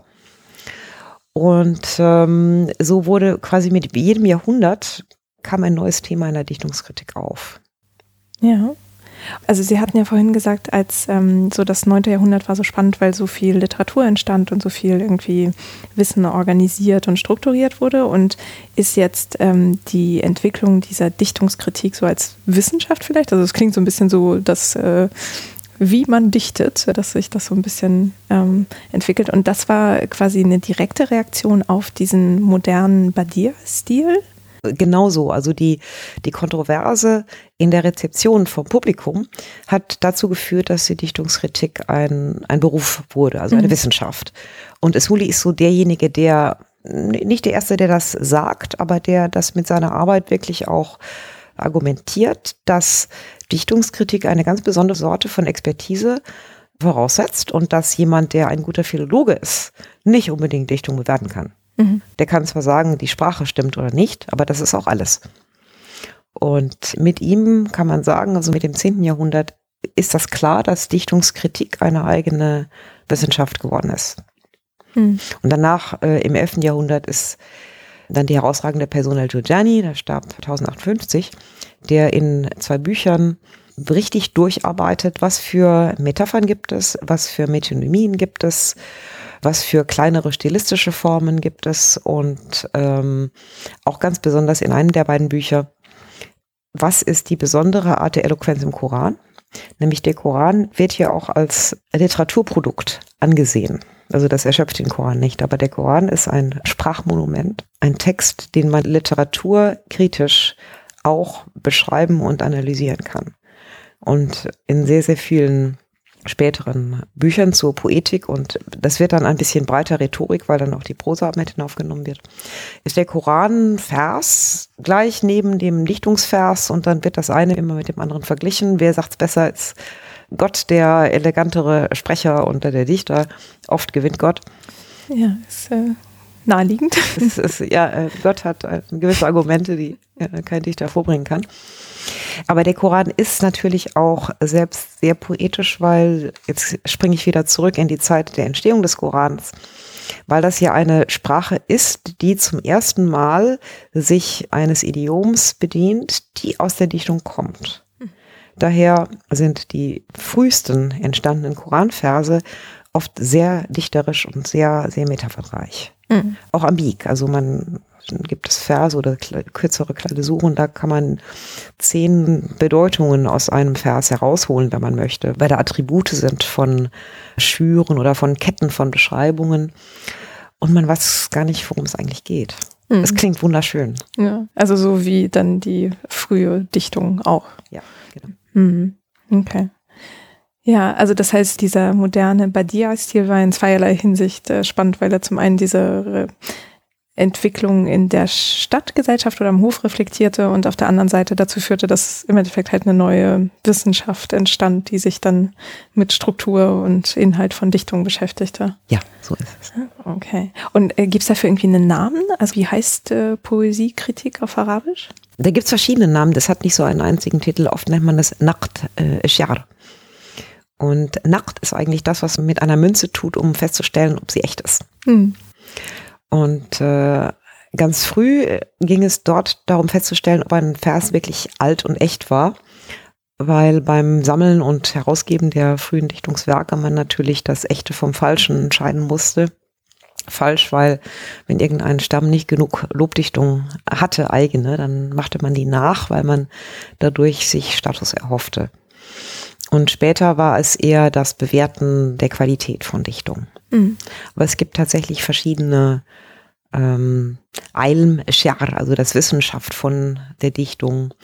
Und ähm, so wurde quasi mit jedem Jahrhundert kam ein neues Thema in der Dichtungskritik auf.
Ja. Also Sie hatten ja vorhin gesagt, als ähm, so das 9. Jahrhundert war so spannend, weil so viel Literatur entstand und so viel irgendwie Wissen organisiert und strukturiert wurde. Und ist jetzt ähm, die Entwicklung dieser Dichtungskritik so als Wissenschaft vielleicht? Also es klingt so ein bisschen so, dass äh, wie man dichtet, dass sich das so ein bisschen ähm, entwickelt. Und das war quasi eine direkte Reaktion auf diesen modernen Badir-Stil.
Genauso, also die, die Kontroverse in der Rezeption vom Publikum hat dazu geführt, dass die Dichtungskritik ein, ein Beruf wurde, also eine mhm. Wissenschaft. Und Esmuli ist so derjenige, der nicht der Erste, der das sagt, aber der das mit seiner Arbeit wirklich auch argumentiert, dass Dichtungskritik eine ganz besondere Sorte von Expertise voraussetzt und dass jemand, der ein guter Philologe ist, nicht unbedingt Dichtung bewerten kann. Mhm. Der kann zwar sagen, die Sprache stimmt oder nicht, aber das ist auch alles. Und mit ihm kann man sagen, also mit dem 10. Jahrhundert ist das klar, dass Dichtungskritik eine eigene Wissenschaft geworden ist. Mhm. Und danach äh, im 11. Jahrhundert ist dann die herausragende Person El Giugiani, der starb 1058, der in zwei Büchern richtig durcharbeitet, was für Metaphern gibt es, was für Metonymien gibt es, was für kleinere stilistische Formen gibt es und ähm, auch ganz besonders in einem der beiden Bücher, was ist die besondere Art der Eloquenz im Koran? Nämlich der Koran wird hier auch als Literaturprodukt angesehen. Also das erschöpft den Koran nicht, aber der Koran ist ein Sprachmonument, ein Text, den man literaturkritisch auch beschreiben und analysieren kann. Und in sehr, sehr vielen späteren Büchern zur Poetik und das wird dann ein bisschen breiter Rhetorik, weil dann auch die Prosa mit hinaufgenommen wird, ist der Koran Vers gleich neben dem Dichtungsvers und dann wird das eine immer mit dem anderen verglichen. Wer sagt's besser, ist Gott der elegantere Sprecher unter der Dichter. Oft gewinnt Gott.
Ja, ist äh, naheliegend.
Ist, ist, ja, äh, Gott hat äh, gewisse Argumente, die äh, kein Dichter vorbringen kann. Aber der Koran ist natürlich auch selbst sehr poetisch, weil jetzt springe ich wieder zurück in die Zeit der Entstehung des Korans, weil das ja eine Sprache ist, die zum ersten Mal sich eines Idioms bedient, die aus der Dichtung kommt. Daher sind die frühesten entstandenen Koranverse oft sehr dichterisch und sehr, sehr metaphorreich. Mhm. Auch ambig. Also man gibt es Verse oder kürzere Klausuren, da kann man zehn Bedeutungen aus einem Vers herausholen, wenn man möchte, weil da Attribute sind von Schüren oder von Ketten von Beschreibungen. Und man weiß gar nicht, worum es eigentlich geht. Mhm. Es klingt wunderschön.
Ja, also so wie dann die frühe Dichtung auch.
Ja, genau.
Mhm. Okay. Ja, also das heißt, dieser moderne Badia-Stil war in zweierlei Hinsicht äh, spannend, weil er zum einen diese Entwicklung in der Stadtgesellschaft oder am Hof reflektierte und auf der anderen Seite dazu führte, dass im Endeffekt halt eine neue Wissenschaft entstand, die sich dann mit Struktur und Inhalt von Dichtung beschäftigte.
Ja, so ist es.
Okay. Und äh, gibt es dafür irgendwie einen Namen? Also wie heißt äh, Poesiekritik auf Arabisch?
Da gibt es verschiedene Namen. Das hat nicht so einen einzigen Titel. Oft nennt man das Naqt äh, Shar. Und Naqt ist eigentlich das, was man mit einer Münze tut, um festzustellen, ob sie echt ist. Hm. Und äh, ganz früh ging es dort darum festzustellen, ob ein Vers wirklich alt und echt war, weil beim Sammeln und Herausgeben der frühen Dichtungswerke man natürlich das Echte vom Falschen entscheiden musste. Falsch, weil wenn irgendein Stamm nicht genug Lobdichtung hatte, eigene, dann machte man die nach, weil man dadurch sich Status erhoffte. Und später war es eher das Bewerten der Qualität von Dichtung. Mhm. Aber es gibt tatsächlich verschiedene ähm, Ilm Shar, also das Wissenschaft von der Dichtung.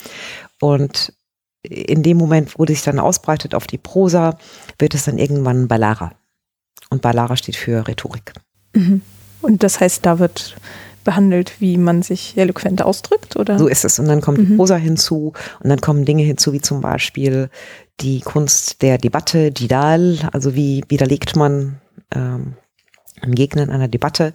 Und in dem Moment, wo sich dann ausbreitet auf die Prosa, wird es dann irgendwann Balara. Und Balara steht für Rhetorik.
Mhm. Und das heißt, da wird behandelt, wie man sich eloquent ausdrückt, oder?
So ist es. Und dann kommt mhm. die Prosa hinzu und dann kommen Dinge hinzu, wie zum Beispiel die Kunst der Debatte, Didal, also wie widerlegt man ähm, in einer Debatte,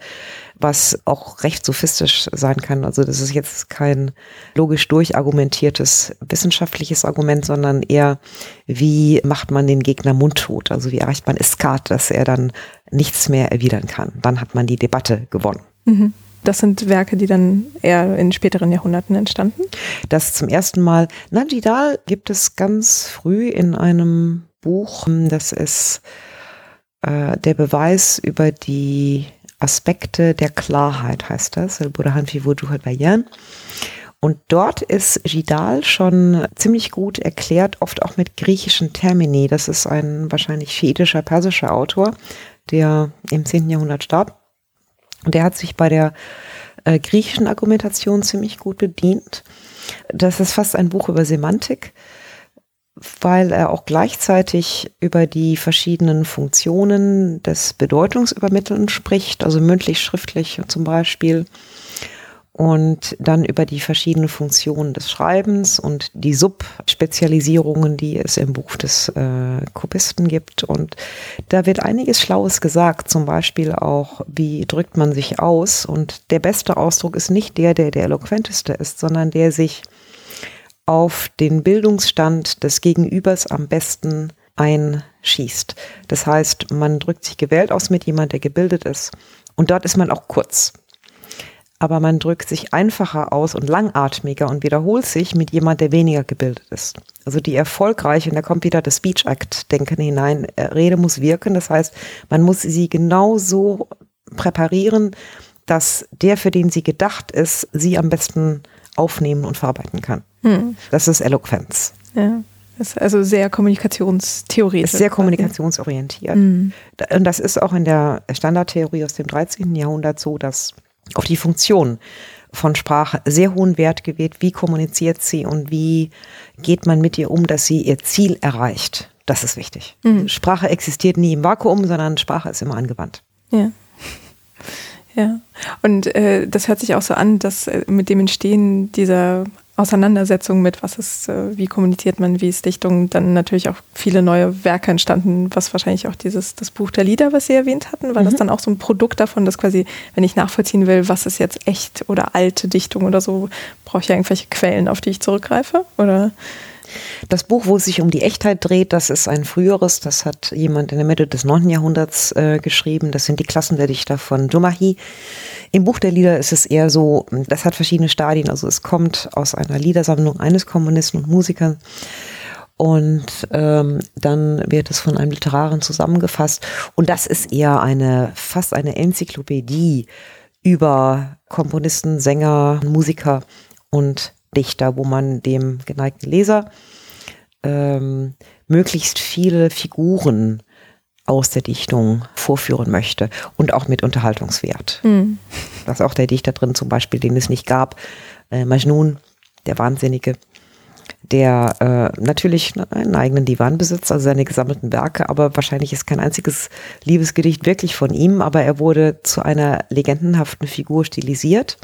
was auch recht sophistisch sein kann. Also das ist jetzt kein logisch durchargumentiertes wissenschaftliches Argument, sondern eher, wie macht man den Gegner mundtot? Also wie erreicht man Eskat, dass er dann nichts mehr erwidern kann? Dann hat man die Debatte gewonnen.
Mhm. Das sind Werke, die dann eher in späteren Jahrhunderten entstanden?
Das zum ersten Mal. Najidal gibt es ganz früh in einem Buch, das ist äh, der Beweis über die Aspekte der Klarheit, heißt das. Und dort ist Gidal schon ziemlich gut erklärt, oft auch mit griechischen Termini. Das ist ein wahrscheinlich schiitischer, persischer Autor, der im 10. Jahrhundert starb. Und der hat sich bei der äh, griechischen Argumentation ziemlich gut bedient. Das ist fast ein Buch über Semantik, weil er auch gleichzeitig über die verschiedenen Funktionen des Bedeutungsübermitteln spricht, also mündlich, schriftlich zum Beispiel und dann über die verschiedenen Funktionen des Schreibens und die Subspezialisierungen, die es im Buch des äh, Kopisten gibt. Und da wird einiges Schlaues gesagt, zum Beispiel auch, wie drückt man sich aus. Und der beste Ausdruck ist nicht der, der der eloquenteste ist, sondern der sich auf den Bildungsstand des Gegenübers am besten einschießt. Das heißt, man drückt sich gewählt aus mit jemand, der gebildet ist. Und dort ist man auch kurz aber man drückt sich einfacher aus und langatmiger und wiederholt sich mit jemand, der weniger gebildet ist. Also die erfolgreiche, und da kommt wieder das Speech Act Denken hinein, äh, Rede muss wirken, das heißt, man muss sie genau so präparieren, dass der, für den sie gedacht ist, sie am besten aufnehmen und verarbeiten kann. Hm. Das ist Eloquenz.
Ja. Ist also sehr kommunikationstheoretisch.
Ist sehr kommunikationsorientiert. Mhm. Und das ist auch in der Standardtheorie aus dem 13. Jahrhundert so, dass auf die Funktion von Sprache sehr hohen Wert gewählt. Wie kommuniziert sie und wie geht man mit ihr um, dass sie ihr Ziel erreicht? Das ist wichtig. Mhm. Sprache existiert nie im Vakuum, sondern Sprache ist immer angewandt.
Ja. Ja, und äh, das hört sich auch so an, dass äh, mit dem Entstehen dieser Auseinandersetzung mit, was ist, äh, wie kommuniziert man, wie ist Dichtung, dann natürlich auch viele neue Werke entstanden, was wahrscheinlich auch dieses, das Buch der Lieder, was Sie erwähnt hatten, war mhm. das dann auch so ein Produkt davon, dass quasi, wenn ich nachvollziehen will, was ist jetzt echt oder alte Dichtung oder so, brauche ich ja irgendwelche Quellen, auf die ich zurückgreife, oder?
Das Buch, wo es sich um die Echtheit dreht, das ist ein früheres, das hat jemand in der Mitte des 9. Jahrhunderts äh, geschrieben. Das sind die Klassen der Dichter von Dumahi. Im Buch der Lieder ist es eher so, das hat verschiedene Stadien. Also es kommt aus einer Liedersammlung eines Komponisten und Musikers. Und ähm, dann wird es von einem Literaren zusammengefasst. Und das ist eher eine, fast eine Enzyklopädie über Komponisten, Sänger, Musiker und Dichter, wo man dem geneigten Leser ähm, möglichst viele Figuren aus der Dichtung vorführen möchte und auch mit Unterhaltungswert. Mhm. Ist auch der Dichter drin, zum Beispiel, den es nicht gab, äh, Majnun, der Wahnsinnige, der äh, natürlich einen eigenen Divan besitzt, also seine gesammelten Werke, aber wahrscheinlich ist kein einziges Liebesgedicht wirklich von ihm, aber er wurde zu einer legendenhaften Figur stilisiert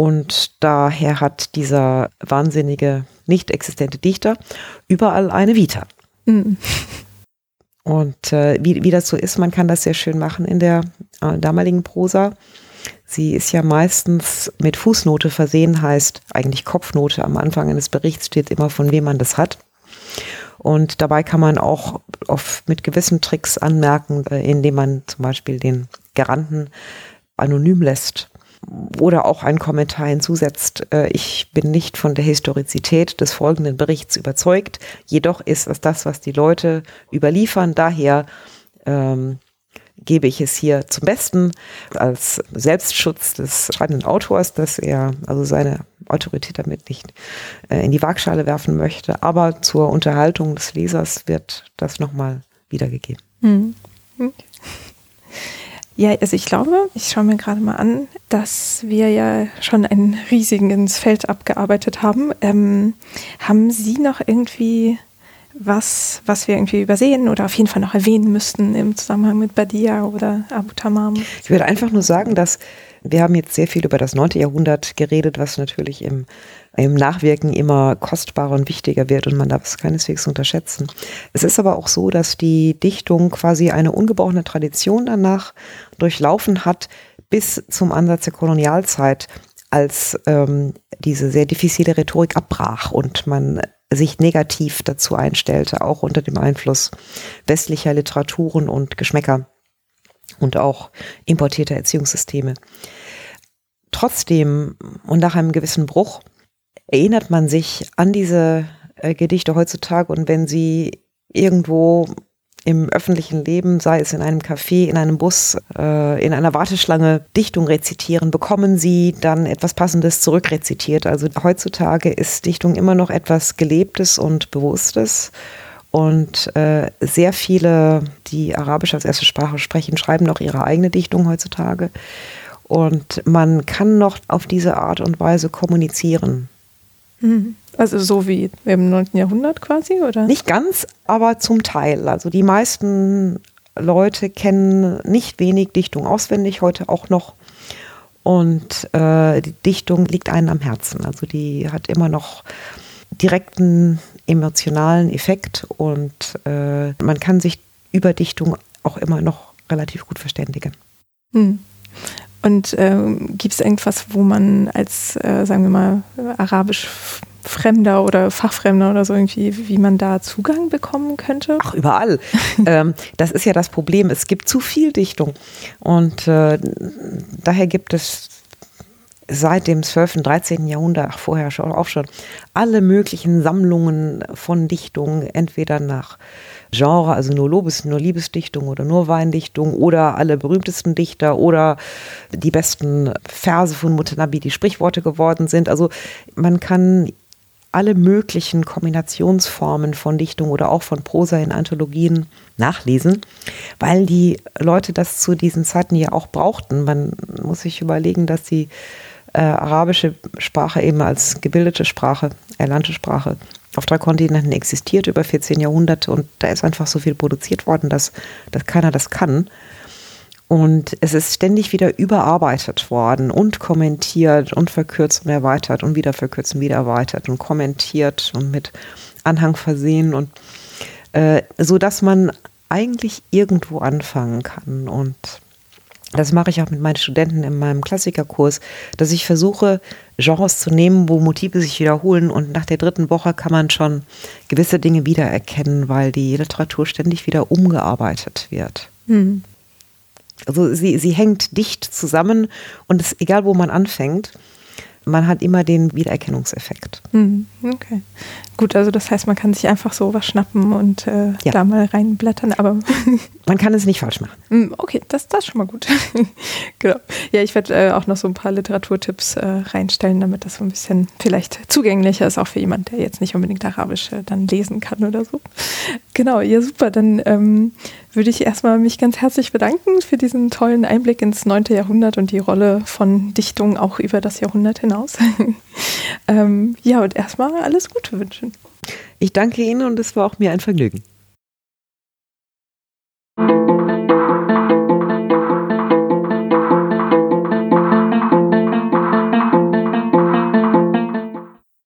und daher hat dieser wahnsinnige, nicht existente Dichter überall eine Vita. Mhm. Und äh, wie, wie das so ist, man kann das sehr schön machen in der äh, damaligen Prosa. Sie ist ja meistens mit Fußnote versehen, heißt eigentlich Kopfnote. Am Anfang eines Berichts steht immer, von wem man das hat. Und dabei kann man auch auf, mit gewissen Tricks anmerken, äh, indem man zum Beispiel den Garanten anonym lässt oder auch ein Kommentar hinzusetzt, äh, ich bin nicht von der Historizität des folgenden Berichts überzeugt, jedoch ist es das, was die Leute überliefern, daher ähm, gebe ich es hier zum Besten als Selbstschutz des schreibenden Autors, dass er also seine Autorität damit nicht äh, in die Waagschale werfen möchte, aber zur Unterhaltung des Lesers wird das nochmal wiedergegeben. Mhm. Okay.
Ja, also ich glaube, ich schaue mir gerade mal an, dass wir ja schon ein riesiges Feld abgearbeitet haben. Ähm, haben Sie noch irgendwie was, was wir irgendwie übersehen oder auf jeden Fall noch erwähnen müssten im Zusammenhang mit Badia oder Abu Tamam?
Ich würde einfach nur sagen, dass wir haben jetzt sehr viel über das 9. Jahrhundert geredet, was natürlich im, im Nachwirken immer kostbarer und wichtiger wird und man darf es keineswegs unterschätzen. Es ist aber auch so, dass die Dichtung quasi eine ungebrochene Tradition danach durchlaufen hat bis zum Ansatz der Kolonialzeit, als ähm, diese sehr diffizile Rhetorik abbrach und man sich negativ dazu einstellte, auch unter dem Einfluss westlicher Literaturen und Geschmäcker und auch importierter Erziehungssysteme. Trotzdem und nach einem gewissen Bruch erinnert man sich an diese äh, Gedichte heutzutage und wenn sie irgendwo im öffentlichen Leben, sei es in einem Café, in einem Bus, äh, in einer Warteschlange, Dichtung rezitieren, bekommen sie dann etwas Passendes zurückrezitiert. Also heutzutage ist Dichtung immer noch etwas Gelebtes und Bewusstes. Und äh, sehr viele, die Arabisch als erste Sprache sprechen, schreiben noch ihre eigene Dichtung heutzutage. Und man kann noch auf diese Art und Weise kommunizieren.
Mhm. Also so wie im 9. Jahrhundert quasi, oder?
Nicht ganz, aber zum Teil. Also die meisten Leute kennen nicht wenig Dichtung auswendig, heute auch noch. Und äh, die Dichtung liegt einem am Herzen. Also die hat immer noch direkten emotionalen Effekt und äh, man kann sich über Dichtung auch immer noch relativ gut verständigen.
Hm. Und ähm, gibt es irgendwas, wo man als, äh, sagen wir mal, arabisch Fremder oder Fachfremder oder so irgendwie, wie man da Zugang bekommen könnte?
Ach, überall. ähm, das ist ja das Problem. Es gibt zu viel Dichtung. Und äh, daher gibt es seit dem 12., und 13. Jahrhundert, ach vorher schon, auch schon, alle möglichen Sammlungen von Dichtungen, entweder nach Genre, also nur Lobes, nur Liebesdichtung oder nur Weindichtung oder alle berühmtesten Dichter oder die besten Verse von Mutanabi, die Sprichworte geworden sind. Also man kann alle möglichen Kombinationsformen von Dichtung oder auch von Prosa in Anthologien nachlesen, weil die Leute das zu diesen Zeiten ja auch brauchten. Man muss sich überlegen, dass die äh, arabische Sprache eben als gebildete Sprache, erlernte Sprache auf drei Kontinenten existiert über 14 Jahrhunderte und da ist einfach so viel produziert worden, dass, dass keiner das kann. Und es ist ständig wieder überarbeitet worden und kommentiert und verkürzt und erweitert und wieder verkürzt und wieder erweitert und kommentiert und mit Anhang versehen und äh, so dass man eigentlich irgendwo anfangen kann und das mache ich auch mit meinen Studenten in meinem Klassikerkurs, dass ich versuche, Genres zu nehmen, wo Motive sich wiederholen und nach der dritten Woche kann man schon gewisse Dinge wiedererkennen, weil die Literatur ständig wieder umgearbeitet wird. Mhm. Also sie, sie hängt dicht zusammen und es, egal wo man anfängt, man hat immer den Wiedererkennungseffekt.
Mhm. Okay. Gut, also das heißt, man kann sich einfach so was schnappen und äh, ja. da mal reinblättern, aber.
man kann es nicht falsch machen.
Hm, okay, das, das ist schon mal gut. genau. Ja, ich werde äh, auch noch so ein paar Literaturtipps äh, reinstellen, damit das so ein bisschen vielleicht zugänglicher ist, auch für jemanden, der jetzt nicht unbedingt Arabisch äh, dann lesen kann oder so. Genau, ja, super. Dann ähm, würde ich erstmal mich ganz herzlich bedanken für diesen tollen Einblick ins 9. Jahrhundert und die Rolle von Dichtung auch über das Jahrhundert hinaus. ähm, ja, und erstmal alles Gute wünschen.
Ich danke Ihnen und es war auch mir ein Vergnügen.